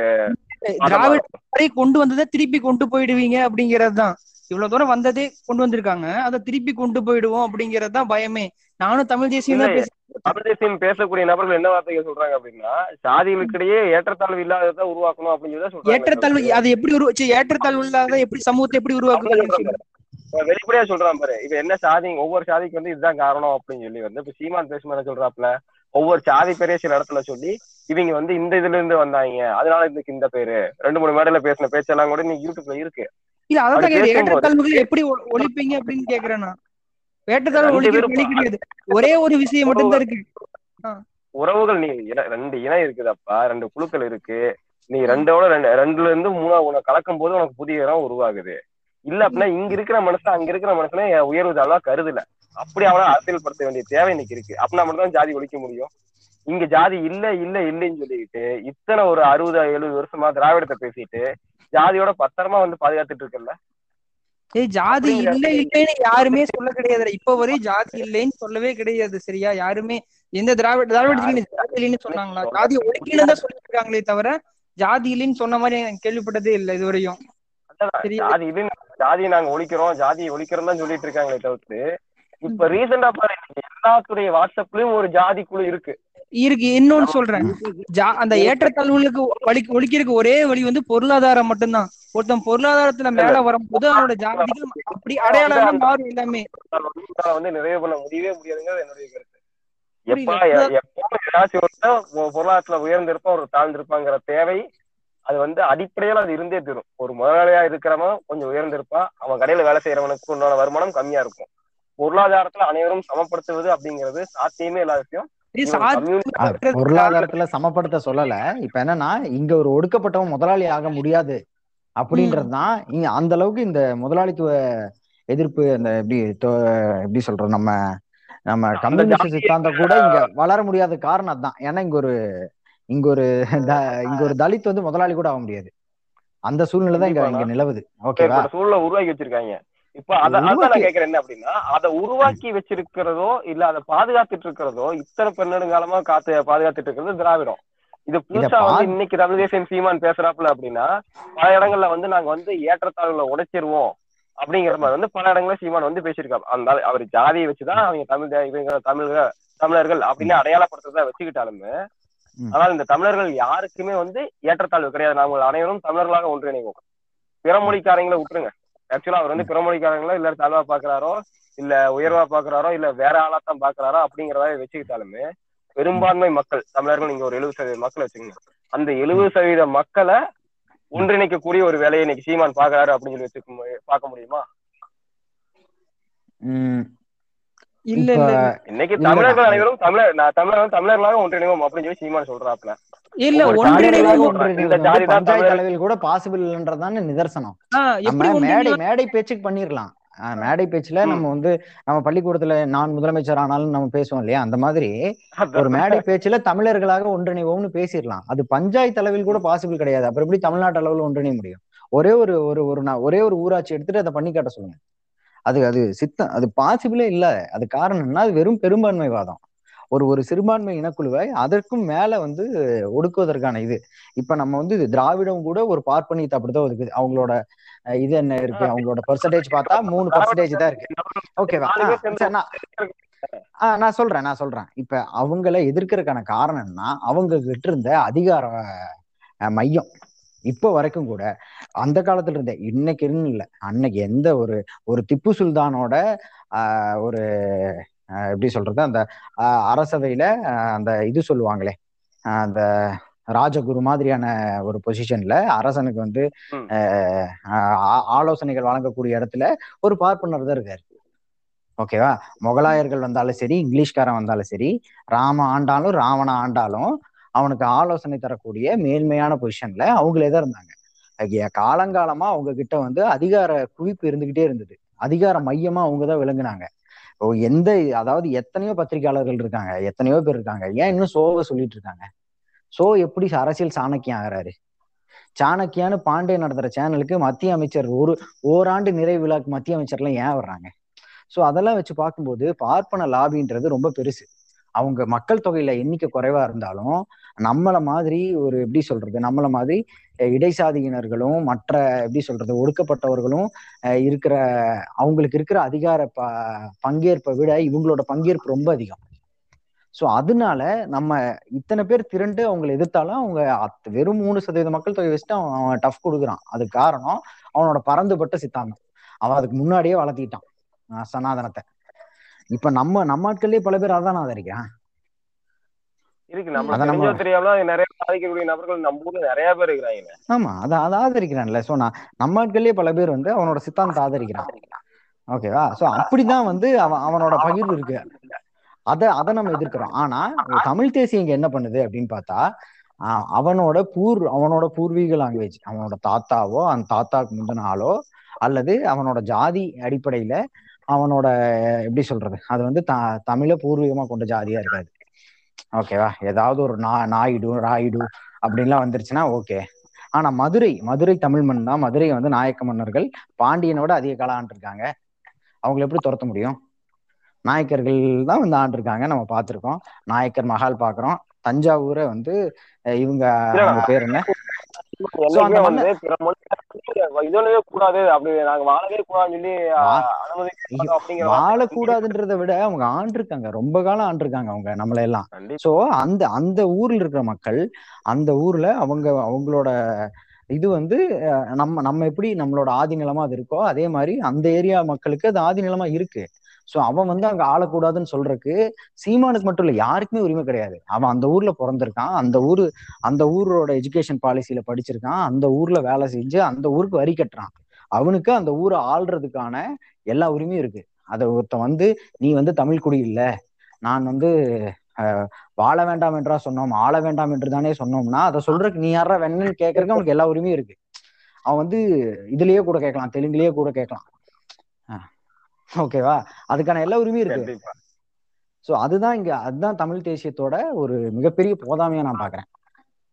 திராவிட கொண்டு வந்ததை திருப்பி கொண்டு போயிடுவீங்க அப்படிங்கிறது தான். இவ்வளவு தூரம் வந்ததே கொண்டு வந்திருக்காங்க. அதை திருப்பி கொண்டு போயிடுவோம் அப்படிங்கிறது தான் பயமே. நானும் தமிழ் தேசியம் தான்
தேசியம் பேசக்கூடிய நபர்கள் என்ன வார்த்தைகள் சொல்றாங்க அப்படின்னா சாதிகளுக்கிடையே ஏற்றத்தாழ்வு இல்லாததை உருவாக்கணும் அப்படின்னு சொல்லி சொல்றாங்க.
ஏற்றத்தாழ்வு அது எப்படி உருவ சரி, ஏற்றத்தாழ்வு இல்லாத எப்படி சமூகத்தை எப்படி உருவாக்குறது
வெளிப்படையா சொல்றான் பாரு இப்ப என்ன சாதி ஒவ்வொரு சாதிக்கு வந்து இதுதான் காரணம் அப்படின்னு சொல்லி வந்து இப்ப சீமான் பேசும்போது சொல்றாப்ல ஒவ்வொரு சாதி பேரையும் சில இடத்துல சொல்லி இவங்க வந்து இந்த இதுல இருந்து வந்தாங்க அதனால இதுக்கு இந்த பேரு ரெண்டு மூணு மேடையில பேசின பேச்செல்லாம் கூட நீங்க யூடியூப்ல இருக்கு.
இல்ல அதான் எப்படி ஒழிப்பீங்க அப்படின்னு கேக்குறேன் நான். வழி கிடையாது ஒரே ஒரு விஷயம் மட்டும் தான் இருக்கு.
உறவுகள் நீ ரெண்டு இனம் இருக்குதப்பா. ரெண்டு குழுக்கள் இருக்கு. நீ ரெண்டோட ரெண்டு ரெண்டுல இருந்து மூணா உனக்கு கலக்கும் போது உனக்கு புதிய இனம் உருவாகுது. இல்ல அப்படின்னா இங்க இருக்கிற மனுஷன் அங்க இருக்கிற மனுஷனே உயர்வு தாழ்வா கருதல. அப்படி அவனை அரசியல்படுத்த வேண்டிய தேவை இன்னைக்கு இருக்கு. அப்படின்னா மட்டும் தான் ஜாதி ஒழிக்க முடியும். இங்க ஜாதி இல்ல இல்ல இல்லைன்னு சொல்லிட்டு இத்தனை ஒரு அறுபது எழுபது வருஷமா திராவிடத்தை பேசிட்டு ஜாதியோட பத்திரமா வந்து பாதுகாத்துட்டு இருக்கல
ஏய் ஜாதி இல்ல இல்லைன்னு யாருமே சொல்ல கிடையாது இப்ப வரை ஜாதி இல்லைன்னு சொல்லவே கிடையாது சரியா? யாருமே எந்த திராவிட திராவிடத்துல ஜாதி இல்லைன்னு சொன்னாங்களா? ஜாதி ஒழிக்கணும் தான் சொல்லிருக்காங்களே தவிர ஜாதி இல்லைன்னு சொன்ன மாதிரி நான் கேள்விப்பட்டதே இல்லை இதுவரையும்.
ஜாதி இல்லைன்னு ஜாதியை நாங்க ஒழிக்கிறோம் ஜாதியை ஒழிக்கிறோம் தான் சொல்லிட்டு இருக்காங்களே தவிர்த்து. இப்ப ரீசெண்டா பாரு எல்லாத்துடைய வாட்ஸ்அப்லயும் ஒரு ஜாதி குழு இருக்கு.
இருக்கு. இன்னொன்னு சொல்றேன். அந்த ஏற்றத்தாழ்வுகளுக்கு ஒழிக்கிறதுக்கு ஒரே வழி வந்து பொருளாதாரம் மட்டும்தான். ஒருத்தன் பொருளாதாரத்துல மேல வரும்போது அவனோட ஜாதிகள் அப்படி அடையாளமா மாறும் எல்லாமே.
வந்து நிறைவு பண்ண முடியவே முடியாதுங்கிறது என்னுடைய கருத்து. எப்ப. எப்போ ஏதாச்சும் ஒருத்தன் பொருளாதாரத்துல உயர்ந்திருப்பான் ஒரு தாழ்ந்திருப்பாங்கிற தேவை அது வந்து அடிப்படையில அது இருந்தே தரும். ஒரு முதலாளியா இருக்கிறவன் கொஞ்சம் உயர்ந்திருப்பான் அவன் கடையில வேலை செய்யறவனுக்கு உண்டான வருமானம் கம்மியா இருக்கும். பொருளாதாரத்துல அனைவரும் சமப்படுத்துவது அப்படிங்கிறது சாத்தியமே இல்லாத விஷயம்.
பொருளாதாரத்துல சமப்படுத்த சொல்லல. இப்ப என்னன்னா இங்க ஒரு ஒடுக்கப்பட்டவன் முதலாளி ஆக முடியாது. அப்படின்றதுதான் இங்க அந்த அளவுக்கு இந்த முதலாளித்துவ எதிர்ப்பு அந்த எப்படி எப்படி சொல்றது நம்ம நம்ம கம்யூனிஸ்ட் சித்தாந்தம் கூட இங்க வளர முடியாத காரணம் அதான் ஏன்னா இங்க ஒரு இங்க ஒரு இங்க ஒரு தலித் வந்து முதலாளி கூட ஆக முடியாது. அந்த சூழ்நிலை தான் இங்க இங்க நிலவுது. ஓகேவா
சூழலை உருவாக்கி வச்சிருக்காங்க. இப்ப அத அதான் நான் கேக்குறேன் என்ன அப்படின்னா அதை உருவாக்கி வச்சிருக்கிறதோ இல்ல அதை பாதுகாத்துட்டு இருக்கிறதோ இத்தனை பெருநெடுங்காலமா காத்து பாதுகாத்துட்டு இருக்கிறது திராவிடம். இது புதுசா வந்து இன்னைக்கு தேசியம் சீமான் பேசுறாப்புல அப்படின்னா பல இடங்கள்ல வந்து நாங்க வந்து ஏற்றத்தாழ்வுகளை உடைச்சிருவோம் அப்படிங்கிற மாதிரி வந்து பல இடங்கள்ல சீமான் வந்து பேசியிருக்காரு. அந்த அவர் ஜாதியை வச்சுதான் அவங்க தமிழ் இவங்க தமிழ் தமிழர்கள் அப்படின்னு அடையாளப்படுத்துறத வச்சுக்கிட்டாலுமே. ஆனால் இந்த தமிழர்கள் யாருக்குமே வந்து ஏற்றத்தாழ்வு கிடையாது. நாங்கள் அனைவரும் தமிழர்களாக ஒன்றிணைவோம். பிற மொழிக்காரங்களை விட்டுருங்க. ஆக்சுவலா அவர் வந்து பிற மொழிக்காரங்களோ இல்ல தாழ்வா பாக்குறாரோ இல்ல உயர்வா பாக்குறாரோ இல்ல வேற ஆளாத்தான் பாக்குறாரோ அப்படிங்கிறத வச்சுக்கிட்டாலுமே பெரும்பான்மை மக்கள் தமிழர்கள் நீங்க ஒரு எழுபது சதவீத மக்கள் வச்சுக்கோங்க. அந்த எழுபது சதவீத மக்களை ஒன்றிணைக்கக்கூடிய ஒரு வேலையை இன்னைக்கு சீமான் பாக்குறாரு அப்படின்னு சொல்லி வச்சுக்க பார்க்க முடியுமா?
இல்ல இல்ல
இன்னைக்கு. தமிழர்கள் அனைவரும் தமிழர் நான் தமிழர்கள் தமிழர்களாக ஒன்றிணைவோம் அப்படின்னு சொல்லி சீமான் சொல்றாப்ல
இல்ல
ஒரு
ஒன்றிணைவு
கூட பாசிபிள் இல்லைன்றதான நிதர்சனம்.
ஆ,
நம்ம
எப்படி
மேடை மேடை பேச்சுக்கு பண்ணிரலாம். மேடை பேச்சுல. நம்ம வந்து நம்ம பள்ளிக்கூடத்துல நான் முதலமைச்சர் ஆனாலும் நம்ம பேசுவோம் இல்லையா? அந்த மாதிரி ஒரு மேடை பேச்சுல தமிழர்களாக ஒன்றிணைவோம்னு பேசிடலாம். அது பஞ்சாயத்து அளவில் கூட பாசிபிள் கிடையாது. அப்புறம் எப்படி தமிழ்நாட்டு அளவில் ஒன்றிணைய முடியும்? ஒரே ஒரு ஒரு ஒரு ஒரே ஒரு ஊராட்சி எடுத்துட்டு அதை பண்ணி காட்ட சொல்லுங்க. அது அது சித்தம் அது பாசிபிளே இல்ல. அது காரணம் என்ன அது வெறும் பெரும்பான்மைவாதம். ஒரு ஒரு சிறுபான்மை இனக்குழுவை அதற்கும் மேல வந்து ஒடுக்குவதற்கான இது. இப்ப நம்ம வந்து இது திராவிடம் கூட ஒரு பார்ப்பனியத்தை அப்படிதான் ஒதுக்குது. அவங்களோட அஹ், இது என்ன இருக்கு? அவங்களோட பெர்சன்டேஜ் பார்த்தா மூணு பர்சன்டேஜ் தான் இருக்கு. ஓகேவா நான் நான் சொல்றேன் நான் சொல்றேன். இப்ப அவங்கள எதிர்க்கிறதுக்கான காரணம்னா அவங்க கிட்ட இருந்த அதிகார அஹ், மையம் இப்போ வரைக்கும் கூட அந்த காலத்துல இருந்த இன்னைக்கு இல்ல. அன்னைக்கு எந்த ஒரு ஒரு திப்பு சுல்தானோட ஆஹ், ஒரு எப்படி சொல்றது? அந்த அரசவையில அந்த இது சொல்லுவாங்களே அந்த ராஜகுரு மாதிரியான ஒரு பொசிஷன்ல அரசனுக்கு வந்து ஆலோசனைகள் வழங்கக்கூடிய இடத்துல ஒரு பார்ப்பனர் தான் இருக்காரு. ஓகேவா? முகலாயர்கள் வந்தாலும் சரி இங்கிலீஷ்காரன் வந்தாலும் சரி ராம ஆண்டாலும் ராவண ஆண்டாலும் அவனுக்கு ஆலோசனை தரக்கூடிய மேன்மையான பொசிஷன்ல அவங்களே தான் இருந்தாங்க. காலங்காலமா அவங்க கிட்ட வந்து அதிகார குவிப்பு இருந்துகிட்டே இருந்தது. அதிகார மையமா அவங்க தான் விளங்குனாங்க. எந்த அதாவது எத்தனையோ பத்திரிகையாளர்கள் இருக்காங்க எத்தனையோ பேர் இருக்காங்க. ஏன் இன்னும் சோவை சொல்லிட்டு இருக்காங்க? சோ எப்படி அரசியல் சாணக்கியம் ஆகிறாரு? சாணக்கியான்னு பாண்டே நடத்துற சேனலுக்கு மத்திய அமைச்சர் ஒரு ஓராண்டு நிறைவு விழாக்கு மத்திய அமைச்சர்லாம் ஏன் வர்றாங்க? சோ அதெல்லாம் வச்சு பார்க்கும்போது பார்ப்பன லாபின்றது ரொம்ப பெருசு. அவங்க மக்கள் தொகையில எண்ணிக்கை குறைவா இருந்தாலும் நம்மள மாதிரி ஒரு எப்படி சொல்றது நம்மள மாதிரி இடைசாதியினர்களும் மற்ற எப்படி சொல்றது ஒடுக்கப்பட்டவர்களும் இருக்கிற அவங்களுக்கு இருக்கிற அதிகார ப பங்கேற்பை விட இவங்களோட பங்கேற்பு ரொம்ப அதிகம். ஸோ அதனால நம்ம இத்தனை பேர் திரண்டு அவங்களை எதிர்த்தாலும் அவங்க அத்- வெறும் மூணு சதவீத மக்கள் தொகை வச்சுட்டு அவன் அவன் டஃப் கொடுக்குறான். அதுக்கு காரணம் அவனோட பறந்துபட்ட சித்தாந்தம். அவன் அதுக்கு முன்னாடியே வளர்த்திட்டான். சனாதனத்தை. இப்ப நம்ம நம்ம ஆட்கள்லயே பல பேர் அதான் ஆதரிக்கிறான்
இருக்கு. நம்ம தெரிஞ்சோ தெரியாமல நிறைய பாதிக்கக்கூடிய நபர்கள் நம்ம ஊர்ல நிறைய பேர் இருக்கிறாங்க
ஆமா அதை அதை ஆதரிக்கிறான்ல. சோ நான் நம்ம ஆட்கள்லயே பல பேர் வந்து அவனோட சித்தாந்தத்தை ஆதரிக்கிறான். ஓகேவா சோ அப்படிதான் வந்து அவன் அவனோட பகிர்வு இருக்கு. அத அதை நம்ம எதிர்க்கிறோம். ஆனா தமிழ் தேசியம் இங்க என்ன பண்ணுது அப்படின்னு பார்த்தா அவனோட பூர் அவனோட பூர்வீக லாங்குவேஜ் அவனோட தாத்தாவோ அந்த தாத்தாக்கு முந்தின ஆளோ அல்லது அவனோட ஜாதி அடிப்படையில அவனோட எப்படி சொல்றது? அது வந்து த தமிழ பூர்வீகமா கொண்ட ஜாதியா இருக்காது. ஓகேவா ஏதாவது ஒரு நா நாயுடு ராயுடு அப்படின்லாம் வந்துருச்சுன்னா ஓகே ஆனா மதுரை மதுரை தமிழ் மண் தான். மதுரை வந்து நாயக்க மன்னர்கள் பாண்டியனோட அதிக காலம் ஆண்டிருக்காங்க. அவங்களை எப்படி துரத்த முடியும்? நாயக்கர்கள் தான் வந்து ஆண்டிருக்காங்க. நம்ம பார்த்திருக்கோம். நாயக்கர் மகால் பாக்குறோம் தஞ்சாவூரை வந்து இவங்க அவங்க பேர் என்ன? வாழக்கூடாதுன்றதை விட அவங்க ஆண்டிருக்காங்க. ரொம்ப காலம் ஆண்டிருக்காங்க அவங்க நம்மள எல்லாம் சோ அந்த அந்த ஊர்ல இருக்கிற மக்கள் அந்த ஊர்ல அவங்க அவங்களோட இது வந்து நம்ம நம்ம எப்படி நம்மளோட ஆதி நிலமா அது இருக்கோ அதே மாதிரி அந்த ஏரியா மக்களுக்கு அது ஆதி நிலமா இருக்கு. சோ அவன் வந்து அங்க ஆளக்கூடாதுன்னு சொல்றதுக்கு சீமானுக்கு மட்டும் இல்ல யாருக்குமே உரிமை கிடையாது. அவன் அந்த ஊர்ல பிறந்திருக்கான் அந்த ஊரு அந்த ஊரோட எஜுகேஷன் பாலிசியில படிச்சிருக்கான் அந்த ஊர்ல வேலை செஞ்சு அந்த ஊருக்கு வரி கட்டுறான். அவனுக்கு அந்த ஊரை ஆள்றதுக்கான எல்லா உரிமையும் இருக்கு. அதை ஒருத்தன் வந்து நீ வந்து தமிழ் குடி இல்ல. நான் வந்து வாழ வேண்டாம் என்றா சொன்னோம் ஆள வேண்டாம் என்று தானே சொன்னோம்னா அதை சொல்றதுக்கு நீ யாரா வேணும்னு கேட்கறதுக்கு அவனுக்கு எல்லா உரிமையும் இருக்கு. அவன் வந்து இதுலயே கூட கேட்கலாம் தெலுங்குலயே கூட கேட்கலாம். ஓகேவா? அதுக்கான எல்லா உரிமையும் இருக்கு. ஸோ அதுதான் இங்க அதுதான் தமிழ் தேசியத்தோட ஒரு மிகப்பெரிய போதாமையா நான் பாக்குறேன்.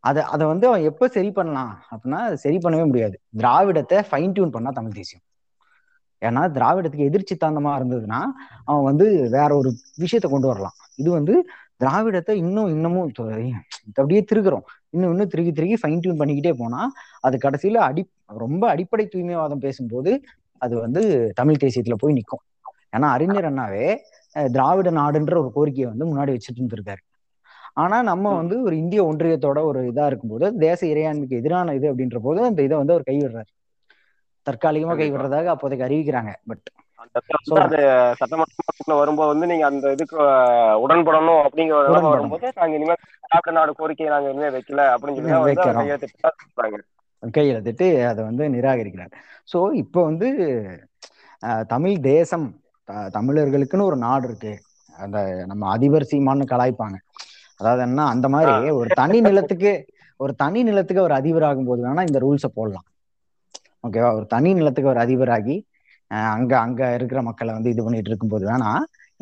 அதை அதை வந்து அவன் எப்ப சரி பண்ணலாம் அப்படின்னா சரி பண்ணவே முடியாது. திராவிடத்தை ஃபைன் டியூன் பண்ணா தமிழ் தேசியம். ஏன்னா திராவிடத்துக்கு எதிர் சித்தாந்தமா இருந்ததுன்னா அவன் வந்து வேற ஒரு விஷயத்த கொண்டு வரலாம். இது வந்து திராவிடத்தை இன்னும் இன்னமும் அப்படியே திருகுறோம். இன்னும் இன்னும் திருகி திருகி ஃபைன் டியூன் பண்ணிக்கிட்டே போனா அது கடைசியில அடி ரொம்ப அடிப்படை தூய்மைவாதம் பேசும்போது அது வந்து தமிழ் தேசியத்துல போய் நிற்கும் ஏன்னா அறிஞர் அண்ணாவே திராவிட நாடுன்ற ஒரு கோரிக்கையை வந்து முன்னாடி வச்சுட்டு இருந்திருக்காரு. ஆனா நம்ம வந்து ஒரு இந்திய ஒன்றியத்தோட ஒரு இதா இருக்கும்போது தேச இறையாண்மைக்கு எதிரான இது அப்படின்ற போது அந்த இதை வந்து அவர் கைவிடுறாரு. தற்காலிகமா. கைவிடுறதாக அப்போதைக்கு அறிவிக்கிறாங்க பட்
அது வரும்போது வந்து நீங்க அந்த இதுக்கு உடன்படணும் அப்படிங்கிற. வரும்போது நாங்க இனிமேல் நாடு கோரிக்கையை நாங்க இனிமே வைக்கல அப்படின்னு சொல்லி கையெழுத்திட்டு
அதை வந்து நிராகரிக்கிறார். ஸோ இப்போ வந்து தமிழ் தேசம் தமிழர்களுக்குன்னு ஒரு நாடு இருக்கு. அந்த நம்ம அதிபர் சீமான்னு கலாய்ப்பாங்க. அதாவது என்ன அந்த மாதிரி ஒரு தனி நிலத்துக்கு ஒரு தனி நிலத்துக்கு அவர் அதிபர் ஆகும்போது வேணா இந்த ரூல்ஸை போடலாம். ஓகேவா ஒரு தனி நிலத்துக்கு அவர் அதிபராகி அங்க அங்க இருக்கிற மக்களை வந்து இது பண்ணிட்டு இருக்கும்போது வேணா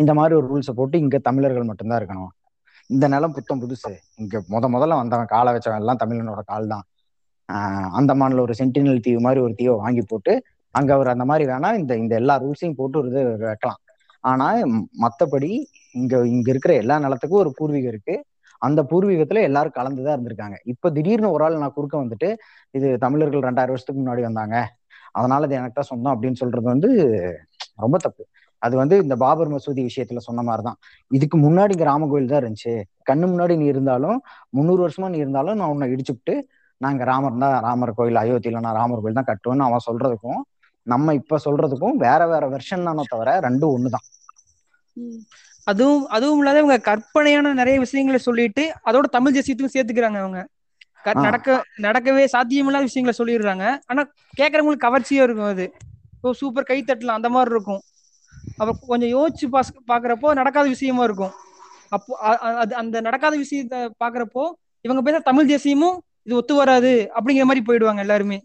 இந்த மாதிரி ஒரு ரூல்ஸை போட்டு இங்க தமிழர்கள் மட்டும்தான் இருக்கணும். இந்த நிலம் புத்தம் புதுசு. இங்க முத முதல்ல வந்தவன் காலை வச்சவன் எல்லாம் தமிழனோட கால் தான் அந்தமான்ல ஒரு சென்டினல் தீவு மாதிரி ஒரு தீவை வாங்கி போட்டு அங்க அவர் அந்த மாதிரி வேணா இந்த இந்த எல்லா ரூல்ஸையும் போட்டு ஒரு இது வைக்கலாம். ஆனா மத்தபடி இங்க இங்க இருக்கிற எல்லா நிலத்துக்கும் ஒரு பூர்வீகம் இருக்கு. அந்த பூர்வீகத்துல எல்லாரும் கலந்துதான் இருந்திருக்காங்க. இப்ப திடீர்னு ஒரு ஆள் நான் குறுக்க வந்துட்டு இது தமிழர்கள் ரெண்டாயிரம் வருஷத்துக்கு முன்னாடி வந்தாங்க. அதனால இது எனக்கு தான் சொந்தம் அப்படின்னு சொல்றது வந்து ரொம்ப தப்பு. அது வந்து இந்த பாபர் மசூதி விஷயத்துல சொன்ன மாதிரிதான். இதுக்கு முன்னாடி இங்க ராம கோயில் தான் இருந்துச்சு. கண்ணு முன்னாடி நீ இருந்தாலும் முந்நூறு வருஷமா நீ இருந்தாலும் நான் உன்னை இடிச்சுட்டு நாங்க ராமர் தான் ராமர் கோயில் அயோத்தியில நான் ராமர் கோயில் தான் கட்டுவேன்னு அவன் சொல்றதுக்கும் நம்ம இப்ப சொல்றதுக்கும் வேற வேற வெர்ஷன் தானே தவிர ரெண்டும் ஒண்ணுதான்.
அதுவும் அதுவும் இல்லாத இவங்க கற்பனையான நிறைய விஷயங்களை சொல்லிட்டு அதோட தமிழ் தேசியத்துக்கும் சேர்த்துக்கிறாங்க அவங்க. நடக்க நடக்கவே சாத்தியமில்லாத விஷயங்களை சொல்லிடுறாங்க. ஆனா கேட்கறவங்களுக்கு கவர்ச்சியா இருக்கும் அது. சூப்பர் கை தட்டலாம் அந்த மாதிரி இருக்கும். அப்ப கொஞ்சம் யோசிச்சு பாஸ் பாக்குறப்போ நடக்காத விஷயமா இருக்கும். அப்போ அது அந்த நடக்காத விஷயத்த பாக்குறப்போ இவங்க பேச தமிழ் தேசியமும் இது ஒத்து வராது அப்படிங்கிற மாதிரி போயிடுவாங்க எல்லாருமே.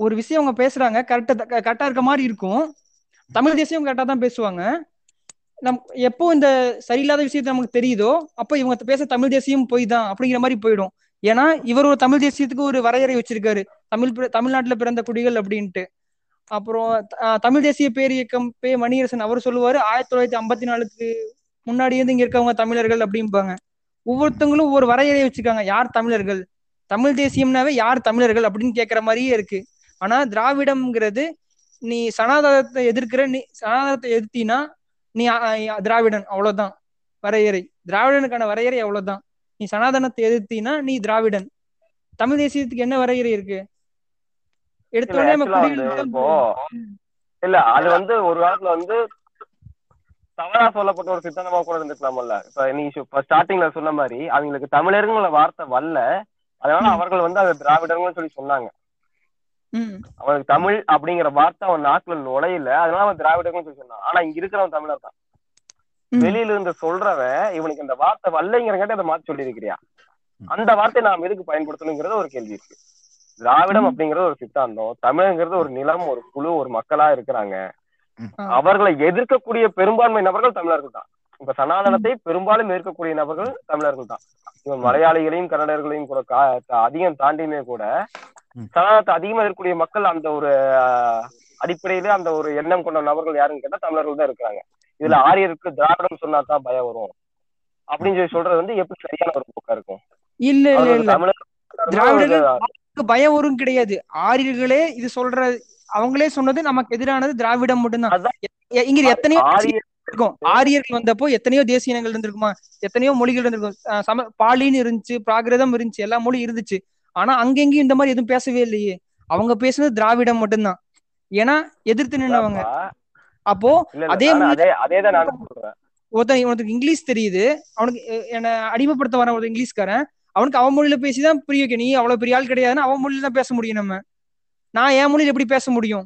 ஒரு விஷயம் அவங்க பேசுறாங்க கரெக்டா கரெக்டா இருக்க மாதிரி இருக்கும். தமிழ் தேசியம் கரெக்டா தான் பேசுவாங்க. நம் எப்போ இந்த சரியில்லாத விஷயத்த நமக்கு தெரியுதோ அப்போ இவங்க பேச தமிழ் தேசியம் போய் தான் அப்படிங்கிற மாதிரி போயிடும். ஏன்னா இவர் ஒரு தமிழ் தேசியத்துக்கு ஒரு வரையறை வச்சிருக்காரு. தமிழ் தமிழ்நாட்டுல பிறந்த குடிகள் அப்படின்ட்டு. அப்புறம் தமிழ் தேசிய பேரியக்கம் பே மணியரசன் அவர் சொல்லுவாரு ஆயிரத்தி தொள்ளாயிரத்தி ஐம்பத்தி நாலுக்கு முன்னாடி இருந்து இங்க இருக்கவங்க தமிழர்கள் அப்படிம்பாங்க. ஒவ்வொருத்தவங்களும் ஒவ்வொரு வரையறையை வச்சிருக்காங்க யார் தமிழர்கள்? தமிழ் தேசியம்னாவே யார் தமிழர்கள் அப்படின்னு கேட்கற மாதிரியே இருக்கு. ஆனா திராவிடம்ங்கிறது நீ சனாதனத்தை எதிர்க்கிற நீ சனாதனத்தை எதிர்த்தினா நீ திராவிடன். அவ்வளவுதான். வரையறை. திராவிடனுக்கான வரையறை அவ்வளவுதான். நீ சனாதனத்தை எதிர்த்தினா நீ திராவிடன். தமிழ் தேசியத்துக்கு என்ன வரையறை இருக்கு? எடுத்த
இல்ல
உடனே நம்ம
இல்ல அது வந்து ஒரு காலத்துல வந்து தவறா சொல்லப்பட்ட ஒரு சித்தாந்தமா கூட இருந்துக்கலாம்ல இப்ப நீ இப்ப ஸ்டார்டிங்ல சொன்ன மாதிரி அவங்களுக்கு தமிழருங்கிற வார்த்தை வரல. அதனால. அவர்கள் வந்து அதை திராவிடர்கள் சொல்லி சொன்னாங்க. அவனுக்கு தமிழ் அப்படிங்கிற வார்த்தை அவன் நாக்குல நுழையல. அதனால அவன் திராவிடர்கள் சொல்லி சொன்னான். ஆனா இங்க இருக்கிறவன் தமிழர் தான். வெளியில இருந்து சொல்றவன் இவனுக்கு இந்த வார்த்தை வரலைங்கிறங்காட்டி அதை மாத்தி சொல்லியிருக்கிறியா? அந்த வார்த்தையை நாம் எதுக்கு பயன்படுத்தணுங்கிறது ஒரு கேள்வி இருக்கு. திராவிடம். அப்படிங்கிறது ஒரு சித்தாந்தம். தமிழ்ங்கிறது ஒரு நிலம் ஒரு குழு ஒரு மக்களா இருக்கிறாங்க. அவர்களை எதிர்க்கக்கூடிய பெரும்பான்மை நபர்கள் தமிழர்கள் தான். இப்ப சனாதனத்தை பெரும்பாலும் எதிர்க்கக்கூடிய நபர்கள் தமிழர்கள் தான். இவன் மலையாளிகளையும் கன்னடர்களையும் கூட அதிகம் தாண்டியுமே கூட. சனாதனத்தை அதிகமா இருக்கக்கூடிய மக்கள் அந்த ஒரு அடிப்படையில அந்த ஒரு எண்ணம் கொண்ட நபர்கள் யாருன்னு கேட்டா தமிழர்கள் தான் இருக்கிறாங்க. இதுல ஆரியருக்கு திராவிடம் சொன்னா தான் பயம் வரும். அப்படின்னு சொல்லி சொல்றது வந்து எப்படி சரியான ஒரு போக்கா இருக்கும்?
இல்ல இல்ல இல்ல.
தமிழர்
திராவிடர்கள் பயம் வரும் கிடையாது. ஆரியர்களே இது சொல்ற அவங்களே சொன்னது நமக்கு எதிரானது திராவிடம் மட்டும்தான். இங்க எத்தனையோ இருக்கும். ஆரியர்கள் வந்தப்போ எத்தனையோ தேசிய இனங்கள் இருந்திருக்குமா? எத்தனையோ மொழிகள் இருந்திருக்கும். சம பாலின்னு இருந்துச்சு பிராகிருதம் இருந்துச்சு எல்லா மொழியும் இருந்துச்சு. ஆனா அங்கெங்கேயும் இந்த மாதிரி எதுவும் பேசவே இல்லையே. அவங்க பேசுனது திராவிடம் மட்டும்தான். ஏன்னா எதிர்த்து நின்னவங்க. அப்போ அதே மொழி-
சொல்றேன்.
ஒருத்தன் உனக்கு இங்கிலீஷ் தெரியுது. அவனுக்கு என்னை அடிமைப்படுத்த வர ஒரு இங்கிலீஷ்காரன். அவனுக்கு அவன் மொழியில பேசிதான் புரிய வைக்க நீ அவ்வளவு பெரிய ஆள் கிடையாதுன்னு அவன் மொழியில தான் பேச முடியும் நம்ம. நான் என் மொழியில எப்படி பேச முடியும்?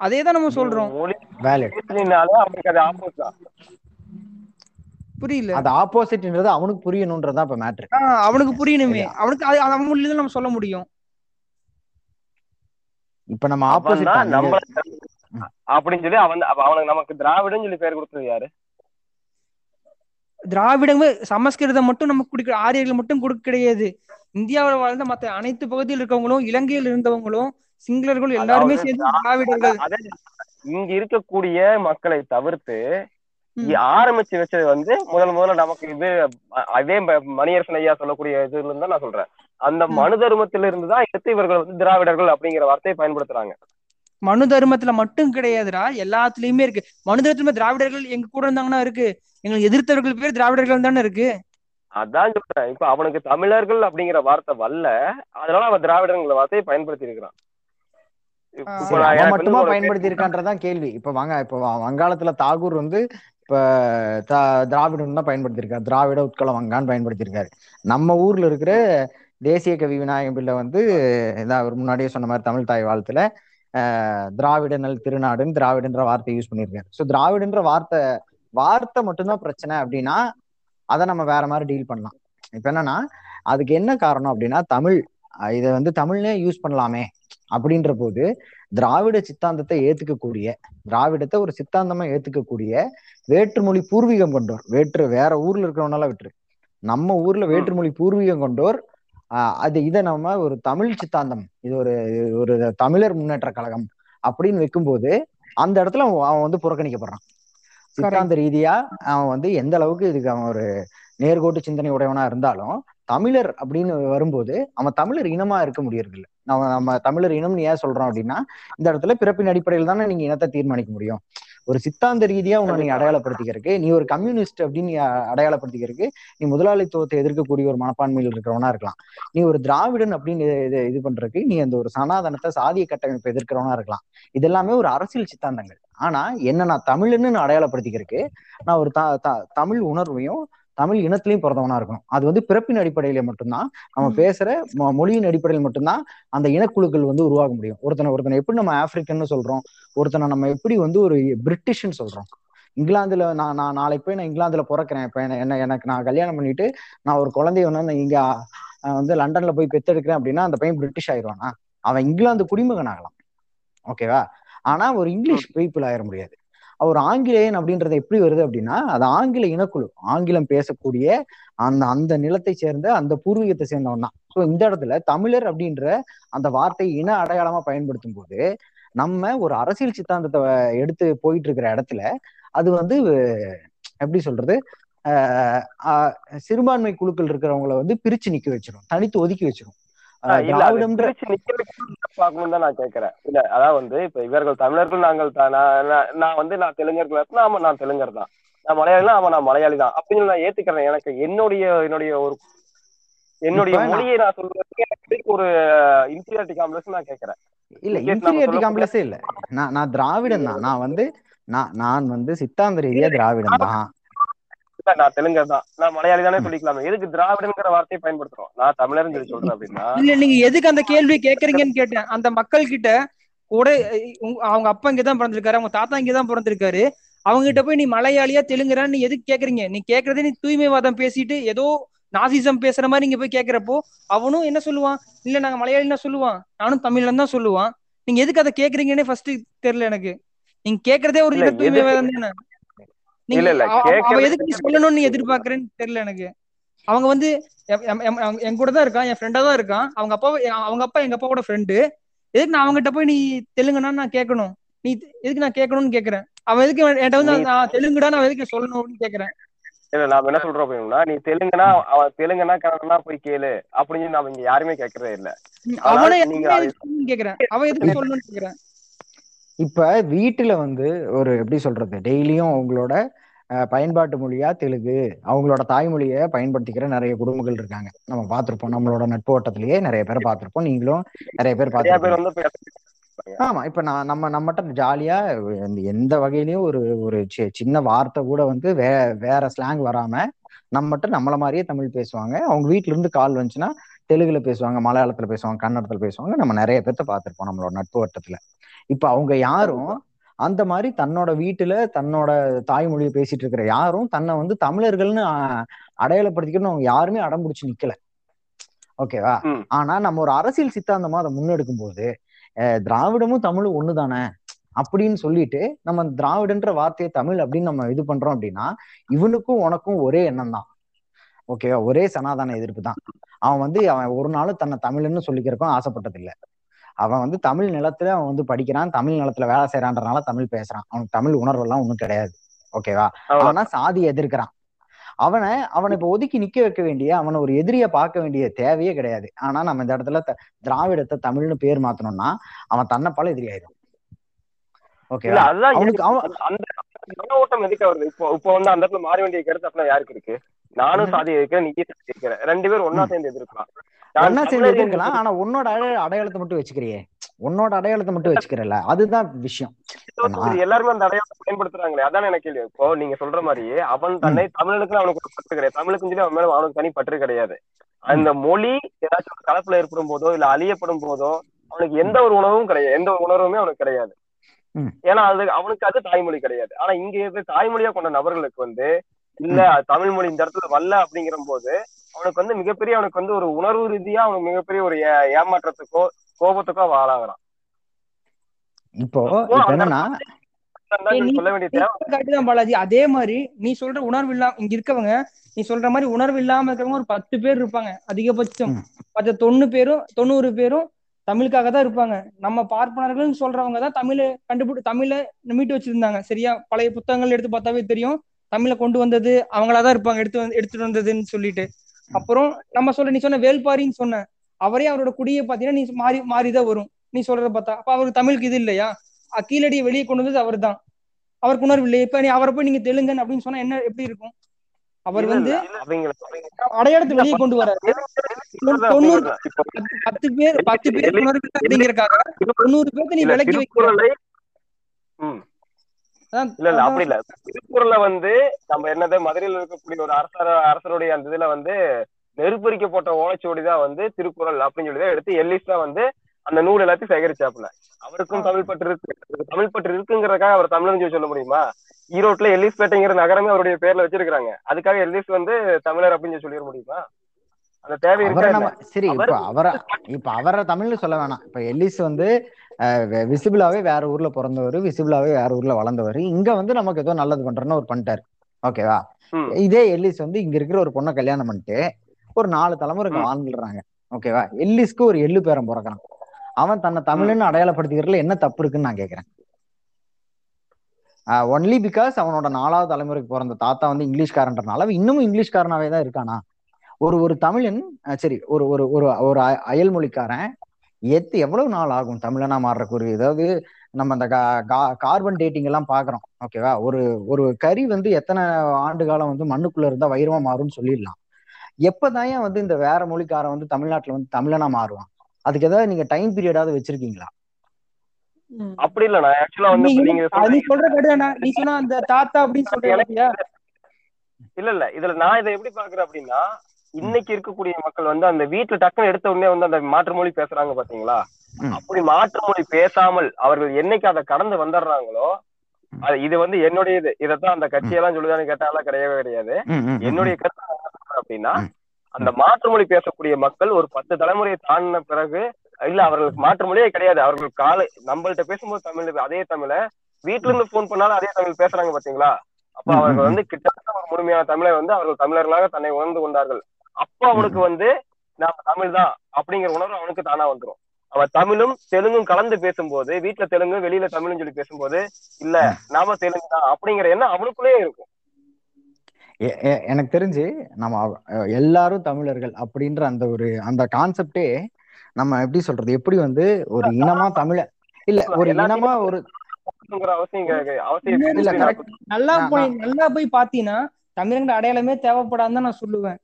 அதே தான் நம்ம சொல்றோம். புரியல.
அது ஆப்போசிட்ன்றது அவனுக்கு புரியணும்ன்றதுதான் இப்ப மேட்ரு
அவனுக்கு புரியணுமே. அவனுக்கு அது அவன் மொழியில தான் நம்ம சொல்ல முடியும்.
இப்ப நம்ம ஆப்போசிட்
நம்மள அப்படின்னு சொல்லி அவன் அவனுக்கு நமக்கு திராவிடன்னு சொல்லி பேர் கொடுத்தது யாரு?
திராவிடமே சமஸ்கிருதம் மட்டும் நமக்கு கொடுக்க ஆரியர்கள் மட்டும் கொடுக்க கிடையாது. இந்தியாவில் வாழ்ந்த மத்த அனைத்து பகுதியில் இருக்கவங்களும் இலங்கையில் இருந்தவங்களும் சிங்களர்களும் எல்லாருமே சேர்ந்து திராவிடர்கள்.
இங்க இருக்கக்கூடிய மக்களை தவிர்த்து ஆரம்பிச்சு வச்சது வந்து முதல் முதல்ல நமக்கு இது அதே மணியரசன் ஐயா சொல்லக்கூடிய இதுல இருந்து நான் சொல்றேன். அந்த. மனு தர்மத்தில இருந்து தான் எடுத்து இவர்கள் வந்து திராவிடர்கள் அப்படிங்கிற வார்த்தையை பயன்படுத்துறாங்க.
மனு தர்மத்துல மட்டும் கிடையாதுடா எல்லாத்துலயுமே இருக்கு. மனு தர்மத்துல திராவிடர்கள் எங்க கூட இருந்தாங்கன்னா இருக்கு. எங்களுக்கு எதிர்த்தவர்கள் பேர் திராவிடர்கள் தானே இருக்கு.
அதான் சொல்றேன். இப்ப அவனுக்கு தமிழர்கள் அப்படிங்கிற வார்த்தை வரல. அதனால அவன் திராவிடங்கிற வார்த்தையை பயன்படுத்தி இருக்கிறான்
அவன் மட்டுமா பயன்படுத்தி இருக்கான்றதான் கேள்வி. இப்ப வாங்க இப்ப வங்காளத்துல தாகூர் வந்து இப்ப த- திராவிடம் தான் பயன்படுத்தியிருக்காரு. திராவிட உட்கல வங்கான்னு பயன்படுத்தியிருக்காரு. நம்ம ஊர்ல இருக்கிற தேசிய கவி விநாயகம் பிள்ளை வந்து இதான் அவர் முன்னாடியே சொன்ன மாதிரி தமிழ் தாய் வாழ்த்துல அஹ், திராவிடனல் திருநாடுன்னு திராவிடன்ற வார்த்தை யூஸ் பண்ணியிருக்காரு. ஸோ திராவிடன்ற வார்த்தை வார்த்தை மட்டும்தான் பிரச்சனை அப்படின்னா அதை நம்ம வேற மாதிரி டீல் பண்ணலாம். இப்ப என்னன்னா அதுக்கு என்ன காரணம் அப்படின்னா தமிழ் இதை வந்து தமிழ்னே யூஸ் பண்ணலாமே அப்படின்ற போது திராவிட சித்தாந்தத்தை ஏத்துக்கக்கூடிய திராவிடத்தை ஒரு சித்தாந்தமா ஏத்துக்கக்கூடிய வேற்றுமொழி பூர்வீகம் கொண்டோர். வேற்று வேற ஊர்ல இருக்கிறவனால விட்டுரு. நம்ம ஊர்ல வேற்றுமொழி பூர்வீகம் கொண்டோர் அது இதை நம்ம ஒரு தமிழ் சித்தாந்தம் இது ஒரு ஒரு தமிழர் முன்னேற்ற கழகம் அப்படின்னு வைக்கும்போது அந்த இடத்துல அவன் வந்து புறக்கணிக்கப்படுறான். சித்தாந்த ரீதியா அவன் வந்து எந்த அளவுக்கு இதுக்கு அவன் ஒரு நேர்கோட்டு சிந்தனை உடையவனா இருந்தாலும் தமிழர் அப்படின்னு வரும்போது அவன் தமிழர் இனமா இருக்க முடியறதில்ல. நம்ம நம்ம தமிழர் இனம்னு ஏன் சொல்றோம் அப்படின்னா இந்த இடத்துல பிறப்பின் அடிப்படையில் தானே நீங்க இனத்தை தீர்மானிக்க முடியும். ஒரு சித்தாந்த ரீதியா உன்னை நீ அடையாளப்படுத்திக்கிறதுக்கு நீ ஒரு கம்யூனிஸ்ட் அப்படின்னு நீ அடையாளப்படுத்திக்கிறதுக்கு நீ முதலாளித்துவத்தை எதிர்க்கக்கூடிய ஒரு மனப்பான்மையில் இருக்கிறவனா இருக்கலாம். நீ ஒரு திராவிடன் அப்படின்னு இது இது பண்றதுக்கு நீ அந்த ஒரு சனாதனத்தை சாதிய கட்டமைப்பை எதிர்க்கிறவனா இருக்கலாம். இது எல்லாமே ஒரு அரசியல் சித்தாந்தங்கள். ஆனா என்ன நான் தமிழ்னு நான் அடையாளப்படுத்திக்கிறதுக்கு நான் ஒரு தமிழ் உணர்வையும் தமிழ் இனத்திலையும் பிறந்தவனா இருக்கணும். அது வந்து பிறப்பின் அடிப்படையில மட்டும்தான் நம்ம. பேசுற மொழியின் அடிப்படையில் மட்டும்தான் அந்த இனக்குழுக்கள் வந்து உருவாக முடியும். ஒருத்தனை ஒருத்தனை எப்படி நம்ம ஆப்பிரிக்கன்னு சொல்றோம் ஒருத்தனை நம்ம எப்படி வந்து ஒரு பிரிட்டிஷ்னு சொல்றோம். இங்கிலாந்துல நான் நான் நாளைக்கு போய் நான் இங்கிலாந்துல பிறக்கிறேன். இப்ப என்ன என்ன- எனக்கு நான் கல்யாணம் பண்ணிட்டு நான் ஒரு குழந்தைய வந்து நான் இங்க வந்து லண்டன்ல போய் பெத்தெடுக்கிறேன் அப்படின்னா அந்த பையன் பிரிட்டிஷ் ஆயிடுவானா? அவன் இங்கிலாந்து குடிமகன் ஆகலாம் ஓகேவா? ஆனா ஒரு இங்கிலீஷ் பீப்புள் ஆயிட முடியாது. அவர் ஆங்கிலேயன் அப்படின்றது எப்படி வருது அப்படின்னா அது ஆங்கில இனக்குழு ஆங்கிலம் பேசக்கூடிய அந்த அந்த நிலத்தை சேர்ந்த அந்த பூர்வீகத்தை சேர்ந்தவன் தான். ஸோ இந்த இடத்துல தமிழர் அப்படின்ற அந்த வார்த்தை இன அடையாளமா பயன்படுத்தும் போது நம்ம ஒரு அரசியல் சித்தாந்தத்தை எடுத்து போயிட்டு இருக்கிற இடத்துல அது வந்து எப்படி சொல்றது சிறுபான்மை குழுக்கள் இருக்கிறவங்கள வந்து பிரிச்சு நிக்க வச்சிரும் தனித்து ஒதுக்கி வச்சிரும்.
தான் நான் கேட்கறேன் இல்ல வந்து இப்ப இவர்கள் தமிழர்கள் நாங்கள் நான் வந்து நான் தெலுங்கர்கள் ஆமா நான் தெலுங்கர் தான். நான் மலையாளி ஆமா நான் மலையாளி தான். அப்படின்னு நான் ஏத்துக்கிறேன். எனக்கு என்னுடைய என்னுடைய ஒரு என்னுடைய மொழியை நான் சொல்றதுக்கு எனக்கு ஒரு இன்ஃபீரியாரிட்டி காம்ப்ளெக்ஸ் நான் கேட்கறேன்
இல்ல இன்ஃபீரியாரிட்டி காம்ப்ளெக்ஸே இல்ல. நான் நான் திராவிடன் தான் நான் வந்து நான் நான் வந்து சித்தாந்த ரீதியா திராவிடன் தான்
நான் தெலுங்கர் தான். நான் மலையாளி தானே சொல்லிக்கலாமே. எதுக்கு திராவிடங்கிற வார்த்தையை பயன்படுத்துறோம்? நான் தமிழர்னு சொல்லி சொல்றேன் அப்படின்னா
இல்ல நீங்க எதுக்கு அந்த கேள்வி கேக்குறீங்கன்னு கேட்டேன். அந்த மக்கள் கிட்ட கூட அவங்க அப்பா இங்கதான் பிறந்திருக்காரு அவங்க தாத்தா இங்கதான் பிறந்திருக்காரு. அவங்க கிட்ட போய் நீ மலையாளியா தெலுங்குறான்னு நீ எதுக்கு கேக்குறீங்க நீ கேக்குறதே நீ தூய்மைவாதம் பேசிட்டு ஏதோ நாசிசம் பேசுற மாதிரி நீங்க போய் கேக்குறப்போ அவனும் என்ன சொல்லுவான்? இல்ல நாங்க மலையாளின்னு சொல்லுவான். நானும் தமிழ்ல தான் சொல்லுவான். நீங்க எதுக்கு அதை கேக்குறீங்கன்னே ஃபர்ஸ்ட் தெரியல எனக்கு. நீங்க கேக்குறதே ஒரு தூய்மைவாதம் தானே.
இல்ல, இல்ல,
அவ- அவ- அவ
கேக்குறது-
எதுக்கு நீ சொல்லணும்னு நீ எதிர்பார்க்கறேன்னு தெரியல எனக்கு. அவங்க வந்து என் கூட தான் இருக்கான் என் ஃப்ரெண்டா தான் இருக்கான். அவங்க அப்பா அவங்க அப்பா எங்க அப்பாவோட ஃப்ரெண்டு எதுக்கு நான் அவங்ககிட்ட போய் நீ தெலுங்குனா நான் கேட்கணும் நீ எதுக்கு நான் கேட்கணும்னு கேக்குறேன்? அவன் எதுக்கு என்கிட்ட வந்து நான் தெலுங்குடா நான் எதுக்கு சொல்லணும்னு கேக்குறேன்?
இல்ல நாம என்ன சொல்றோம் அப்படின்னா நீ தெலுங்குனா அவன் தெலுங்குனா கன்னடனா போய் கேளு. அப்படின்னு நாம இங்க யாருமே கேட்கறதே இல்ல.
அவனை கேக்குறேன்? அவன் எதுக்கு சொல்லணும்னு கேக்குறேன்?
இப்ப வீட்டுல வந்து ஒரு எப்படி சொல்றது? டெய்லியும் அவங்களோட பயன்பாட்டு மொழியா தெலுங்கு அவங்களோட தாய்மொழியை பயன்படுத்திக்கிற நிறைய குடும்பங்கள் இருக்காங்க. நம்ம பார்த்திருப்போம். நம்மளோட நட்பு வட்டத்திலேயே நிறைய பேர் பார்த்திருப்போம். நீங்களும் நிறைய பேர்
நிறைய பேர்
பார்த்திருப்பீங்க.
வந்து பேச
ஆமா. இப்ப நான் நம்ம நம்மகிட்ட ஜாலியா எந்த- வகையிலயும் ஒரு ஒரு சின்ன வார்த்தை கூட வந்து வே வேற ஸ்லாங் வராம நம்மகிட்ட நம்மள மாதிரியே தமிழ் பேசுவாங்க. அவங்க வீட்ல இருந்து கால் வந்துச்சுன்னா தெலுங்குல பேசுவாங்க மலையாளத்துல பேசுவாங்க கன்னடத்துல பேசுவாங்க. நம்ம நிறைய பேர்த்த பார்த்திருப்போம் நம்மளோட நட்பு வட்டத்துல இப்ப அவங்க யாரும் அந்த மாதிரி தன்னோட வீட்டுல தன்னோட தாய்மொழியை பேசிட்டு இருக்கிற யாரும் தன்னை வந்து தமிழர்கள்னு அடையாளப்படுத்திக்கணும்னு அவங்க யாருமே அடம் பிடிச்சு நிக்கல. ஓகேவா. ஆனா நம்ம ஒரு அரசியல் சித்தாந்தமா அதை முன்னெடுக்கும் போது திராவிடமும் தமிழும் ஒண்ணுதானே? அப்படின்னு சொல்லிட்டு நம்ம திராவிடன்ற வார்த்தையை தமிழ் அப்படின்னு நம்ம இது பண்றோம் அப்படின்னா இவனுக்கும் உனக்கும் ஒரே எண்ணம் தான். ஓகேவா? ஒரே சனாதன எதிர்ப்பு தான். அவன் வந்து அவன் ஒரு நாளும் தன்னை தமிழ்னு சொல்லிக்கிறக்கும் ஆசைப்பட்டது இல்ல அவன் வந்து தமிழ் நிலத்துல அவன் வந்து படிக்கிறான் தமிழ் நிலத்துல வேலை செய்யறான்றனால தமிழ் பேசுறான். அவனுக்கு தமிழ் உணர்வு எல்லாம் ஒண்ணும் கிடையாது. ஓகேவா. ஆனா சாதி எதிர்க்கிறான். அவனை அவனை இப்ப ஒதுக்கி நிக்க வைக்க வேண்டிய அவனை ஒரு எதிரிய பார்க்க வேண்டிய தேவையே கிடையாது. ஆனா நம்ம இந்த இடத்துல திராவிடத்தை தமிழ்னு பேர் மாத்தணும்னா அவன் தன்னைப்பால எதிரி ஆயிடும் ஓகேவா? அவனுக்கு அவன்
மன ஓட்டம் எதுக்கு வருது? இப்போ இப்போ வந்து அந்த இடத்துல மாற வேண்டிய கருத்து அப்படின்னா யாருக்கு இருக்கு? நானும்? சாதி இருக்கிறேன் நீங்க சாதி இருக்கிற ரெண்டு பேரும் ஒன்னா. சேர்ந்து எதிர்க்கலாம்.
ஒன்னா சேர்ந்து எதிர்க்கலாம் ஆனா உன்னோட அடைய அடையாளத்தை மட்டும் வச்சுக்கிறியே. உன்னோட அடையாளத்தை மட்டும் வச்சுக்கிறல அதுதான் விஷயம்.
எல்லாருமே அந்த அடையாளத்தை பயன்படுத்துறாங்களே. அதான் எனக்கு கேள்வி. இப்போ நீங்க சொல்ற மாதிரியே அவன் தன்னை தமிழனுக்கு அவனுக்கு ஒரு பற்று கிடையாது. தமிழுக்கு சொல்லி அவன் மேல அவனுக்கு தனி பற்று கிடையாது. அந்த மொழி ஏதாச்சும் கலப்புல ஏற்படும் போதோ இல்ல அழியப்படும் போதோ அவனுக்கு எந்த ஒரு உணர்வும் கிடையாது. எந்த ஒரு உணர்வுமே அவனுக்கு கிடையாது. ஏன்னா அது அவனுக்கு அது தாய்மொழி கிடையாது. ஆனா இங்க இருந்து தாய்மொழியா கொண்ட நபர்களுக்கு வந்து இல்ல தமிழ் மொழி இந்த இடத்துல வரல அப்படிங்கிற போது அவனுக்கு வந்து மிகப்பெரிய அவனுக்கு வந்து ஒரு உணர்வு ரீதியா அவனுக்கு மிகப்பெரிய ஒரு ஏமாற்றத்துக்கோ கோபத்துக்கோ ஆளாகிறான்.
இப்போ
சொல்ல வேண்டிய
பாலாஜி. அதே மாதிரி நீ சொல்ற உணர்வு இல்லாம இங்க இருக்கவங்க நீ சொல்ற மாதிரி உணர்வு இல்லாம இருக்கிறவங்க ஒரு பத்து பேர் இருப்பாங்க அதிகபட்சம். மற்ற தொண்ணூறு பேரும் தொண்ணூறு பேரும் தமிழுக்காக தான் இருப்பாங்க. நம்ம பார்ப்பனர்கள்னு சொல்றவங்க தான் தமிழை கண்டுபிடி தமிழை மீட்டு வச்சிருந்தாங்க. சரியா? பழைய புத்தகங்கள் எடுத்து பார்த்தாவே தெரியும். தமிழை கொண்டு வந்தது அவங்களாதான் இருப்பாங்க. எடுத்து வந்து எடுத்துட்டு வந்ததுன்னு சொல்லிட்டு. அப்புறம் நம்ம சொல்ற நீ சொன்ன வேல்பாரின்னு சொன்ன அவரே அவரோட குடியை பாத்தீங்கன்னா நீ மாறி மாறிதான் வரும். நீ சொல்றத பார்த்தா. அப்ப அவருக்கு தமிழுக்கு இது இல்லையா? கீழடியை வெளியே கொண்டு வந்தது அவர் தான் அவருக்கு உணர்வு இல்லை இப்ப நீ அவரை போய் நீங்க தெலுங்கன் அப்படின்னு சொன்னா என்ன எப்படி இருக்கும்? அவர் வந்து அடையாளத்தை வெளியே கொண்டு வராரு தொண்ணூறு பத்து- பேர் பத்து பேர் அப்படிங்கறக்காக தொண்ணூறு பேர்த்த நீ விலக்கி வைக்கிற
இல்ல இல்ல அப்படி இல்ல. திருக்குறளை வந்து நம்ம என்னது மதுரையில் இருக்கக்கூடிய ஒரு அரசர் அரசருடைய அந்த இதுல வந்து நெருப்பரிக்கப்பட்ட ஓலைச்சுவடி தான் வந்து திருக்குறள் அப்படின்னு சொல்லி தான் எடுத்து எல்லிஸ் வந்து அந்த நூல் எல்லாத்தையும் சேகரிச்சாப்புல. அவருக்கும் தமிழ் பற்று இருக்கு. தமிழ் பற்று இருக்குங்கிறதுக்காக அவர் தமிழ்னு சொல்லி சொல்ல முடியுமா? ஈரோட்ல எல்லிஸ் பேட்டைங்கிற நகரமே அவருடைய பேர்ல வச்சிருக்காங்க அதுக்காக எல்லிஸ் வந்து தமிழர் அப்படின்னு சொல்லி சொல்லிட முடியுமா? அந்த தேவை
சரி இப்ப அவரை இப்ப அவரை தமிழ்னு சொல்ல வேணாம். இப்ப எல்லிஸ் வந்து விசிபிளாவே வேற ஊர்ல பிறந்தவர் விசிபிளாவே வேற ஊர்ல வளர்ந்தவர். இங்க வந்து நமக்கு ஏதோ நல்லது பண்றேன்னு ஒரு பண்ணிட்டாரு. ஓகேவா. இதே எல்லிஸ் வந்து இங்க இருக்கிற ஒரு பொண்ணை கல்யாணம் பண்ணிட்டு ஒரு நாலு தலைமுறை. வாழ்ந்துடுறாங்க. ஓகேவா? எல்லிஸ்க்கு ஒரு எள்ளு பேரம் பிறக்கிறான். அவன் தன்னை தமிழ்னு அடையாளப்படுத்திக்கிறதுல என்ன தப்பு இருக்குன்னு நான் கேக்குறேன். ஒன்லி பிகாஸ் அவனோட நாலாவது தலைமுறைக்கு பிறந்த தாத்தா வந்து இங்கிலீஷ்காரன்றனால அவன் இன்னமும் இங்கிலீஷ்காரனாவே தான் இருக்கானா? ஒரு ஒரு தமிழன் சரி ஒரு ஒரு ஒரு ஒரு அ- அயல்மொழிக்காரன் எத்து எவ்வளவு நாள் ஆகும் தமிழனா மாறுறக்கு ஒரு ஏதாவது நம்ம அந்த கார்பன் டேட்டிங் எல்லாம் பாக்குறோம் ஓகேவா ஒரு ஒரு கறி வந்து எத்தனை ஆண்டு காலம் வந்து மண்ணுக்குள்ள இருந்தா வைரமா மாறும்னு சொல்லிடலாம். எப்பதான் ஏன் வந்து இந்த வேற மொழிக்காரன் வந்து தமிழ்நாட்டுல வந்து தமிழனா மாறுவான்? அதுக்கு ஏதாவது நீங்க டைம் பீரியடாவது வச்சிருக்கீங்களா?
அப்படி இல்ல நான் ஆக்சுவலா வந்து நீங்க
நீ
சொல்றீங்க
சொல்ற கடையா நீ சொன்ன அந்த தாத்தா அப்படின்னு சொல்ற
எனக்கு
பாத்தியா
இல்ல இல்ல. இதுல நான் இதை எப்படி பாக்குறேன் அப்படின்னா இன்னைக்கு இருக்கக்கூடிய மக்கள் வந்து அந்த வீட்டுல டக்குன்னு எடுத்த உடனே வந்து அந்த மாற்று மொழி பேசுறாங்க பாத்தீங்களா. அப்படி மாற்று மொழி பேசாமல் அவர்கள் என்னைக்கு அதை கடந்து வந்துடுறாங்களோ அது இது வந்து என்னுடைய இது. இதைத்தான் அந்த கட்சியெல்லாம் சொல்லுதான்னு கேட்டாலாம் கிடையவே கிடையாது. என்னுடைய கருத்து அப்படின்னா. அந்த மாற்று மொழி பேசக்கூடிய மக்கள் ஒரு பத்து தலைமுறையை தாண்டின பிறகு இல்ல அவர்களுக்கு மாற்று மொழியே கிடையாது. அவர்கள் காலை நம்மள்ட்ட பேசும்போது தமிழ் அதே தமிழ வீட்டுல இருந்து போன் பண்ணாலும் அதே தமிழ் பேசுறாங்க பாத்தீங்களா? அப்ப அவர்கள். வந்து கிட்டத்தட்ட ஒரு முழுமையான தமிழை வந்து அவர்கள் தமிழர்களாக தன்னை உணர்ந்து கொண்டார்கள். அப்ப அவனுக்கு வந்து நாம தமிழ் தான் அப்படிங்கிற உணர்வு அவனுக்கு தானா வந்துரும். அவன் தமிழும் தெலுங்கும் கலந்து பேசும்போது வீட்டுல தெலுங்கு வெளியில தமிழ்னு சொல்லி பேசும்போது இல்ல நாம தெலுங்கு தான் அப்படிங்கிற எண்ணம் அவனுக்குள்ளேயே இருக்கும்.
எனக்கு தெரிஞ்சு நம்ம எல்லாரும் தமிழர்கள் அப்படின்ற அந்த ஒரு அந்த கான்செப்டே நம்ம எப்படி சொல்றது? எப்படி வந்து ஒரு இனமா தமிழ இல்ல ஒரு இனமா ஒரு.
நல்லா போய் நல்லா போய் பாத்தீங்கன்னா தமிழங்க அடையாளமே தேவைப்படாதுன்னு தான் நான் சொல்லுவேன்.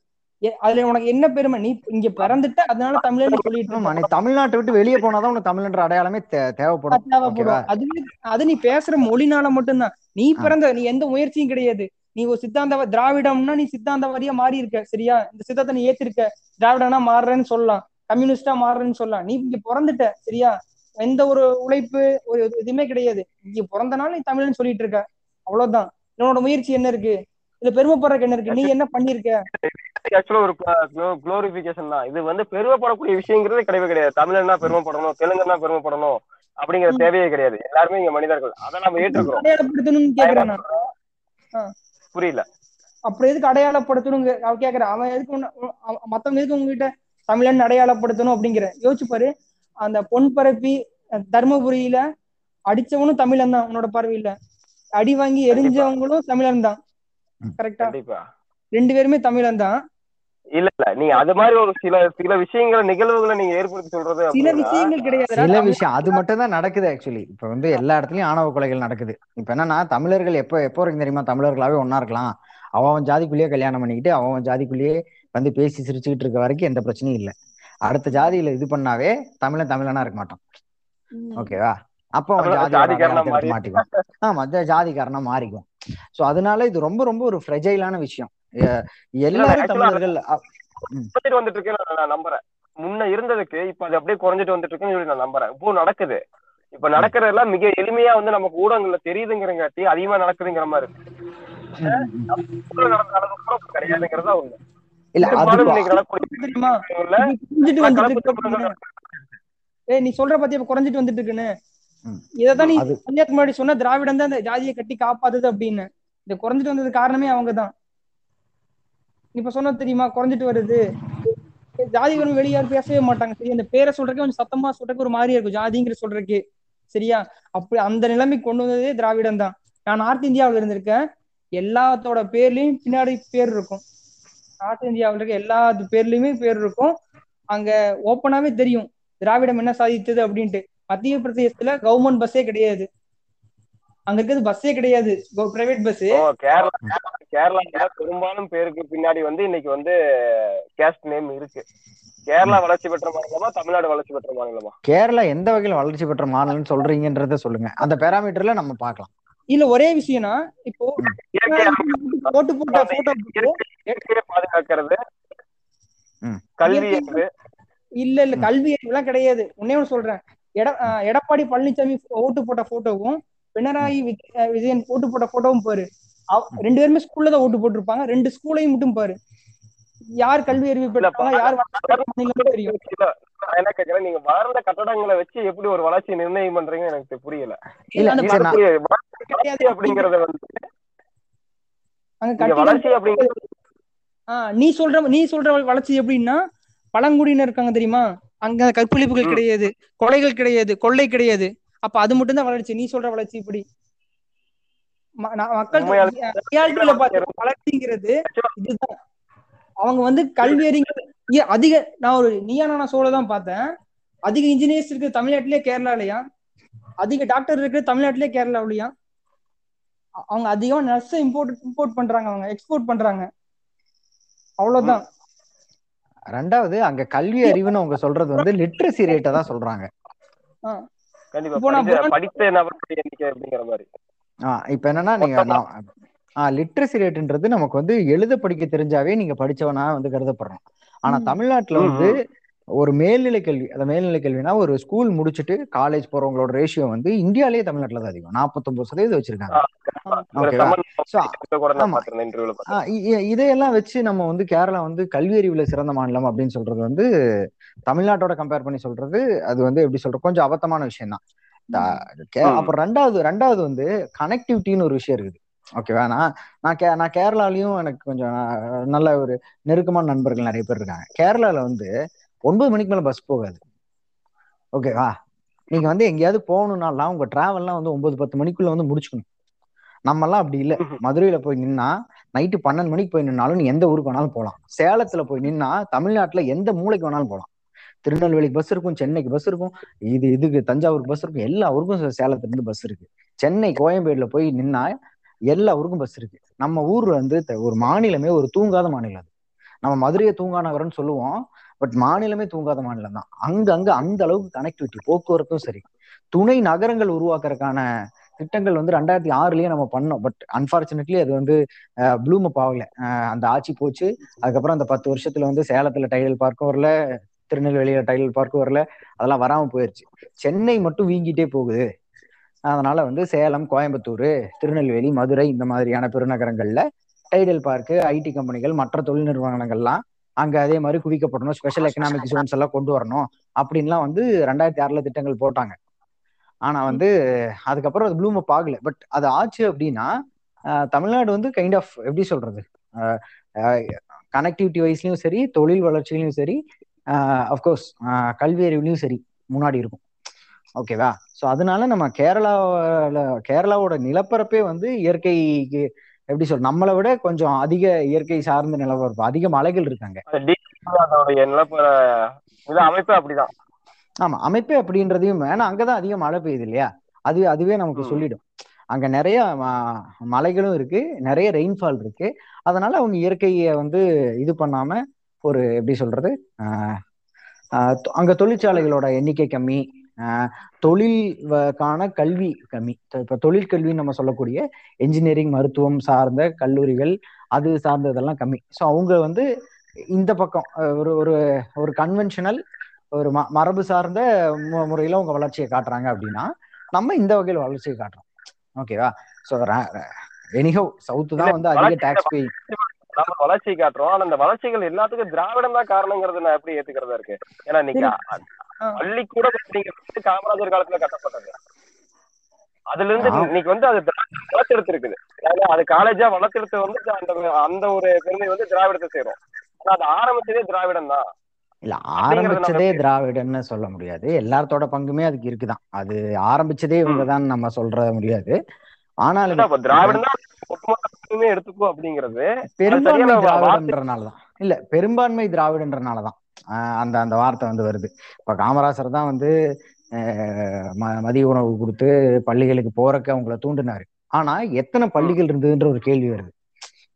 அதுல உனக்கு என்ன பெருமை? நீ இங்க பிறந்துட்ட அதனால தமிழன்னு சொல்லிட்டு
தமிழ்நாட்டை விட்டு வெளியே போனாதான் உனக்கு தமிழ்ன்ற அடையாளமே தே- தேவைப்படும்.
தேவைப்படும். அதுவே அது நீ பேசுற மொழினால மட்டும்தான். நீ. பிறந்த நீ எந்த முயற்சியும் கிடையாது. நீ ஒரு சித்தாந்த திராவிடம்னா நீ சித்தாந்தவாதியா மாறி இருக்க சரியா? இந்த சித்தாந்த நீ ஏத்திருக்க. திராவிடனா மாறுறேன்னு சொல்லலாம். கம்யூனிஸ்டா மாறுறேன்னு சொல்லலாம் நீ இங்க பிறந்துட்ட சரியா? எந்த ஒரு உழைப்பு ஒரு எதுவுமே கிடையாது. இங்க பிறந்தனால நீ தமிழ்னு சொல்லிட்டு இருக்க. அவ்வளவுதான். உன்னோட முயற்சி என்ன இருக்கு? இதுல பெருமைப்படுறதுக்கு என்ன இருக்கு? நீ என்ன பண்ணிருக்க?
ஆக்சுவலா ஒரு குளோரிபிகேஷன் தான். இது வந்து பெருமைப்படக்கூடிய விஷயங்கிறது கிடையவே கிடையாது. தமிழன்னா பெருமைப்படணும் தெலுங்குன்னா பெருமைப்படணும் அப்படிங்கிற. தேவையே கிடையாது. எல்லாருமே இங்க மனிதர்கள். அதை நம்ம ஏற்றுக்கிறோம். புரியல.
அப்புறம் எதுக்கு அடையாளப்படுத்தணும் கேக்குறான். அவன் எதுக்கு மத்தவங்க எதுக்கு உங்ககிட்ட தமிழன் அடையாளப்படுத்தணும் அப்படிங்கிற. யோசிச்சு பாரு அந்த பொன் பரப்பி தர்மபுரியில அடிச்சவனும் தமிழன் தான் உன்னோட பார்வையில. அடி வாங்கி எரிஞ்சவங்களும் தமிழன் தான். கரெக்டா? ரெண்டு பேருமே தமிழன் தான்.
இல்ல இல்ல நீங்க அது மாதிரி ஒரு சில சில விஷயங்களை நிகழ்வுகளை நீங்க ஏற்படுத்தி சொல்றது
சில விஷயங்கள் கிடையாது.
சில விஷயம் அது மட்டும் தான் நடக்குது ஆக்சுவலி இப்ப வந்து எல்லா இடத்துலயும் ஆணவ கொலைகள் நடக்குது. இப்ப என்னன்னா தமிழர்கள் எப்போ எப்போ வரைக்கும் தெரியுமா? தமிழர்களாவே ஒன்னா இருக்கலாம். அவன் ஜாதிக்குள்ளேயே கல்யாணம் பண்ணிக்கிட்டு அவன் ஜாதிக்குள்ளேயே வந்து பேசி சிரிச்சுக்கிட்டு இருக்க வரைக்கும் எந்த பிரச்சனையும் இல்லை. அடுத்த ஜாதியில இது பண்ணாவே தமிழன் தமிழனா இருக்க மாட்டான். ஓகேவா அப்போ அவன் எடுத்து மாட்டிக்குவான். ஆமா ஜா- ஜாதிக்காரனா மாறிக்குவான். சோ அதனால இது ரொம்ப ரொம்ப ஒரு ஃப்ரெஜைலான விஷயம். எல்லாரும் தமிழர்கள்
வந்துட்டு இருக்குன்னு நான் நம்புறேன். முன்ன இருந்ததுக்கு இப்ப அது அப்படியே குறைஞ்சிட்டு வந்துட்டு இருக்குன்னு சொல்லி நான் நம்புறேன். இப்போ நடக்குது. இப்ப நடக்கிறதெல்லாம் மிக எளிமையா வந்து நமக்கு ஊடகங்கள்ல தெரியுதுங்கிறங்காட்டி அதிகமா நடக்குதுங்கிற மாதிரி இருக்கு. நடந்த அளவுக்கு கிடையாதுங்கிறதா
இல்ல
நீ சொல்ற பத்தி இப்ப குறைஞ்சிட்டு வந்துட்டு இருக்குன்னு. இததான் நீ முன்னாடி சொன்ன திராவிடம் தான் இந்த ஜாதியை கட்டி காப்பாத்துது அப்படின்னு. இது குறைஞ்சிட்டு வந்தது காரணமே அவங்கதான் இப்ப சொன்ன தெரியுமா? குறைஞ்சிட்டு வருது. ஜாதி வரும் பேசவே மாட்டாங்க. சரி அந்த பேரை சொல்றதுக்கு கொஞ்சம் சத்தமா சொல்றதுக்கு ஒரு மாதிரியா இருக்கும். ஜாதிங்கிற சொல்றதுக்கு. சரியா? அப்படி அந்த நிலைமைக்கு கொண்டு வந்ததே திராவிடம் தான். நான் நார்த் இந்தியாவுல இருந்திருக்கேன். எல்லாத்தோட பேர்லயும் பின்னாடி பேர் இருக்கும். நார்த் இந்தியாவுல இருக்க எல்லா பேர்லயுமே பேர் இருக்கும். அங்க ஓப்பனாவே தெரியும். திராவிடம் என்ன சாதித்தது அப்படின்ட்டு. மத்திய பிரதேசத்துல கவர்மெண்ட் பஸ்ஸே கிடையாது. அங்க இருக்கிறது பஸ்ஸே கிடையாது. பிரைவேட் பஸ்
ஓ, கேரளா கேரளால பெரும்பாலும் பேருக்கு பின்னாடி வந்து இன்னைக்கு வந்து கேஸ்ட் நேம் இருக்கு. கேரளா வளர்ச்சி பெற்ற மாநிலமா தமிழ்நாடு வளர்ச்சி பெற்ற மாநிலமா?
கேரளா எந்த வகையில் வளர்ச்சி பெற்ற மாநிலம்னு சொல்றீங்கன்றத சொல்லுங்க. அந்த பேராமீட்டர்ல நம்ம பார்க்கலாம்.
இல்ல ஒரே விஷயம்னா இப்போ போட்ட போட்டோ
இயற்கையை பாதுகாக்கிறது. கல்வி
இல்ல இல்ல கல்வி அறிவுலாம் கிடையாது. உன்னே ஒண்ணு சொல்றேன். எடப்பாடி பழனிசாமி ஓட்டு போட்ட போட்டோவும் பினராயி விஜயன் ஓட்டு போட்ட போட்டோவும் பாரு. ரெண்டு பேருமே ஸ்கூல்ல தான் ஓட்டு போட்டிருப்பாங்க. ரெண்டு ஸ்கூலையும் மட்டும் பாரு. யார் கல்வி அறிவு பெற்றாங்க யார் தெரியும்.
என்ன கேக்குறேன் நீங்க வளர்ந்த கட்டடங்களை வச்சு எப்படி ஒரு வளர்ச்சி நிர்ணயம் பண்றீங்க எனக்கு புரியல. வளர்ச்சி அப்படிங்கறத வந்து வளர்ச்சி அப்படிங்கிறது
ஆஹ் நீ சொல்ற நீ சொல்ற வளர்ச்சி எப்படின்னா பழங்குடியினர் இருக்காங்க தெரியுமா? அங்க கற்பழிப்புகள். கிடையாது கொலைகள் கிடையாது கொள்ளை கிடையாது. அப்ப அது மட்டும் தான் வளர்ச்சி நீ சொல்ற வளர்ச்சி இப்படி. மக்கள் வளர்ச்சிங்கிறது இதுதான். அவங்க வந்து கல்வி அறிஞர் அதிக நான் ஒரு நீயா நான் சோழ தான் பார்த்தேன். அதிக இன்ஜினியர்ஸ் இருக்கு தமிழ்நாட்டிலே கேரளாலயா? அதிக டாக்டர் இருக்கு தமிழ்நாட்டிலே கேரளாவிலயா? அவங்க அதிகமா நர்ஸ் இம்போர்ட் இம்போர்ட் பண்றாங்க அவங்க எக்ஸ்போர்ட் பண்றாங்க. அவ்வளவுதான்.
ரெண்டாவது அங்க கல்வி அறிவுன்னு அவங்க சொல்றது வந்து லிட்ரஸி ரேட்டை தான் சொல்றாங்க.
கண்டிப்பா படித்த- நபர்களுடைய எண்ணிக்கை அப்படிங்கிற மாதிரி.
ஆஹ் இப்ப என்னன்னா நீங்க லிட்ரஸி ரேட்ன்றது நமக்கு வந்து எழுத படிக்க தெரிஞ்சாவே நீங்க படிச்சவனா வந்து கருதப்படுறோம் ஆனா. தமிழ்நாட்டுல வந்து ஒரு மேல்நிலை கல்வி அந்த மேல்நிலை கல்வினா ஒரு ஸ்கூல் முடிச்சுட்டு காலேஜ் போறவங்களோட ரேஷியோ வந்து இந்தியாலேயே தமிழ்நாட்டுல தான் அதிகம். நாற்பத்தொன்பது சதவீதம் வச்சிருக்காங்க. இதையெல்லாம் வச்சு நம்ம வந்து கேரளா வந்து கல்வி அறிவுல சிறந்த மாநிலம் அப்படின்னு சொல்றது வந்து தமிழ்நாட்டோட கம்பேர் பண்ணி சொல்றது அது வந்து எப்படி சொல்றது? கொஞ்சம் அபத்தமான விஷயம் தான். அப்புறம் ரெண்டாவது ரெண்டாவது வந்து கனெக்டிவிட்டின்னு ஒரு விஷயம் இருக்குது. ஓகேவா நான் நான் கே நான் கேரளாலையும் எனக்கு கொஞ்சம் நல்ல ஒரு நெருக்கமான நண்பர்கள் நிறைய பேர் இருக்காங்க. கேரளால வந்து ஒன்பது மணிக்கு மேல பஸ் போகாது. ஓகேவா நீங்க வந்து எங்கேயாவது போகணும்னாலாம் உங்க டிராவல்லாம் வந்து ஒன்பது பத்து மணிக்குள்ள வந்து முடிச்சுக்கணும். நம்மலாம் அப்படி இல்ல. மதுரையில போய் நின்னா நைட்டு பன்னெண்டு மணிக்கு போய் நின்னாலும் நீ எந்த ஊருக்கு வேணாலும் போகலாம் சேலத்துல போய் நின்னா தமிழ்நாட்டுல எந்த மூலைக்கு வேணாலும் போகலாம் திருநெல்வேலிக்கு பஸ் இருக்கும் சென்னைக்கு பஸ் இருக்கும் இது இதுக்கு தஞ்சாவூருக்கு பஸ் இருக்கும் எல்லா ஊருக்கும் சே- சேலத்துல இருந்து பஸ் இருக்கு. சென்னை கோயம்பேடுல போய் நின்னா எல்லா ஊருக்கும் பஸ் இருக்கு. நம்ம ஊர் வந்து த- ஒரு மாநிலமே ஒரு தூங்காத மாநிலம் அது. நம்ம மதுரையை தூங்கா நகரம்னு சொல்லுவோம் பட் மாநிலமே தூங்காத மாநிலம் தான். அங்க அங்க அந்த அளவுக்கு கனெக்டிவிட்டி போக்குவரத்தும் சரி. துணை நகரங்கள் உருவாக்குறதுக்கான திட்டங்கள் வந்து ரெண்டாயிரத்தி ஆறுலயே நம்ம பண்ணோம். பட் அன்பார்ச்சுனேட்லி அது வந்து ப்ளூம் அப் ஆகல. அந்த ஆட்சி போச்சு. அதுக்கப்புறம் அந்த பத்து வருஷத்துல வந்து சேலத்துல டைடல் பார்க்கும் வரல திருநெல்வேலியில டைடல் பார்க்கும் வரல அதெல்லாம் வராம போயிருச்சு. சென்னை மட்டும் வீங்கிட்டே போகுது. அதனால வந்து சேலம் கோயம்புத்தூர் திருநெல்வேலி மதுரை இந்த மாதிரியான பெருநகரங்கள்ல டைடல் பார்க்கு ஐடி கம்பெனிகள் மற்ற தொழில் நிறுவனங்கள்லாம் அங்க அதே மாதிரி குவிக்கப்படணும். ஸ்பெஷல் எக்கனாமிக் ஜோன்ஸ் எல்லாம் கொண்டு வரணும் அப்படின்லாம் வந்து ரெண்டாயிரத்தி ஆறுல திட்டங்கள் போட்டாங்க. ஆனா வந்து அதுக்கப்புறம் அது ப்ளூம் அப் ஆகல. பட் அது ஆச்சு அப்படின்னா தமிழ்நாடு வந்து கைண்ட் ஆஃப் எப்படி சொல்றது? கனெக்டிவிட்டி வைஸ்லயும் சரி தொழில் வளர்ச்சியிலும் சரி அஃப்கோர்ஸ் கல்வி அறிவுலையும் சரி முன்னாடி இருக்கும். ஓகேவா ஸோ அதனால நம்ம கேரளாவில் கேரளாவோட நிலப்பரப்பே வந்து இயற்கைக்கு எப்படி சொல் நம்மளை விட கொஞ்சம் அதிக இயற்கை சார்ந்த நிலப்பரப்பு. அதிக மலைகள் இருக்காங்க.
அமைப்பு அப்படிதான்.
ஆமா அமைப்பே அப்படின்றதையும் ஏன்னா அங்கதான் அதிக மழை பெய்யுது இல்லையா? அது அதுவே நமக்கு. சொல்லிடும். அங்க நிறைய மலைகளும் இருக்கு. நிறைய ரெயின்ஃபால் இருக்கு. அதனால அவங்க இயற்கையை வந்து இது பண்ணாம ஒரு எப்படி சொல்றது அங்க தொழிற்சாலைகளோட எண்ணிக்கை கம்மி. ஆஹ் தொழில் வ- கான கல்வி கம்மி. இப்ப தொழிற்கல்வின்னு நம்ம சொல்லக்கூடிய என்ஜினியரிங் மருத்துவம் சார்ந்த கல்லூரிகள் அது சார்ந்ததெல்லாம் கம்மி. ஸோ அவங்க வந்து இந்த பக்கம் ஒரு ஒரு ஒரு கன்வென்ஷனல் ஒரு ம மரபு சார்ந்த முறையில உங்க வளர்ச்சியை காட்டுறாங்க அப்படின்னா நம்ம இந்த வகையில் வளர்ச்சியை காட்டுறோம். ஓகேவா ஸோ எனிஹவ் சவுத்து தான் வந்து அதிக டேக்ஸ் பே
நம்ம வளர்ச்சி காட்டுறோம். ஆனா அந்த வளர்ச்சிகள் எல்லாத்துக்கும் திராவிடம் தான் காரணங்கிறது நான் எப்படி ஏத்துக்கிறதா இருக்கு? ஏன்னா இன்னைக்கு பள்ளிக்கூடம் அப்படிங்கிறது காமராஜர் காலத்துல கட்டப்பட்டது. அதுல இருந்து. இன்னைக்கு வந்து அது வளர்த்தெடுத்து இருக்குது அது காலேஜா வளர்த்தெடுத்து வந்து அந்த அந்த ஒரு பெருமை வந்து திராவிடத்தை சேரும் ஆனா அது ஆரம்பிச்சதே திராவிடம் தான்.
இல்ல ஆரம்பிச்சதே திராவிடன்னு சொல்ல முடியாது. எல்லாத்தோட பங்குமே அதுக்கு இருக்குதான். அது ஆரம்பிச்சதே இவங்க தான் நம்ம சொல்ற முடியாது. ஆனாலுமே
திராவிடம் எடுத்துக்கோ அப்படிங்கிறது
பெரும்பான்மை திராவிடன்றனாலதான் இல்ல பெரும்பான்மை திராவிடன்றனாலதான் அந்த அந்த வார்த்தை வந்து வருது. இப்ப காமராசர் தான் வந்து மதிய உணவு கொடுத்து பள்ளிகளுக்கு போறக்க அவங்கள தூண்டினாரு. ஆனா எத்தனை பள்ளிகள் இருந்ததுன்ற ஒரு கேள்வி வருது.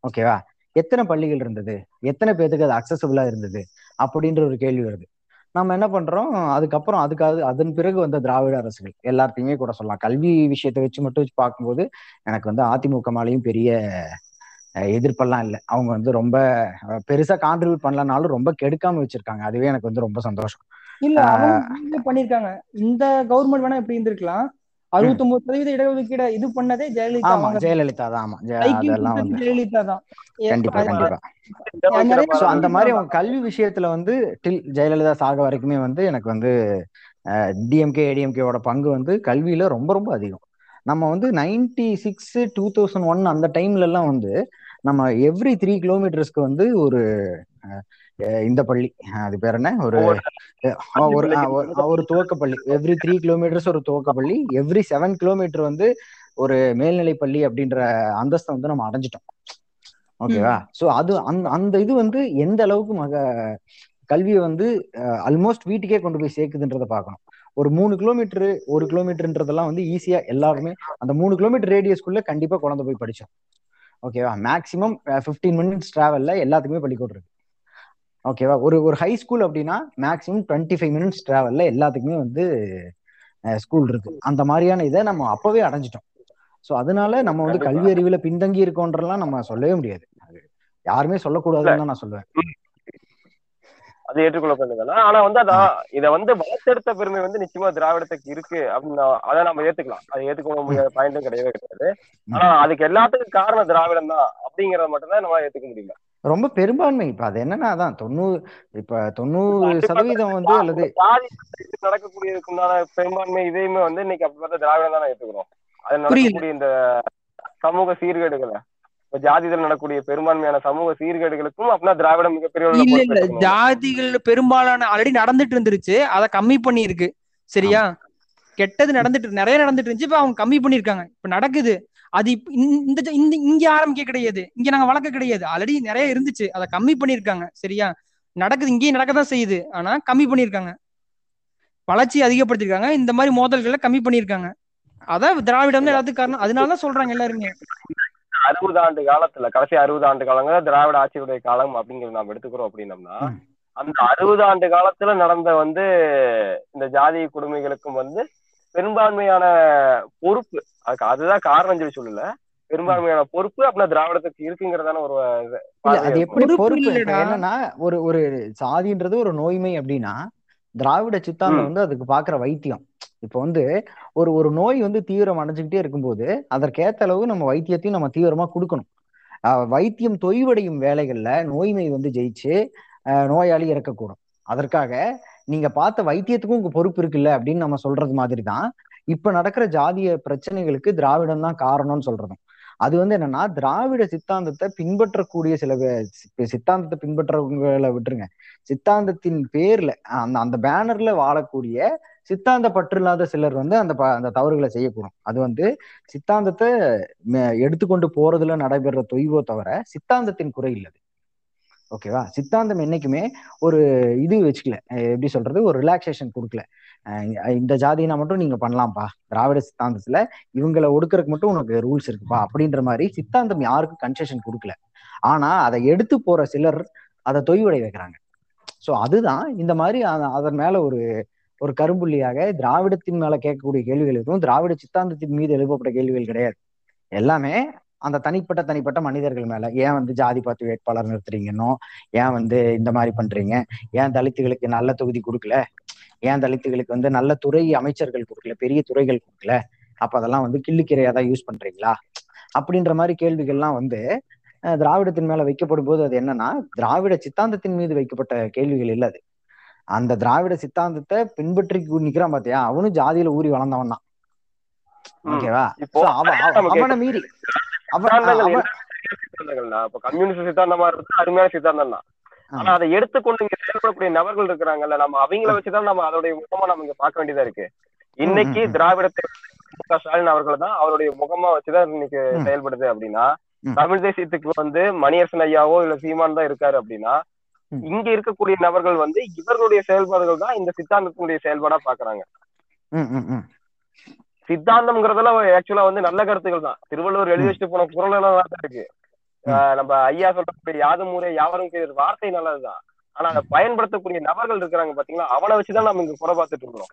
ஓகேவா எத்தனை பள்ளிகள் இருந்தது? எத்தனை பேத்துக்கு அது அக்சசபிளா இருந்தது? அப்படின்ற ஒரு கேள்வி வருது. நம்ம என்ன பண்றோம்? அதுக்கப்புறம் அதுக்காக அதன் பிறகு வந்த திராவிட அரசுகள். எல்லாத்தையுமே கூட சொல்லலாம். கல்வி விஷயத்தை வச்சு மட்டும் வச்சு பார்க்கும்போது எனக்கு வந்து அதிமுக மேலேயும் பெரிய எதிர்ப்பெல்லாம் இல்லை. அவங்க வந்து ரொம்ப பெருசா கான்ட்ரிபியூட் பண்ணலனாலும் ரொம்ப கெடுக்காம வச்சிருக்காங்க. அதுவே எனக்கு வந்து ரொம்ப சந்தோஷம்.
இல்ல பண்ணிருக்காங்க. இந்த கவர்மெண்ட் வேணா எப்படி இருந்திருக்கலாம். அறுபத்தொன்பது சதவீத இடஒதுக்கீடு இது பண்ணதே ஜெயலலிதா
ஆமா ஜெயலலிதா தான். ஆமா
ஜெயலலிதா தான்.
கண்டிப்பா கண்டிப்பா. ஸோ அந்த மாதிரி அவங்க கல்வி விஷயத்துல வந்து டில் ஜெயலலிதா சாக வரைக்குமே வந்து எனக்கு வந்து டிஎம்கே ஏடிஎம்கேவோட பங்கு வந்து கல்வியில ரொம்ப ரொம்ப அதிகம். நம்ம வந்து ninety six two thousand one அந்த டைம்ல எல்லாம் வந்து நம்ம எவ்ரி த்ரீ கிலோமீட்டர்ஸ்க்கு வந்து ஒரு இந்த பள்ளி. அது பேர் என்ன? ஒரு ஒரு துவக்கப்பள்ளி. எவ்ரி த்ரீ கிலோமீட்டர்ஸ் ஒரு துவக்கப்பள்ளி. எவ்ரி செவன் கிலோமீட்டர் வந்து ஒரு மேல்நிலை பள்ளி அப்படின்ற அந்தஸ்தை வந்து நம்ம அடைஞ்சிட்டோம். ஓகேவா சோ அது அந்த அந்த இது வந்து எந்த அளவுக்கு மக கல்வியை வந்து ஆல்மோஸ்ட் வீட்டுக்கே கொண்டு போய் சேர்க்குதுன்றத பார்க்கணும். ஒரு மூணு கிலோமீட்டர் ஒரு கிலோமீட்டர்ன்றதெல்லாம் வந்து ஈஸியா எல்லாருமே அந்த மூணு கிலோமீட்டர் ரேடியஸ்க்குள்ள கண்டிப்பா குழந்தை போய் படிச்சோம். ஓகேவா மேக்ஸிமம் ஃபிஃப்டீன் மினிட்ஸ் டிராவல்ல எல்லாத்துக்குமே பள்ளிக்கூடம் இருக்கு. ஓகேவா ஒரு ஒரு ஹை ஸ்கூல் அப்படின்னா மேக்ஸிமம் டுவெண்ட்டி ஃபைவ் மினிட்ஸ் டிராவல்ல எல்லாத்துக்குமே வந்து ஸ்கூல் இருக்கு. அந்த மாதிரியான இதை நம்ம அப்பவே அடைஞ்சிட்டோம். ஸோ அதனால நம்ம வந்து. கல்வி அறிவுல பின்தங்கி இருக்கோன்றலாம் நம்ம சொல்லவே முடியாது. யாருமே சொல்லக்கூடாதுன்னு தான் நான் சொல்லுவேன்.
அது ஏற்றுக்கொள்ளப்படுதுதான் ஆனா வந்து அதான் இத வந்து வளர்த்தெடுத்த பெருமை வந்து நிச்சயமா திராவிடத்துக்கு இருக்கு அப்படின்னு அதை நம்ம ஏத்துக்கலாம். அது ஏத்துக்க முடியாத பாயிண்ட்டும் கிடையவே கிடையாது. ஆனா அதுக்கு எல்லாத்துக்கும் காரணம் திராவிடம் தான் அப்படிங்கறத மட்டும் தான் நம்ம ஏத்துக்க முடியல.
ரொம்ப பெரும்பான்மை. இப்ப அது என்னன்னா அதான் தொண்ணூறு இப்ப தொண்ணூறு சதவீதம் வந்து அல்லது
நடக்கக்கூடியதுக்கு உண்டான பெரும்பான்மை இதையுமே வந்து இன்னைக்கு அப்படி பார்த்தா திராவிடம் தான் ஏத்துக்கிறோம். அது நடக்கக்கூடிய இந்த சமூக சீர்கேடுகளை. இப்ப ஜாதிகள் நடக்கக்கூடிய பெரும்பான்மையான சமூக சீர்கேடுகளுக்கும் அப்படின்னா திராவிடம் மிகப்பெரிய.
ஜாதிகள் பெரும்பாலான ஆல்ரெடி நடந்துட்டு இருந்துருச்சு. அதை கம்மி பண்ணியிருக்கு. சரியா? கெட்டது நடந்துட்டு. நிறைய நடந்துட்டு இருந்துச்சு. இப்ப அவங்க கம்மி பண்ணிருக்காங்க இப்ப நடக்குது. அது இந்த- இந்த இங்க ஆரம்பிக்க கிடையாது. இங்க நாங்க வளர்க்க கிடையாது. ஆல்ரெடி நிறைய இருந்துச்சு. அதை கம்மி பண்ணிருக்காங்க சரியா? நடக்குது. இங்கேயும் நடக்கதான் செய்யுது. ஆனா கம்மி பண்ணிருக்காங்க வளர்ச்சி அதிகப்படுத்திருக்காங்க இந்த மாதிரி மோதல்களை கம்மி பண்ணிருக்காங்க அதான் திராவிடம் எல்லாத்துக்கும் காரணம். அதனாலதான் சொல்றாங்க எல்லாருமே.
அறுபது ஆண்டு காலத்துல கடைசி அறுபது ஆண்டு காலங்கள திராவிட ஆட்சியுடைய காலம் அப்படிங்கறது நாம் எடுத்துக்கிறோம் அப்படின்னம்னா. அந்த அறுபது ஆண்டு காலத்துல நடந்த வந்து இந்த ஜாதி கொடுமைகளுக்கும் வந்து பெரும்பான்மையான பொறுப்பு அதுக்கு அதுதான் காரணம் சொல்லி சொல்லல பெரும்பான்மையான பொறுப்பு அப்படின்னா திராவிடத்துக்கு இருக்குங்கிறதான ஒரு
அது. எப்படி
பொறுப்பு.
என்னன்னா ஒரு ஒரு சாதின்றது ஒரு நோய்மை அப்படின்னா திராவிட சித்தாந்தம். வந்து அதுக்கு பாக்குற வைத்தியம் இப்போ வந்து ஒரு ஒரு நோய் வந்து தீவிரம் அடைஞ்சுக்கிட்டே இருக்கும்போது அதற்கேத்த அளவு நம்ம வைத்தியத்தையும் நம்ம தீவிரமா கொடுக்கணும். வைத்தியம் தொய்வடையும் வேலைகள்ல நோய்மை வந்து ஜெயிச்சு நோயாளி இறக்கக்கூடும். அதற்காக நீங்க பார்த்த வைத்தியத்துக்கும் உங்க பொறுப்பு இருக்குல்ல அப்படின்னு நம்ம சொல்றது மாதிரி தான் இப்ப நடக்கிற ஜாதிய பிரச்சனைகளுக்கு திராவிடம் தான் காரணம்னு சொல்றதும். அது வந்து என்னன்னா திராவிட சித்தாந்தத்தை பின்பற்றக்கூடிய சில சித்தாந்தத்தை பின்பற்றவங்களை விட்டுருங்க. சித்தாந்தத்தின் பேர்ல அந்த அந்த பேனர்ல வாழக்கூடிய சித்தாந்த பற்று இல்லாத சிலர் வந்து அந்த ப- அந்த தவறுகளை செய்யக்கூடும். அது வந்து சித்தாந்தத்தை எடுத்துக்கொண்டு போறதுல நடைபெற தொய்வோ தவிர சித்தாந்தத்தின் குறை இல்லது. ஓகேவா? சித்தாந்தம் என்னைக்குமே ஒரு இது வச்சுக்கல. எப்படி சொல்றது? ஒரு ரிலாக்ஸேஷன் கொடுக்கல. இந்த ஜாதினா மட்டும் நீங்க பண்ணலாம்ப்பா. திராவிட சித்தாந்தத்துல இவங்களை ஒடுக்கறதுக்கு மட்டும் உனக்கு ரூல்ஸ் இருக்குப்பா அப்படின்ற மாதிரி சித்தாந்தம் யாருக்கும் கன்செஷன் கொடுக்கல. ஆனா அதை எடுத்து போற சிலர் அதை தொய்வடை வைக்கிறாங்க. சோ அதுதான் இந்த மாதிரி அதன் மேல ஒரு ஒரு கரும்புள்ளியாக திராவிடத்தின் மேல கேட்கக்கூடிய கேள்விகள் இருக்கும் திராவிட சித்தாந்தத்தின் மீது எழுப்பப்பட்ட கேள்விகள் கிடையாது. எல்லாமே அந்த தனிப்பட்ட தனிப்பட்ட மனிதர்கள் மேல. ஏன் வந்து ஜாதி பார்த்து வேட்பாளர் நிறுத்துறீங்கன்னோ? ஏன் வந்து இந்த மாதிரி பண்றீங்க? ஏன் தலித்துகளுக்கு நல்ல தொகுதி கொடுக்கல? ஏன் தலித்துகளுக்கு வந்து நல்ல துறை அமைச்சர்கள் கொடுக்கல பெரிய துறைகள் கொடுக்கல? அப்ப அதெல்லாம் வந்து கிள்ளுக்கிரையா தான் யூஸ் பண்றீங்களா? அப்படின்ற மாதிரி கேள்விகள்லாம் வந்து திராவிடத்தின் மேல வைக்கப்படும் போது அது என்னன்னா திராவிட சித்தாந்தத்தின் மீது வைக்கப்பட்ட கேள்விகள் இல்ல அது. அந்த திராவிட சித்தாந்தத்தை பின்பற்றி நிக்கிறான் பாத்தியா? அவனும் ஜாதியில ஊறி வளர்ந்தவன் தான். ஓகேவா அவன் மீறி. அவன்
கம்யூனிஸ்ட் சித்தாந்தமா இருக்கு அருமையான சித்தாந்தம் தான் ஆனா அதை எடுத்துக்கொண்டு இங்க செயல்படக்கூடிய நபர்கள் இருக்கிறாங்கல்ல நம்ம அவங்கள வச்சுதான் நம்ம அதோடைய முகமா நம்ம இங்க பார்க்க வேண்டியதா இருக்கு இன்னைக்கு. திராவிடத்தை மு க ஸ்டாலின் அவர்கள் தான் அவருடைய முகமா வச்சுதான் இன்னைக்கு. செயல்படுது அப்படின்னா. தமிழ் தேசியத்துக்கு வந்து மணியரசன் ஐயாவோ இல்ல சீமான் தான் இருக்காரு அப்படின்னா. இங்க இருக்கக்கூடிய நபர்கள் வந்து இவர்களுடைய செயல்பாடுகள் தான் இந்த சித்தாந்தத்தினுடைய செயல்பாடா பாக்குறாங்க
ம், ம், ம்.
சித்தாந்தம்ங்கிறதுல ஆக்சுவலா வந்து நல்ல கருத்துக்கள் தான் திருவள்ளுவர் எழுதி வச்சுட்டு போன குரல் எல்லாம் இருக்கு நம்ம ஐயா சொல்லக்கூடிய யாதும் யாவரும் கேளீர் வார்த்தை நல்லதுதான். ஆனா அதை பயன்படுத்தக்கூடிய நபர்கள் இருக்கிறாங்க பாத்தீங்களா அவனை வச்சுதான் நம்ம இங்க குறை பார்த்துட்டு இருக்கிறோம்.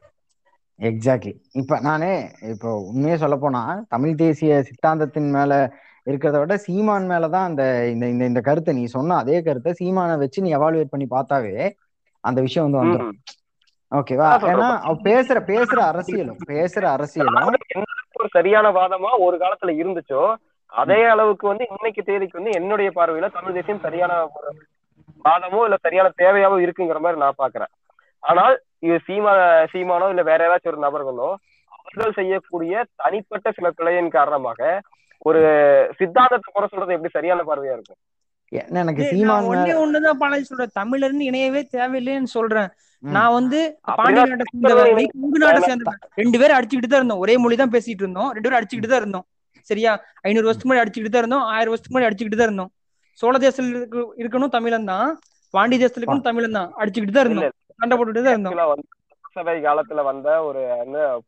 எக்ஸாக்ட்லி இப்ப நானே இப்போ உண்மையே சொல்ல போனா தமிழ் தேசிய சித்தாந்தத்தின் மேல இருக்கிறத விட சீமான் மேலதான் அந்த இந்த இந்த இந்த கருத்தை. நீ சொன்ன அதே கருத்தை சீமானை வச்சு நீ எவாலுவேட் பண்ணி பார்த்தாவே அந்த விஷயம் வந்து வந்துடும். ஓகேவா. ஏன்னா அவ பேசுற பேசுற அரசியலும் பேசுற அரசியலும்
சரியான வாதமா ஒரு காலத்துல இருந்துச்சோ அதே அளவுக்கு வந்து இன்னைக்கு தேதிக்கு வந்து என்னுடைய பார்வையில தமிழ் தேசியம் சரியான ஒரு வாதமோ இல்ல சரியான தேவையாவோ இருக்குங்கிற மாதிரி நான் பாக்குறேன். ஆனால் இது சீமா சீமானோ இல்ல வேற ஏதாச்சும் ஒரு நபர்களோ அவர்கள் செய்யக்கூடிய தனிப்பட்ட சில பிழையின் காரணமாக ஒரு சித்தாந்தத்தை குறை சொல்றது எப்படி சரியான பார்வையா இருக்கும்?
என்ன எனக்கு சீமான்
ஒண்ணே ஒண்ணுதான் பாலாஜி சொல்றேன். தமிழர்னு இணையவே தேவையில்லைன்னு சொல்றேன். நான் வந்து பாண்டிய நாட்டை சேர்ந்தவன் நாட்டை சேர்ந்தவன் ரெண்டு பேரும் அடிச்சுக்கிட்டு தான் இருந்தோம். ஒரே மொழி தான் பேசிட்டு இருந்தோம். ரெண்டு பேரும் அடிச்சுக்கிட்டு தான் இருந்தோம். சரியா? ஐநூறு வருஷத்துக்கு முன்னாடி அடிச்சுக்கிட்டு தான் இருந்தோம். ஆயிரம் வருஷத்துக்கு முன்னாடி அடிச்சுக்கிட்டு தான் இருந்தோம். சோழ தேசத்துல இருக்கு- இருக்கணும் தமிழன் தான். பாண்டி தேசத்துல இருக்கணும் தமிழன் தான். அடிச்சுக்கிட்டு தான் இருந்தோம். சண்டை போட்டுட்டு தான் இருந்தோம்
சபை காலத்துல வந்த ஒரு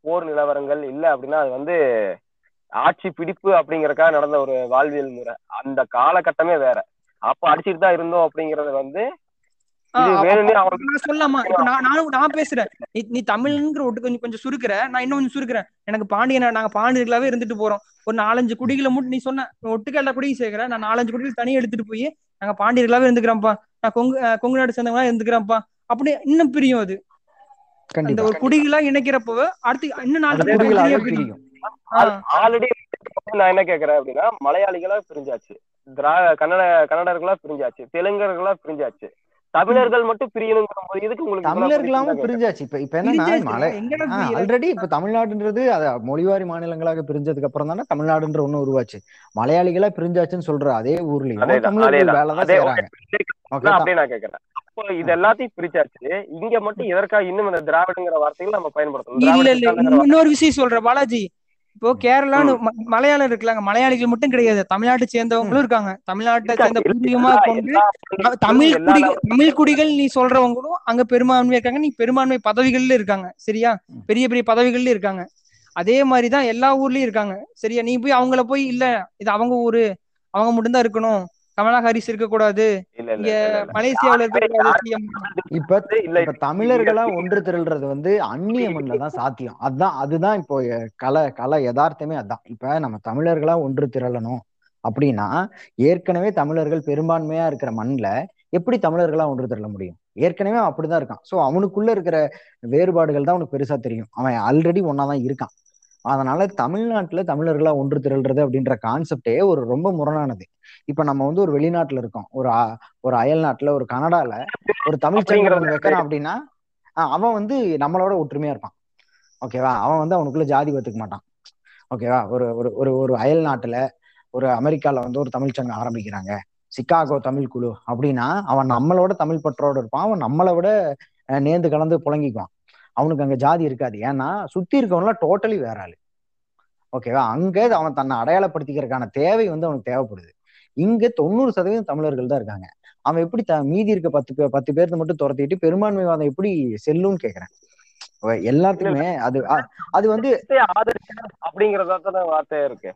போர் நிலவரங்கள் இல்ல அப்படின்னா அது வந்து ஆட்சி பிடிப்பு அப்படிங்கறக்காக நடந்த ஒரு வாழ்வியல் முறை. அந்த காலகட்டமே வேற. அப்ப அடிச்சுட்டு தான் இருந்தோம் அப்படிங்கறது வந்து
நான் நானும் நான் பேசுறேன். நீ நீ தமிழ்ங்கிற ஒட்டு கொஞ்சம் கொஞ்சம் சுருக்குற. நான் இன்னும் கொஞ்சம் சுருக்குறேன். எனக்கு பாண்டியன நாங்க பாண்டியர்களாவே இருந்துட்டு போறோம். ஒரு நாலஞ்சு குடிகளை மட்டும் நீ சொன்ன ஒட்டுக்க எல்லா குடியும் சேர்க்கிறேன் நான் நாலஞ்சு குடிகள் தனியா எடுத்துட்டு போய் நாங்க பாண்டியர்களாவே இருந்துக்கிறோம்ப்பா. நான் கொங்கு கொங்கு நாடு சேர்ந்தவங்களா இருந்துக்கிறேன்ப்பா அப்படி இன்னும் பிரியும் அது. அந்த
கண்டிப்பா.
ஒரு குடிகளா இணைக்கிறப்போ அடுத்து இன்னும் நாலு பிரியும்.
ஆல்ரெடி நான் என்ன கேக்குறேன் அப்படின்னா மலையாளிகளா பிரிஞ்சாச்சு. திரா கன்னட கன்னடர்களா பிரிஞ்சாச்சு. தெலுங்கர்களா பிரிஞ்சாச்சு. தமிழர்கள் மட்டும் பிரியணுங்கிற போது இதுக்கு உங்களுக்கு
தமிழர்களாவும் பிரிஞ்சாச்சு. இப்ப இப்ப
பிரிஞ்சாச்சு.
மலை? ஆல்ரெடி இப்ப தமிழ்நாடுன்றது அது மொழிவாரி மாநிலங்களாக பிரிஞ்சதுக்கு அப்புறம் தானே தமிழ்நாடுன்ற ஒண்ணு உருவாச்சு. மலையாளிகளா பிரிஞ்சாச்சுன்னு சொல்ற அதே ஊர்லயும் தமிழர்கள். வேலைதான்
அதே
செய்யறாங்க
நான் கேக்குறேன். அப்போ இது எல்லாத்தையும் பிரிச்சாச்சு. இங்க மட்டும் எதற்காக இன்னும் இந்த திராவிடங்கிற வார்த்தைகளை நம்ம பயன்படுத்தணும்.
இன்னொரு விஷயம் சொல்றேன் பாலாஜி. இப்போ கேரளான்னு மலையாளம் இருக்குல்லாங்க. மலையாளிகள் மட்டும் கிடையாது. தமிழ்நாட்டை சேர்ந்தவங்களும் இருக்காங்க. தமிழ்நாட்டை சேர்ந்த
எல்லா-
கொண்டு தமிழ் குடிகள் தமிழ் குடிகள் நீ சொல்றவங்களும் அங்க பெரும்பான்மை இருக்காங்க. நீ பெரும்பான்மை பதவிகள்ல இருக்காங்க. சரியா? பெரிய பெரிய பதவிகள்ல இருக்காங்க. அதே மாதிரிதான் எல்லா ஊர்லயும் இருக்காங்க. சரியா? நீ போய் அவங்கள போய் இல்ல. இது அவங்க ஊரு. அவங்க மட்டும்தான் இருக்கணும். கமலா ஹாரிஸ் இருக்க கூடாது
இல்ல இல்ல
இங்க. மலேசியாவுல
இப்ப
இல்ல,
இப்ப தமிழர்களா ஒன்று திரள்றது வந்து அந்நிய மண்ணில தான் சாத்தியம். அதான் அதுதான் இப்போ கலை கலை யதார்த்தமே அதான். இப்ப நம்ம தமிழர்களா ஒன்று திரளணும் அப்படின்னா ஏற்கனவே தமிழர்கள் பெரும்பான்மையா இருக்கிற மண்ணுல எப்படி தமிழர்களா ஒன்று திரள முடியும்? ஏற்கனவே அப்படிதான் இருக்கான். சோ அவனுக்குள்ள இருக்கிற வேறுபாடுகள் தான் அவனுக்கு பெருசா தெரியும். அவன் ஆல்ரெடி ஒன்னாதான் இருக்கான். அதனால தமிழ்நாட்டுல தமிழர்களா ஒன்று திரள்றது அப்படின்ற கான்செப்டே ஒரு ரொம்ப முரணானது. இப்ப நம்ம வந்து ஒரு வெளிநாட்டுல இருக்கோம். ஒரு ஒரு அயல் நாட்டுல ஒரு கனடால ஒரு தமிழ் சங்கம் வைக்கிறான் அப்படின்னா அவன் வந்து நம்மளோட ஒற்றுமையா இருப்பான். ஓகேவா அவன் வந்து அவனுக்குள்ள ஜாதி ஒத்துக்க மாட்டான். ஓகேவா ஒரு ஒரு ஒரு ஒரு அயல் நாட்டுல ஒரு அமெரிக்கால வந்து ஒரு தமிழ் சங்கம் ஆரம்பிக்கிறாங்க. சிக்காகோ தமிழ் குழு அப்படின்னா அவன் நம்மளோட தமிழ் பற்றோட இருப்பான். அவன் நம்மளை விட நேர்ந்து கலந்து புழங்கிக்குவான். அவனுக்கு அங்க ஜாதி இருக்காது. ஏன்னா சுத்தி இருக்கவன்லாம் டோட்டலி வேற ஆளு ஓகேவா அங்க அவன் தன்னை அடையாளப்படுத்திக்கிறதுக்கான தேவை வந்து அவனுக்கு தேவைப்படுது. இங்க தொண்ணூறு சதவீதம் தமிழர்கள் தான் இருக்காங்க. அவன் எப்படி த மீதி இருக்க பத்து பேர் பத்து பேர்த்த மட்டும் துரத்திட்டு பெரும்பான்மைவாதம் எப்படி செல்லும்னு கேக்குறேன். எல்லாத்துக்குமே அது அது வந்து
தேசத்தை ஆதரிக்கணும் அப்படிங்கறதா தானே வார்த்தை இருக்கு.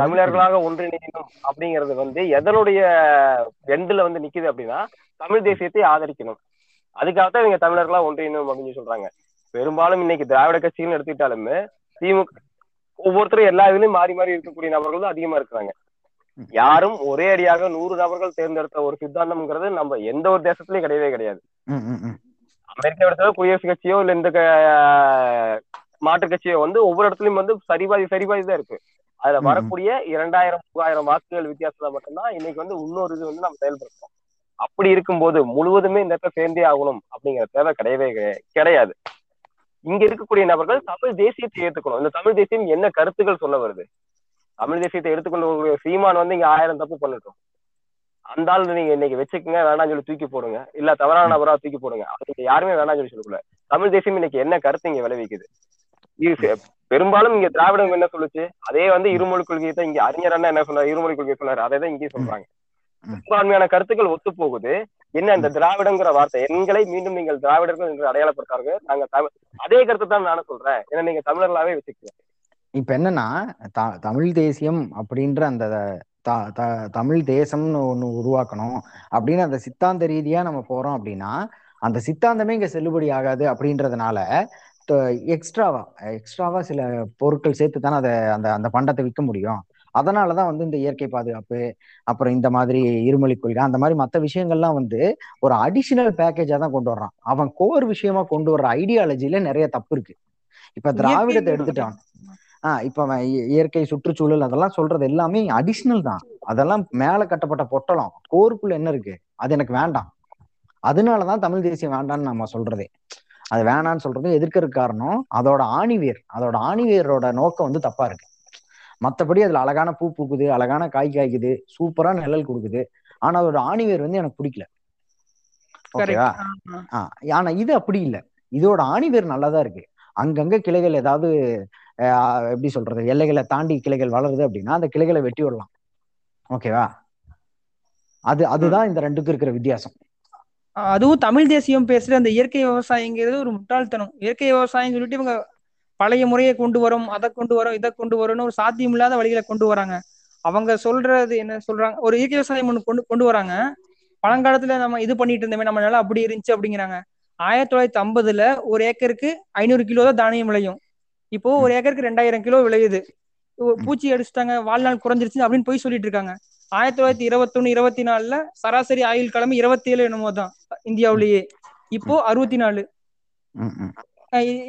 தமிழர்களாக ஒன்றிணையணும் அப்படிங்கிறது வந்து எதனுடைய எண்டுல வந்து நிக்குது அப்படின்னா தமிழ் தேசியத்தை ஆதரிக்கணும். அதுக்காகத்தான் இவங்க தமிழர்களா ஒன்றிணையணும் அப்படின்னு சொல்றாங்க. பெரும்பாலும் இன்னைக்கு திராவிட கட்சிகள் எடுத்துக்கிட்டாலுமே திமுக ஒவ்வொருத்தரும் எல்லா இதுலயும் மாறி மாறி இருக்கக்கூடிய நபர்கள் தான் அதிகமா இருக்கிறாங்க. யாரும் ஒரே அடியாக நூறு நபர்கள் தேர்ந்தெடுத்த ஒரு சித்தாந்தம்ங்கிறது நம்ம எந்த ஒரு தேசத்துலயும் கிடையவே கிடையாது. அமெரிக்கா எடுத்தாலும் குடியரசு கட்சியோ இல்ல இந்த மாற்றுக் கட்சியோ வந்து ஒவ்வொரு இடத்துலயும் வந்து சரிபாதி சரிபாதி தான் இருக்கு. அதுல. வரக்கூடிய இரண்டாயிரம் மூவாயிரம் வாக்குகள் வித்தியாசத்துல மட்டும்தான் இன்னைக்கு வந்து இன்னொரு இது வந்து நம்ம செயல்படுத்துறோம். அப்படி இருக்கும்போது முழுவதுமே இந்த இடத்துல சேர்ந்தே ஆகணும் அப்படிங்கிற தேவை கிடையவே கிடை- கிடையாது. இங்க இருக்கக்கூடிய நபர்கள் தமிழ் தேசியத்தை ஏத்துக்கணும். இந்த தமிழ் தேசியம் என்ன கருத்துக்கள் சொல்ல வருது? தமிழ் தேசியத்தை எடுத்துக்கொண்டு சீமான் வந்து இங்க ஆயிரம் தப்பு பண்ணட்டும். அந்த ஆள் நீங்க இன்னைக்கு வச்சுக்கோங்க வேணாம்னு சொல்லி தூக்கி போடுங்க. இல்ல தவறான நபரா தூக்கி போடுங்க. அதுக்கு யாருமே வேணாம்னு சொல்லி சொல்லக்கூட தமிழ் தேசியம் இன்னைக்கு என்ன கருத்து இங்க விளைவிக்குது? பெரும்பாலும் இங்க திராவிடம் என்ன சொல்லுச்சு? அதே வந்து இருமொழி கொள்கையை தான் இங்க அறிஞர் அண்ணா என்ன சொன்னார்? இருமொழி கொள்கை சொன்னாரு. அதை தான் இங்கேயும் சொல்றாங்க. பெரும்பான்மையான கருத்துக்கள் ஒத்து போகுது என்ன இந்த திராவிடங்கிற வார்த்தை எங்களை மீண்டும் நீங்கள் திராவிடர்கள் என்று அடையாளப்படுத்தார்கள் நாங்க தமிழ் அதே கருத்து தான் நானும் சொல்றேன். ஏன்னா நீங்க தமிழர்களாவே வச்சுக்கோங்க
இப்ப என்னன்னா த- தமிழ் தேசியம் அப்படின்ற அந்த தமிழ் தேசம்னு ஒண்ணு உருவாக்கணும் அப்படின்னு அந்த சித்தாந்த ரீதியா நம்ம போறோம் அப்படின்னா அந்த சித்தாந்தமே இங்க செல்லுபடி ஆகாது அப்படின்றதுனால எக்ஸ்ட்ராவா எக்ஸ்ட்ராவா சில பொருட்கள் சேர்த்து தானே அதை அந்த அந்த பண்டத்தை விற்க முடியும். அதனாலதான் வந்து இந்த இயற்கை பாதுகாப்பு அப்புறம் இந்த மாதிரி இருமொழி கொள்கை அந்த மாதிரி மற்ற விஷயங்கள்லாம் வந்து ஒரு அடிஷனல் பேக்கேஜா தான் கொண்டு வர்றான். அவன் கோர் விஷயமா கொண்டு வர்ற ஐடியாலஜில நிறைய தப்பு இருக்கு. இப்ப திராவிடத்தை எடுத்துட்டான். ஆஹ் இப்ப அவன் இய- இயற்கை சுற்றுச்சூழல் அதெல்லாம் சொல்றது எல்லாமே அடிஷனல் தான். அதெல்லாம் மேல கட்டப்பட்ட பொட்டலம் கோருக்குள்ள என்ன இருக்கு? அது எனக்கு வேண்டாம். அதனாலதான் தமிழ் தேசியம் வேண்டாம்னு நம்ம சொல்றதே. அது வேணாம்னு சொல்றது எதிர்க்கிறதுக்கு காரணம்? அதோட ஆணிவேர் அதோட ஆணிவேரோட நோக்கம் வந்து தப்பா இருக்கு. மத்தபடி அதுல அழகான பூ பூக்குது அழகான காய் காய்க்குது சூப்பரா நிழல் கொடுக்குது. ஆனா அதோட ஆணிவேர் வந்து எனக்கு பிடிக்கல. ஓகேவா ஆனா இது அப்படி இல்ல. இதோட ஆணிவேர் நல்லாதான் இருக்கு. அங்கங்க கிளைகள் ஏதாவது எப்படி சொல்றது எல்லைகளை தாண்டி கிளைகள் வளருது அப்படின்னா அந்த கிளைகளை வெட்டி விடலாம். ஓகேவா அது அதுதான் இந்த ரெண்டுக்கும் இருக்கிற வித்தியாசம்.
அதுவும் தமிழ் தேசியம் பேசுற அந்த இயற்கை விவசாயங்கிறது ஒரு முட்டாள்தனம். இயற்கை விவசாயம் சொல்லிட்டு இவங்க பழைய முறையை கொண்டு வரும் அதை கொண்டு வரும் இதை கொண்டு வரும்னு ஒரு சாத்தியம் இல்லாத வழிகளை கொண்டு வராங்க. அவங்க சொல்றது என்ன சொல்றாங்க? ஒரு இயற்கை விவசாயம் ஒன்று கொண்டு கொண்டு வராங்க. பழங்காலத்துல நம்ம இது பண்ணிட்டு இருந்தோமே நம்ம நிலம் அப்படி இருந்துச்சு அப்படிங்கிறாங்க. ஆயிரத்தி தொள்ளாயிரத்தி ஐம்பதுல ஒரு ஏக்கருக்கு ஐநூறு கிலோ தான் தானியம் விளையும். இப்போ ஒரு ஏக்கருக்கு ரெண்டாயிரம் கிலோ விளையுது. பூச்சி அடிச்சுட்டாங்க வாழ்நாள் குறைஞ்சிருச்சு அப்படின்னு போய் சொல்லிட்டு இருக்காங்க. ஆயிரத்தி தொள்ளாயிரத்தி இருபத்தொன்னு இருபத்தி நாலுல சராசரி ஆயுள் கிழமை இருபத்தி ஏழு என்னமோ தான் இந்தியாவிலேயே. இப்போ அறுபத்தி நாலு.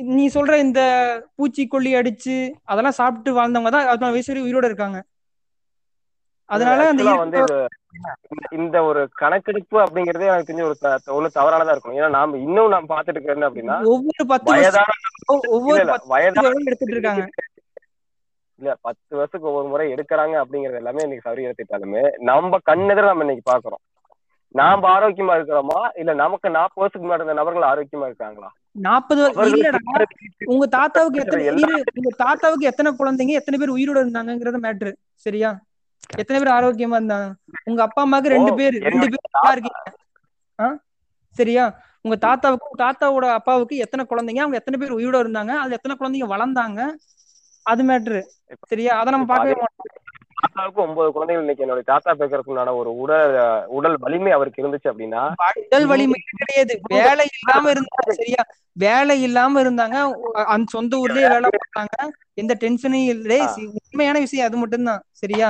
நீ சொல்ற இந்த பூச்சிக்கொல்லி அடிச்சு அதெல்லாம் சாப்பிட்டு வாழ்ந்தவங்க தான் பதினாலு வயசு வரைக்கும் உயிரோட இருக்காங்க. அதனால அந்த
வந்து இந்த- ஒரு கணக்கெடுப்பு அப்படிங்கறதே எனக்கு தெரிஞ்ச ஒரு ஒண்ணு தவறானதா இருக்கும் ஏன்னா நாம இன்னும் நாம் பார்த்துட்டு இருக்கிறது அப்படின்னா
ஒவ்வொரு பத்து
வயதான
ஒவ்வொரு
வயதான
எடுத்துட்டு இருக்காங்க?
இல்ல பத்து வருஷத்துக்கு ஒவ்வொரு முறை எடுக்கிறாங்க அப்படிங்கறது எல்லாமே இன்னைக்கு சரி எடுத்துட்டாலுமே நம்ம கண்ணெதிர நம்ம இன்னைக்கு பாக்குறோம் நாம ஆரோக்கியமா இருக்கிறோமா? இல்ல நமக்கு நாற்பது வருஷத்துக்கு முன்னாடி இருந்த நபர்கள் ஆரோக்கியமா இருக்காங்களா?
நாற்பது இல்லடா. உங்க தாத்தாவுக்கு எத்தனை உங்க தாத்தாவுக்கு எத்தனை குழந்தைங்க எத்தனை பேர் உயிரோட இருந்தாங்கங்கறது மேட்ரு சரியா? எத்தனை பேர் ஆரோக்கியமா இருந்தாங்க? உங்க அப்பா அம்மாவுக்கு ரெண்டு பேர் ரெண்டு பேர் நல்லா இருக்கீங்க? சரியா? உங்க தாத்தாவுக்கு தாத்தாவோட அப்பாவுக்கு எத்தனை குழந்தைங்க? அவங்க எத்தனை பேர் உயிரோட இருந்தாங்க? அது எத்தனை குழந்தைங்க வளர்ந்தாங்க? அது மேட்ரு சரியா? அதை நம்ம பார்க்கவே
அதே
மாட்டோம்.
தாத்தாவுக்கு ஒன்பது குழந்தைகள் இன்னைக்கு என்னுடைய தாத்தா பேக்கறதுக்குண்டான ஒரு உடல் உடல் வலிமை அவருக்கு இருந்துச்சு அப்படின்னா
உடல் வலிமை கிடையாது. வேலை இல்லாம இருந்தாங்க சரியா? வேலை இல்லாம இருந்தாங்க அந்த சொந்த ஊர்லயே வேலை பார்த்தாங்க. எந்த டென்ஷனும் இல்லை. உண்மையான விஷயம் அது மட்டும்தான் சரியா?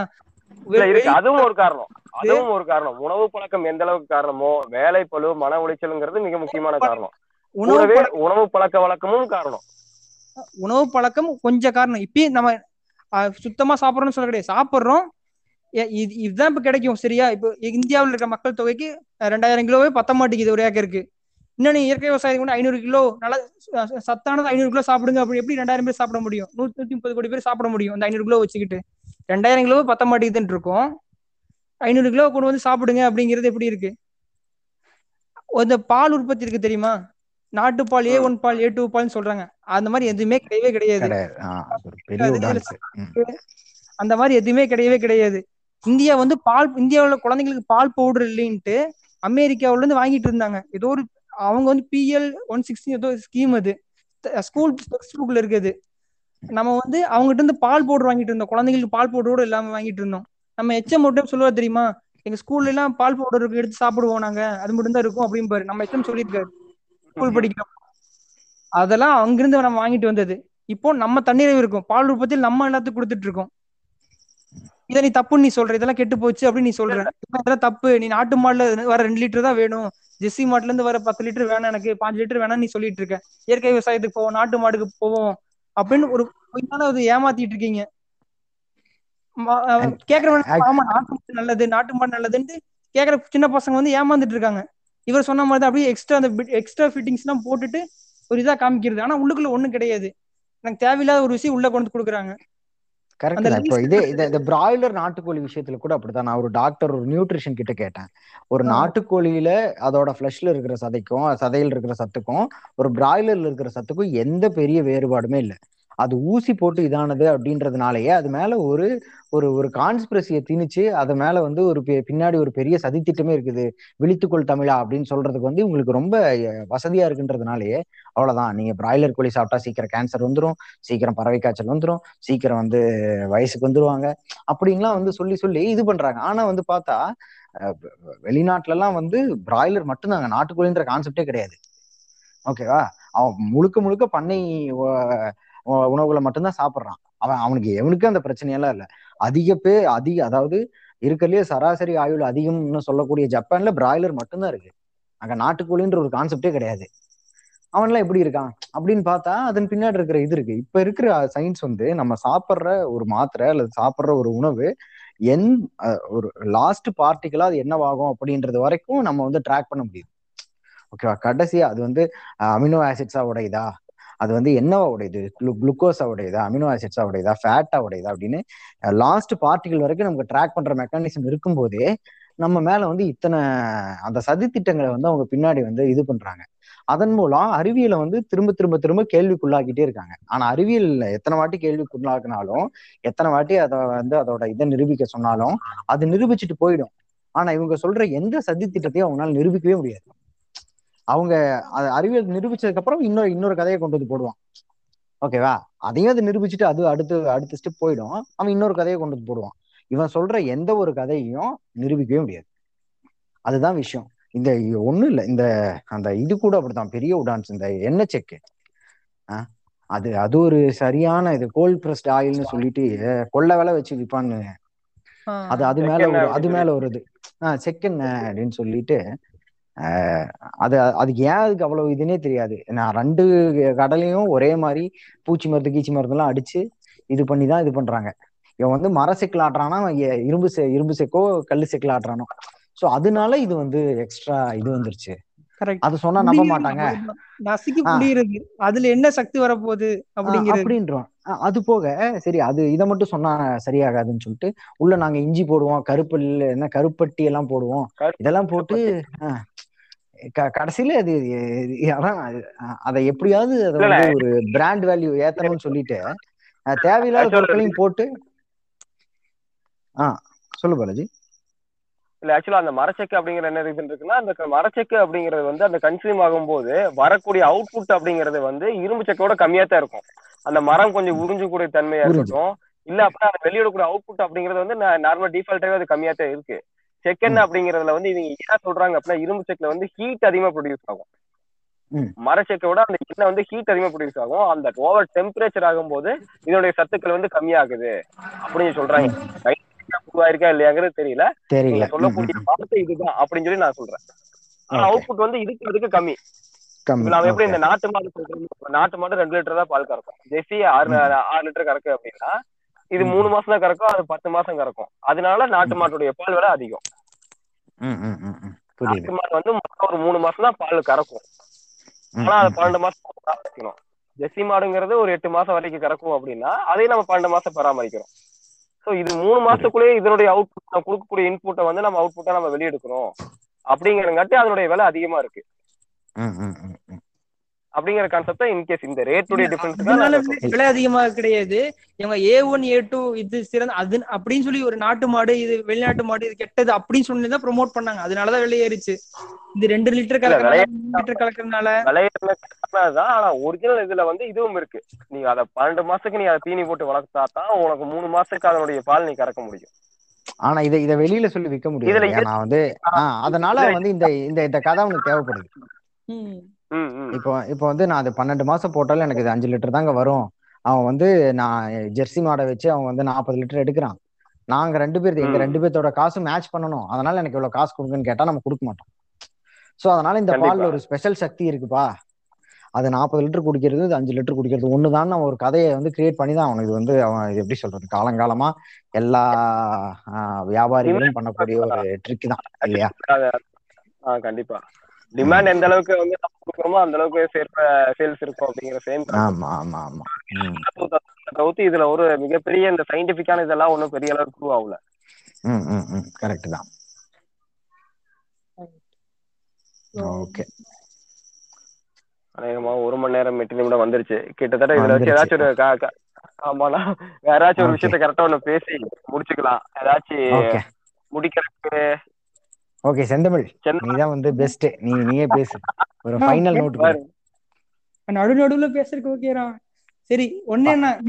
அதுவும் ஒரு காரணம். அதுவும் ஒரு காரணம். உணவு பழக்கம் எந்த அளவுக்கு காரணமோ வேலை பளு மன உளைச்சலுங்கிறது மிக முக்கியமான காரணம்.
உணவு
உணவு பழக்க வழக்கமும் காரணம்.
உணவு பழக்கம் கொஞ்சம் காரணம். இப்பயும் நம்ம சுத்தமா சாப்பிடறோம்னு சொல்ல கிடையாது. சாப்பிடுறோம். இது இதுதான் இப்ப கிடைக்கும் சரியா? இப்போ இந்தியாவில் இருக்க மக்கள் தொகைக்கு ரெண்டாயிரம் கிலோவே பத்த மாட்டேங்குது ஒரு ஏக்கருக்கு இன்னும் இயற்கை விவசாயம் கூட ஐநூறு கிலோ நல்ல சத்தானது ஐநூறு கிலோ சாப்பிடுங்க அப்படி எப்படி ரெண்டாயிரம் பேர் சாப்பிட முடியும்? நூத்தி நூத்தி முப்பது கோடி பேர் சாப்பிட முடியும் அந்த ஐநூறு கிலோ வச்சுக்கிட்டு. ரெண்டாயிரம் கிலோ பத்த மாட்டேங்குதுன்னு இருக்கும். ஐநூறு கிலோ கொண்டு வந்து சாப்பிடுங்க அப்படிங்கிறது எப்படி இருக்கு? அந்த பால் உற்பத்தி இருக்கு தெரியுமா? நாட்டுப்பால் ஏ ஒன் பால் ஏ டூ பால்னு சொல்றாங்க. அந்த மாதிரி எதுவுமே கிடையவே கிடையாது. அந்த மாதிரி எதுவுமே கிடையவே கிடையாது. இந்தியா வந்து பால் இந்தியாவுல குழந்தைங்களுக்கு பால் பவுடர் இல்லைன்ட்டு அமெரிக்காவுல இருந்து வாங்கிட்டு இருந்தாங்க. ஏதோ ஒரு அவங்க வந்து பிஎல் ஒன் சிக்ஸ்டி ஏதோ ஸ்கீம் அது. ஸ்கூல் டெக்ஸ்ட் புக்ல இருக்குது. நம்ம வந்து அவங்ககிட்ட இருந்து பால் பவுடர் வாங்கிட்டு இருந்தோம். குழந்தைங்களுக்கு பால் பவுடர் கூட இல்லாம வாங்கிட்டு இருந்தோம். நம்ம எச்எம் மட்டும் சொல்லுவா தெரியுமா? எங்க ஸ்கூல்ல எல்லாம் பால் பவுடர் எடுத்து சாப்பிடுவோம் நாங்க. அது மட்டும் தான் இருக்கும் அப்படின்னு பாரு நம்ம எச்எம் சொல்லியிருக்காரு. ஸ்கூல் படிக்கிறோம் அதெல்லாம் அங்கிருந்து நம்ம வாங்கிட்டு வந்தது. இப்போ நம்ம தண்ணீரை இருக்கும். பால் உற்பத்தியில் நம்ம எல்லாத்துக்கும் கொடுத்துட்டு இருக்கோம். இதை நீ தப்புன்னு நீ சொல்ற. இதெல்லாம் கெட்டு போச்சு அப்படின்னு நீ சொல்ற. இதெல்லாம் தப்பு. நீ நாட்டு மாடுல வர ரெண்டு லிட்டர் தான் வேணும். ஜெர்சி மாட்டுல இருந்து வர பத்து லிட்டர் வேணாம் எனக்கு. பாஞ்சு லிட்டர் வேணாம்னு நீ சொல்லிட்டு இருக்க. இயற்கை விவசாயத்துக்கு போவோம். நாட்டு மாடுக்கு போவோம். அப்படின்னு ஒரு பொய்யான ஒரு ஏமாத்திட்டு இருக்கீங்க. கேக்குறவன் ஆமா நாட்டு மாடு நல்லது நாட்டு மாடு நல்லதுன்ட்டு கேக்குற சின்ன பசங்க வந்து ஏமாந்துட்டு இருக்காங்க. இவர் சொன்ன மாதிரி தான் அப்படியே எக்ஸ்ட்ரா அந்த எக்ஸ்ட்ரா ஃபிட்டிங்ஸ் எல்லாம் போட்டுட்டு ஒரு இதா காமிக்கிறது. ஆனா உள்ளுக்குள்ள ஒண்ணும் கிடையாது. எனக்கு தேவையில்லாத ஒரு விஷயம் உள்ள கொண்டு கொடுக்குறாங்க.
இதே இந்த பிராய்லர் நாட்டுக்கோழி விஷயத்துல கூட அப்படிதான் நான் ஒரு டாக்டர் ஒரு நியூட்ரிஷன் கிட்ட கேட்டேன். ஒரு. நாட்டுக்கோழியில அதோட ஃபிளஷ்ல இருக்கிற சதைக்கும் சதையில் இருக்கிற சத்துக்கும் ஒரு பிராய்லர்ல இருக்கிற சத்துக்கும் எந்த பெரிய வேறுபாடுமே இல்லை. அது ஊசி போட்டு இதானது அப்படின்றதுனாலயே அது மேல ஒரு ஒரு ஒரு கான்ஸ்பிரசியை திணிச்சு அது மேல வந்து ஒரு பெ- பின்னாடி ஒரு பெரிய சதித்திட்டமே இருக்குது. விழித்துக்கொள் தமிழா அப்படின்னு சொல்றதுக்கு வந்து உங்களுக்கு ரொம்ப வசதியா இருக்குன்றதுனாலயே அவ்வளவுதான். நீங்க பிராய்லர் கோழி சாப்பிட்டா சீக்கிரம் கேன்சர் வந்துடும் சீக்கிரம் பறவை காய்ச்சல் வந்துடும் சீக்கிரம் வந்து வயசுக்கு வந்துருவாங்க அப்படின்லாம் வந்து சொல்லி சொல்லி இது பண்றாங்க. ஆனா வந்து பார்த்தா வெளிநாட்டுல எல்லாம் வந்து பிராய்லர் மட்டும்தாங்க. நாட்டுக்கோழின்ற கான்செப்டே கிடையாது. ஓகேவா? அவன் முழுக்க முழுக்க பண்ணை உணவுகளை மட்டும்தான் சாப்பிட்றான். அவன் அவனுக்கு எவனுக்கும் அந்த பிரச்சனையெல்லாம் இல்லை. அதிக பே அதிக அதாவது இருக்கறதுலயே சராசரி ஆயுள் அதிகம்னு சொல்லக்கூடிய ஜப்பான்ல பிராய்லர் மட்டும்தான் இருக்கு. அங்க நாட்டுக்கோழின்ற ஒரு கான்செப்டே கிடையாது. அவன்லாம் எப்படி இருக்கான்? அப்படின்னு பார்த்தா அதன் பின்னாடி இருக்கிற இது இருக்கு. இப்ப இருக்கிற சயின்ஸ் வந்து நம்ம சாப்பிட்ற ஒரு மாத்திரை அல்லது சாப்பிட்ற ஒரு உணவு என் ஒரு லாஸ்ட் பார்ட்டிகளா அது என்னவாகும் அப்படின்றது வரைக்கும் நம்ம வந்து ட்ராக் பண்ண முடியும். ஓகேவா? கடைசியா அது வந்து அமினோ ஆசிட்ஸா உடையுதா? அது வந்து என்னவா உடையுது குளுக்கோஸா உடையுதா அமினோ ஆசிட்ஸா உடையுதா ஃபேட்டா உடையுதா அப்படின்னு லாஸ்ட் பார்ட்டிகள் வரைக்கும் நமக்கு ட்ராக் பண்ற மெக்கானிசம் இருக்கும்போதே நம்ம மேல வந்து இத்தனை அந்த சதி திட்டங்களை வந்து அவங்க பின்னாடி வந்து இது பண்றாங்க. அதன் மூலம் அறிவியலை வந்து திரும்ப திரும்ப திரும்ப கேள்விக்குள்ளாக்கிட்டே இருக்காங்க. ஆனா அறிவியல் எத்தனை வாட்டி கேள்விக்குள்ளாக்குனாலும் எத்தனை வாட்டி அதை வந்து அதோட இதை நிரூபிக்க சொன்னாலும் அது நிரூபிச்சுட்டு போயிடும். ஆனா இவங்க சொல்ற எந்த சதி திட்டத்தையும் அவங்களால நிரூபிக்கவே முடியாது. அவங்க அது அறிவியல் நிரூபிச்சதுக்கு அப்புறம் இன்னொரு இன்னொரு கதையை கொண்டு வந்து போடுவான். ஓகேவா அதையும் அது நிரூபிச்சுட்டு அது அடுத்து அடுத்த ஸ்டெப் போயிடும். அவன் இன்னொரு கதையை கொண்டு வந்து போடுவான். இவன் சொல்ற எந்த ஒரு கதையையும் நிரூபிக்கவே முடியாது. அதுதான் விஷயம். இந்த ஒண்ணும் இல்ல. இந்த அந்த இது கூட அப்படித்தான். பெரிய உடான்ஸ். இந்த எண்ணெய் செக்கு. ஆஹ் அது அது ஒரு சரியான இது கோல்ட் பிரஸ்ட் ஆயில்னு சொல்லிட்டு கொள்ள விலை வச்சு விற்பான்னு அது அது மேல அது மேல ஒரு இது ஆஹ் செக்கெண்ணெய் அப்படின்னு சொல்லிட்டு அது அதுக்கு ஏன் அதுக்கு அவ்வளவு இதுனே தெரியாது. நான் ரெண்டு கடலையும் ஒரே மாதிரி பூச்சி மருந்து கீச்சி மருந்தெல்லாம் அடிச்சு இது பண்ணி தான் இது பண்றாங்க. இவன் வந்து மர செக்கில் ஆட்டுறானா இரும்பு செ இரும்பு செக்கோ கல் செக்கில் ஆட்டுறானோ. ஸோ அதனால இது வந்து எக்ஸ்ட்ரா இது வந்துருச்சு. அது சொன்னா நம்ப மாட்டாங்க.
நசுக்கி. புரியுறது அதுல என்ன சக்தி வரப்போகுது அப்படிங்கிறது.
அப்படின்றோம். அது போக சரி அது இதை மட்டும் சொன்னா சரியாகாதுன்னு சொல்லிட்டு உள்ள நாங்க இஞ்சி போடுவோம் கருப்பல் என்ன கருப்பட்டி எல்லாம் போடுவோம்.
கருப்பு
இதெல்லாம் போட்டு கடைசியில அது அதான் அது- எப்படியாவது அதை வந்து ஒரு பிராண்ட் வேல்யூ ஏத்தணும்னு சொல்லிட்டு தேவையில்லாத பொருட்களையும் போட்டு ஆஹ் சொல்லு பாலாஜி.
இல்ல ஆக்சுவலா அந்த மரச்செக்கு அப்படிங்கிற என்ன ரீசன் இருக்குன்னா அந்த மரச்செக்கு அப்படிங்கிறது வந்து அந்த கன்சியூம் ஆகும்போது வரக்கூடிய அவுட்புட் அப்படிங்கிறது வந்து இரும்பு செக்கோட கம்மியா தான் இருக்கும். அந்த மரம் கொஞ்சம் உறிஞ்சக்கூடிய தன்மையா. இருக்கட்டும். இல்ல அப்படின்னா அது வெளியிடக்கூடிய அவுட்புட் அப்படிங்கிறது வந்து நார்மல் டிஃபால்ட்டாவே அது கம்மியா தான் இருக்கு. செக்கெண்ணெய் அப்படிங்கறதுல வந்து இவங்க ஏன் சொல்றாங்க அப்படின்னா இரும்பு செக்ல வந்து ஹீட் அதிகமா ப்ரொடியூஸ் ஆகும். மரச்செக்கை விட அந்த எண்ணெய் வந்து ஹீட் அதிகமா ப்ரொடியூஸ் ஆகும். அந்த ஓவர் டெம்பரேச்சர் ஆகும்போது இதனுடைய சத்துக்கள் வந்து கம்மியாகுது அப்படின்னு சொல்றாங்க. உருவாயிருக்கா இல்லையாங்கிறது தெரியல.
தெரியல.
சொல்லக்கூடிய. வார்த்தை இதுதான் அப்படின்னு சொல்லி நான் சொல்றேன். ஆனா. அவுட்புட் வந்து இதுக்கு அதுக்கு கம்மி. நாம எப்படி. இந்த நாட்டு மாடு நாட்டு மாடு ரெண்டு லிட்டர் தான் பால் கறக்கும். ஜெர்சி ஆறு. ஆறு லிட்டர் கறக்கு அப்படின்னா இது. மூணு மாசம் தான் கறக்கும் அது பத்து மாசம் கறக்கும். அதனால நாட்டு. மாட்டுடைய பால் விலை அதிகம். நாட்டு மாடு வந்து ஒரு மூணு மாசம் தான் பால் கறக்கும். ஆனா அது பன்னெண்டு மாசம் பராமரிக்கணும். ஜெர்சி மாடுங்கிறது ஒரு எட்டு மாசம் வரைக்கும் கறக்கும் அப்படின்னா அதையும் நம்ம பன்னெண்டு மாசம் பராமரிக்கிறோம். சோ இது மூணு மாசத்துக்குள்ளேயே இதனுடைய அவுட்புட் நம்ம கொடுக்கக்கூடிய இன்புட்டை வந்து நம்ம அவுட்புட்டா நம்ம வெளியெடுக்கணும் அப்படிங்கிறங்காட்டி அதனுடைய விலை அதிகமா இருக்கு. அப்படிங்கிற கான்செப்ட் இன்கேஸ் இந்த ரேட்டுடைய
அதனால
டிஃபரன்ஸ்
விலை- அதிகமா கிடையாது. இவங்க ஏ ஒன் ஏ டூ இது சிறந்த அது அப்படின்னு சொல்லி ஒரு நாட்டு மாடு இது வெளிநாட்டு மாடு இது கெட்டது அப்படின்னு சொல்லி தான் ப்ரோமோட் பண்ணாங்க. அதனாலதான் விலை ஏறிச்சு. இது ரெண்டு லிட்டர் கலக்கறனால மூணு லிட்டர் கலக்கறனால
விளையாட்டுல ஆனா ஒரிஜினல் இதுல வந்து இதுவும் இருக்கு. நீ அத பன்னெண்டு மாசத்துக்கு நீ அதை தீனி போட்டு வளர்த்தா தான் உனக்கு மூணு மாசத்துக்கு அதனுடைய பால் நீ கறக்க முடியும்.
ஆனா இதை இதை வெளியில சொல்லி விற்க முடியாது. இல்லையா? நான் வந்து அதனால வந்து இந்த இந்த இந்த கதை அவனுக்கு தேவைப்படுது. இப்போ இப்போ வந்து நான் அது பன்னெண்டு மாசம் போட்டாலும் எனக்கு இது அஞ்சு லிட்டர் தாங்க வரும். அவன் வந்து நான் ஜெர்சி மாடை வச்சு அவன் வந்து நாற்பது லிட்டர் எடுக்கிறான். நாங்க ரெண்டு பேர் எங்க. ரெண்டு பேர்த்தோட காசு மேட்ச் பண்ணணும். அதனால எனக்கு இவ்வளவு காசு கொடுங்கன்னு கேட்டா நம்ம கொடுக்க மாட்டோம். சோ அதனால இந்த. பால்ல ஒரு ஸ்பெஷல் சக்தி இருக்குப்பா. அது நாற்பது லிட்டர் குடிக்கிறது இது அஞ்சு லிட்டர் குடிக்கிறது ஒண்ணுதான். நம்ம ஒரு கதையை வந்து கிரியேட் பண்ணி தான் அவனுக்கு வந்து அவன் இது எப்படி சொல்றது? காலங்காலமா எல்லா வியாபாரிகளும் பண்ணக்கூடிய ஒரு ட்ரிக் தான் இல்லையா?
கண்டிப்பா. டிமாண்ட் எந்த அளவுக்கு வந்து நம்ம கொடுக்குறோமோ அந்த அளவுக்கு சேர்ப்ப சேல்ஸ் இருக்கும் அப்படிங்கிற சேம்
ஆமா ஆமா ஆமா.
தவிர்த்து இதுல ஒரு மிகப்பெரிய இந்த சயின்டிபிக்கான இதெல்லாம் ஒன்றும் பெரிய அளவுக்கு ப்ரூவ் ஆகல.
ம் ம் ம். கரெக்ட் தான். ஓகே
அநேகமா ஒரு மணி நேரம் எட்டு நிமிடம் வந்துருச்சு. கிட்டத்தட்ட இதுல வச்சு. ஏதாச்சும் ஒரு ஆமாண்ணா. யாராச்சும் ஒரு
Okay.
விஷயத்த கரெக்டா ஒண்ணு பேசி முடிச்சுக்கலாம். ஏதாச்சும் முடிக்கிறதுக்கு
ஓகே செந்தமிழ்.
செந்தமிழ்.
நீ தான் வந்து பெஸ்ட் நீ நீயே பேசு. ஒரு ஃபைனல் நோட்
பாரு.
நடு நடுவுல பேசுறதுக்கு ஓகேரா சரி ஒண்ணு என்ன?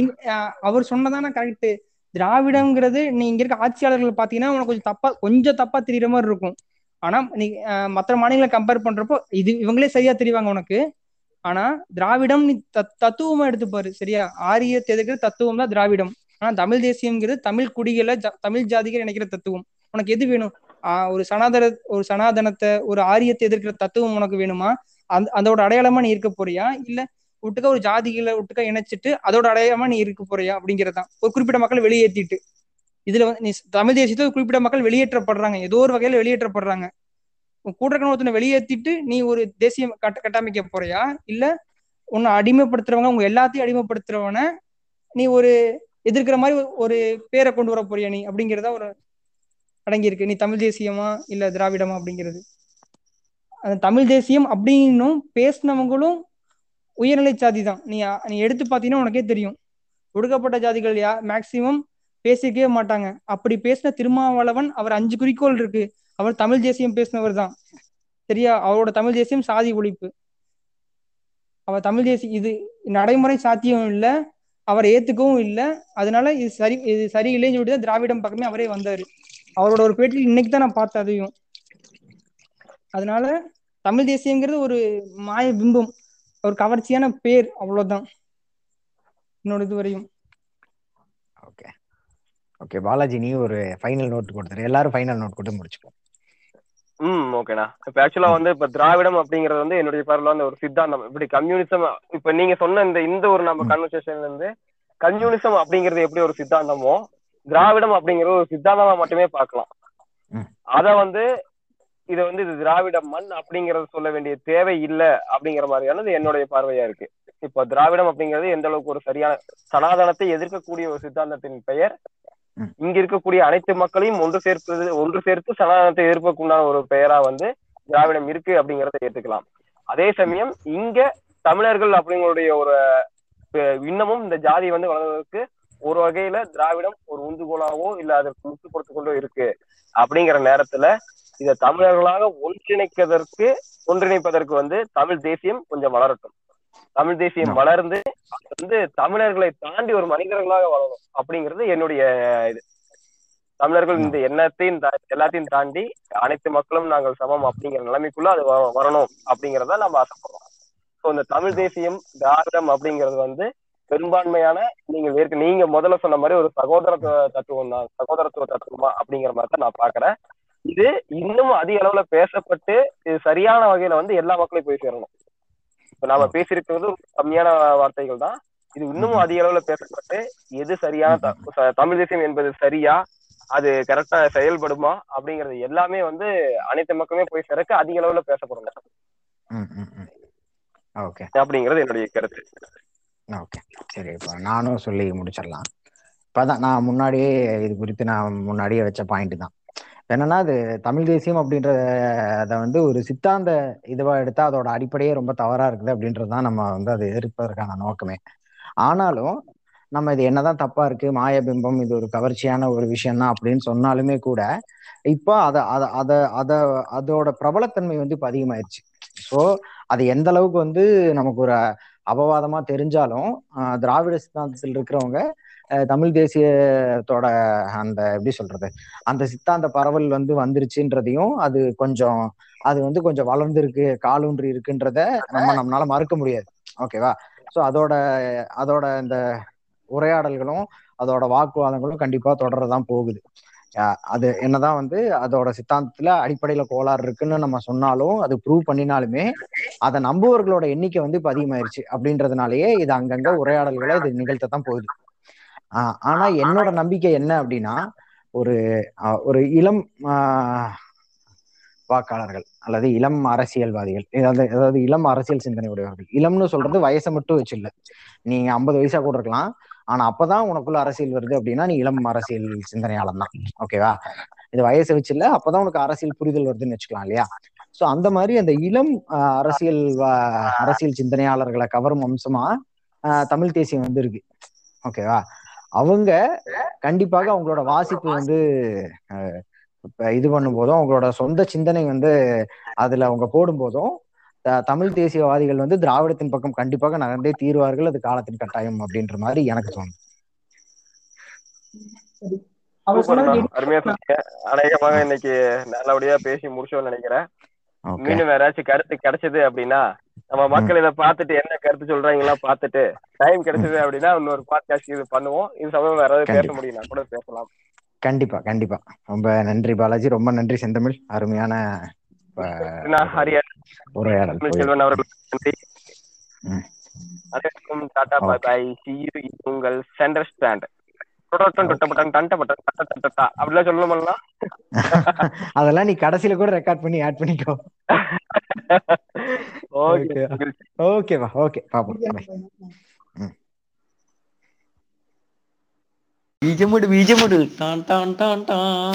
அவர் சொன்னதானே கரெக்ட் திராவிடம்ங்கிறது நீ இங்க இருக்க ஆட்சியாளர்கள் பாத்தீங்கன்னா உனக்கு கொஞ்சம் தப்பா கொஞ்சம் தப்பா தெரியற மாதிரி இருக்கும். ஆனா நீ மத்த மாநிலங்களை கம்பேர் பண்றப்போ இது இவங்களே சரியா தெரிவாங்க உனக்கு. ஆனா திராவிடம் நீ தத்- தத்துவமா எடுத்து பாரு சரியா? ஆரியத்தை எதிர்க்கிற தத்துவம் தான் திராவிடம். ஆனா தமிழ் தேசியம்ங்கிறது தமிழ் குடிகளை ஜ- தமிழ் ஜாதிகள் நினைக்கிற தத்துவம். உனக்கு எது வேணும்? ஆஹ் ஒரு சனாதன ஒரு சனாதனத்தை ஒரு ஆரியத்தை எதிர்க்கிற தத்துவம் உனக்கு வேணுமா? அந்த அதோட அடையாளமா நீ இருக்க போறியா? இல்ல விட்டுக்க ஒரு ஜாதிகளை விட்டுக்க இணைச்சிட்டு அதோட அடையாளமா நீ இருக்க போறியா? அப்படிங்கறதுதான். ஒரு குறிப்பிட்ட மக்கள் வெளியேற்றிட்டு இதுல வந்து நீ தமிழ் தேசியத்தை ஒரு குறிப்பிட்ட மக்கள் வெளியேற்றப்படுறாங்க. ஏதோ ஒரு வகையில வெளியேற்றப்படுறாங்க. உன் கூட இருக்கிற ஒருத்தனை வெளியேற்றிட்டு நீ ஒரு தேசியம் கட்ட கட்டமைக்க போறியா? இல்ல உன்னை அடிமைப்படுத்துறவங்க உங்க எல்லாத்தையும் அடிமைப்படுத்துறவன நீ ஒரு எதிர்க்கிற மாதிரி ஒரு- பேரை கொண்டு வர போறியா நீ? அப்படிங்கிறத ஒரு அடங்கியிருக்கு. நீ தமிழ் தேசியமா இல்ல திராவிடமா அப்படிங்கிறது. அந்த தமிழ் தேசியம் அப்படின்னும் பேசினவங்களும் உயர்நிலை சாதி தான். நீ நீ எடுத்து பார்த்தீங்கன்னா உனக்கே தெரியும். ஒடுக்கப்பட்ட ஜாதிகள் யா மேக்சிமம் பேசிக்கவே மாட்டாங்க. அப்படி பேசின திருமாவளவன் அவர் அஞ்சு குறிக்கோள் இருக்கு. அவர் தமிழ் தேசியம் பேசினவர் தான். சரியா? அவரோட தமிழ் தேசியம் சாதி ஒழிப்பு. அவர் தமிழ் தேசிய இது நடைமுறை சாத்தியம் இல்லை. அவர் ஏத்துக்கவும் இல்லை. அதனால இது சரி இது சரியில்லைன்னு சொல்லிட்டு தான் திராவிடம் பக்கமே அவரே வந்தாரு. அவரோட ஒரு பேட்டியில் இன்னைக்கு தான் நான் பார்த்தேன் அதையும். அதனால தமிழ் தேசியங்கிறது ஒரு மாய பிம்பம். ஒரு கவர்ச்சியான பேர் அவ்வளவுதான். என்னோட இது வரையும்.
ஓகே. ஓகே பாலாஜி நீ ஒரு ஃபைனல் நோட் கொடுத்துரு. எல்லாரும் ஃபைனல் நோட் கொடுத்து முடிச்சுப்போம்.
ம் ஓகேண்ணா இப்ப ஆக்சுவலா வந்து இப்ப திராவிடம் அப்படிங்கறது வந்து என்னுடைய பார்வையில வந்து ஒரு சித்தாந்தம். இப்படி கம்யூனிசம் இப்ப நீங்க சொன்ன இந்த இந்த ஒரு நம்ம. கன்வர்சேஷன்ல இருந்து கம்யூனிசம் அப்படிங்கிறது எப்படி ஒரு சித்தாந்தமோ திராவிடம் அப்படிங்கறது ஒரு சித்தாந்தமா மட்டுமே பார்க்கலாம். அத வந்து இத வந்து இது திராவிட மண் அப்படிங்கறது சொல்ல வேண்டிய தேவை இல்ல அப்படிங்கிற மாதிரியானது என்னுடைய பார்வையா இருக்கு இப்ப திராவிடம் அப்படிங்கிறது எந்த அளவுக்கு ஒரு சரியான சனாதனத்தை எதிர்க்கக்கூடிய ஒரு சித்தாந்தத்தின் பெயர். இங்க இருக்கக்கூடிய அனைத்து மக்களையும் ஒன்று சேர்ப்பது ஒன்று சேர்த்து சனாதனத்தை எதிர்ப்பதற்குண்டான ஒரு பெயரா வந்து திராவிடம் இருக்கு அப்படிங்கறத ஏத்துக்கலாம் அதே சமயம் இங்க தமிழர்கள் அப்படிங்களுடைய ஒரு இன்னமும் இந்த ஜாதி வந்து வளர்வதற்கு ஒரு வகையில திராவிடம் ஒரு உந்துகோலாவோ இல்ல அதற்கு முட்டு கொடுத்து கொண்டோ இருக்கு அப்படிங்கிற நேரத்துல இத தமிழர்களாக ஒன்றிணைப்பதற்கு ஒன்றிணைப்பதற்கு வந்து தமிழ் தேசியம் கொஞ்சம் வளரட்டும். தமிழ் தேசியம். வளர்ந்து அது வந்து தமிழர்களை தாண்டி ஒரு மனிதர்களாக வளரும் அப்படிங்கிறது என்னுடைய இது. தமிழர்கள் இந்த எண்ணத்தையும் தா- எல்லாத்தையும் தாண்டி அனைத்து மக்களும் நாங்கள் சமம் அப்படிங்கிற நிலைமைக்குள்ள அது வ- வரணும் அப்படிங்கறத நம்ம ஆசைப்படுறோம். ஸோ இந்த தமிழ் தேசியம் திராவிடம் அப்படிங்கிறது வந்து பெரும்பான்மையான நீங்க ஏற்க நீங்க முதல்ல சொன்ன மாதிரி ஒரு சகோதரத்துவ தத்துவம் தான். சகோதரத்துவ தத்துவமா அப்படிங்கிற மாதிரி தான் நான் பாக்குறேன் இது இன்னும் அதிக அளவுல பேசப்பட்டு இது சரியான வகையில வந்து எல்லா மக்களையும் போய் சேரணும். இப்ப நாம பேசியிருக்கிறது கம்மியான வார்த்தைகள் தான். இது இன்னமும் அதிக அளவுல பேசப்பட்டு எது சரியான தமிழ் தேசியம் என்பது சரியா? அது கரெக்டா செயல்படுமா? அப்படிங்கறது எல்லாமே வந்து அனைத்து மக்களுமே போய் சேரக்கு அதிக அளவுல பேசப்படணும். அப்படிங்கிறது என்னுடைய கருத்து.
ஓகே சரி இப்போ நானும் சொல்லி முடிச்சிடலாம். இப்போதான் நான் முன்னாடியே இது குறித்து நான் முன்னாடியே வச்ச பாயிண்ட் தான். என்னன்னா அது தமிழ் தேசியம் அப்படின்ற அதை வந்து ஒரு சித்தாந்த இதுவாக எடுத்தா அதோட அடிப்படையே ரொம்ப தவறா இருக்குது அப்படின்றது தான் நம்ம வந்து அதை எதிர்ப்பதற்கான நோக்கமே. ஆனாலும் நம்ம இது என்னதான் தப்பா இருக்கு மாயபிம்பம் இது ஒரு கவர்ச்சியான ஒரு விஷயம் தான் அப்படின்னு சொன்னாலுமே கூட இப்போ அதை அதை அதை அதை அதோட பிரபலத்தன்மை வந்து இப்போ அதிகமாயிருச்சு. ஸோ அது எந்த அளவுக்கு வந்து நமக்கு ஒரு அபவாதமா தெரிஞ்சாலும் ஆஹ் திராவிட சித்தாந்தத்தில் இருக்கிறவங்க அஹ் தமிழ் தேசியத்தோட அந்த எப்படி சொல்றது அந்த சித்தாந்த பரவல் வந்து வந்துருச்சுன்றதையும் அது கொஞ்சம் அது வந்து கொஞ்சம் வளர்ந்துருக்கு காலூன்றி இருக்குன்றத நம்ம நம்மளால மறுக்க முடியாது. ஓகேவா ஸோ அதோட அதோட இந்த உரையாடல்களும் அதோட வாக்குவாதங்களும் கண்டிப்பா தொடரதான் போகுது. அது என்னதான் வந்து அதோட சித்தாந்தத்துல அடிப்படையில கோளாறு இருக்குன்னு நம்ம சொன்னாலும் அது ப்ரூவ் பண்ணினாலுமே அதை நம்புவர்களோட எண்ணிக்கை வந்து இப்ப அதிகமாயிருச்சு அப்படின்றதுனாலயே இது அங்கங்க உரையாடல்களை இது நிகழ்த்தத்தான் போகுது. ஆஹ் ஆனா என்னோட நம்பிக்கை என்ன அப்படின்னா ஒரு ஒரு இளம் ஆஹ் வாக்காளர்கள் அல்லது இளம் அரசியல்வாதிகள் அதாவது அதாவது இளம் அரசியல் சிந்தனை உடையவர்கள். இளம்னு சொல்றது வயசை மட்டும் வச்சு இல்லை நீங்க ஐம்பது வயசா கூட இருக்கலாம். ஆனா அப்பதான் உனக்குள்ள அரசியல் வருது அப்படின்னா நீ இளம் அரசியல் சிந்தனையாளன் தான் ஓகேவா? இது வயசை வச்சு இல்ல அப்பதான் உனக்கு அரசியல் புரிதல் வருதுன்னு வச்சுக்கலாம் இல்லையா? சோ அந்த மாதிரி அந்த இளம் அரசியல் வா- அரசியல் சிந்தனையாளர்களை கவரும் அம்சமா ஆஹ் தமிழ் தேசியம் வந்து இருக்கு. ஓகேவா? அவங்க கண்டிப்பாக அவங்களோட வாசிப்பு வந்து இது பண்ணும் போதும் அவங்களோட சொந்த சிந்தனை வந்து அதுல அவங்க போடும் போதும் தமிழ் தேசியவாதிகள் வந்து திராவிடத்தின் பக்கம் கண்டிப்பாக நகர்ந்தே தீர்வார்கள். அது காலத்தின் கட்டாயம் அப்படின்ற மாதிரி எனக்கு
சூப்பர்ண்ணா அருமையா சொன்னீங்க. அநேகமாக இன்னைக்கு நல்லபடியா பேசி முடிச்சோம்னு நினைக்கிறேன். மீண்டும் ஏதாச்சும் கருத்து கிடைச்சது அப்படின்னா நம்ம மக்கள் இதை பார்த்துட்டு என்ன கருத்து சொல்றாங்களா பார்த்துட்டு டைம் கிடைச்சது அப்படின்னா இன்னொரு பாட்காஸ்ட் இது பண்ணுவோம். இது சமயம் வேற ஏதாவது பேச. முடியும்னா கூட பேசலாம்.
கண்டிப்பா கண்டிப்பா. ரொம்ப நன்றி பாலாஜி. ரொம்ப நன்றி செந்தமிழ். அருமையான உரையாடல் போய்
செல்வன் அவர்கள் நன்றி
ம்.
அனைவருக்கும் Tata
Okay.
Bye bye see you உங்கள் சென்டர் ஸ்டாண்ட் அப்படிலாம் சொல்லணும்னா *laughs*
அதெல்லாம் நீ கடைசியில கூட ரெக்கார்ட் பண்ணி ஆட் பண்ணிக்கோ
ஓகே
Okay. ஓகேவா ஓகே பாப்போம் Bye.
ബീജമുട് ബീജമുട് tan tan tan tan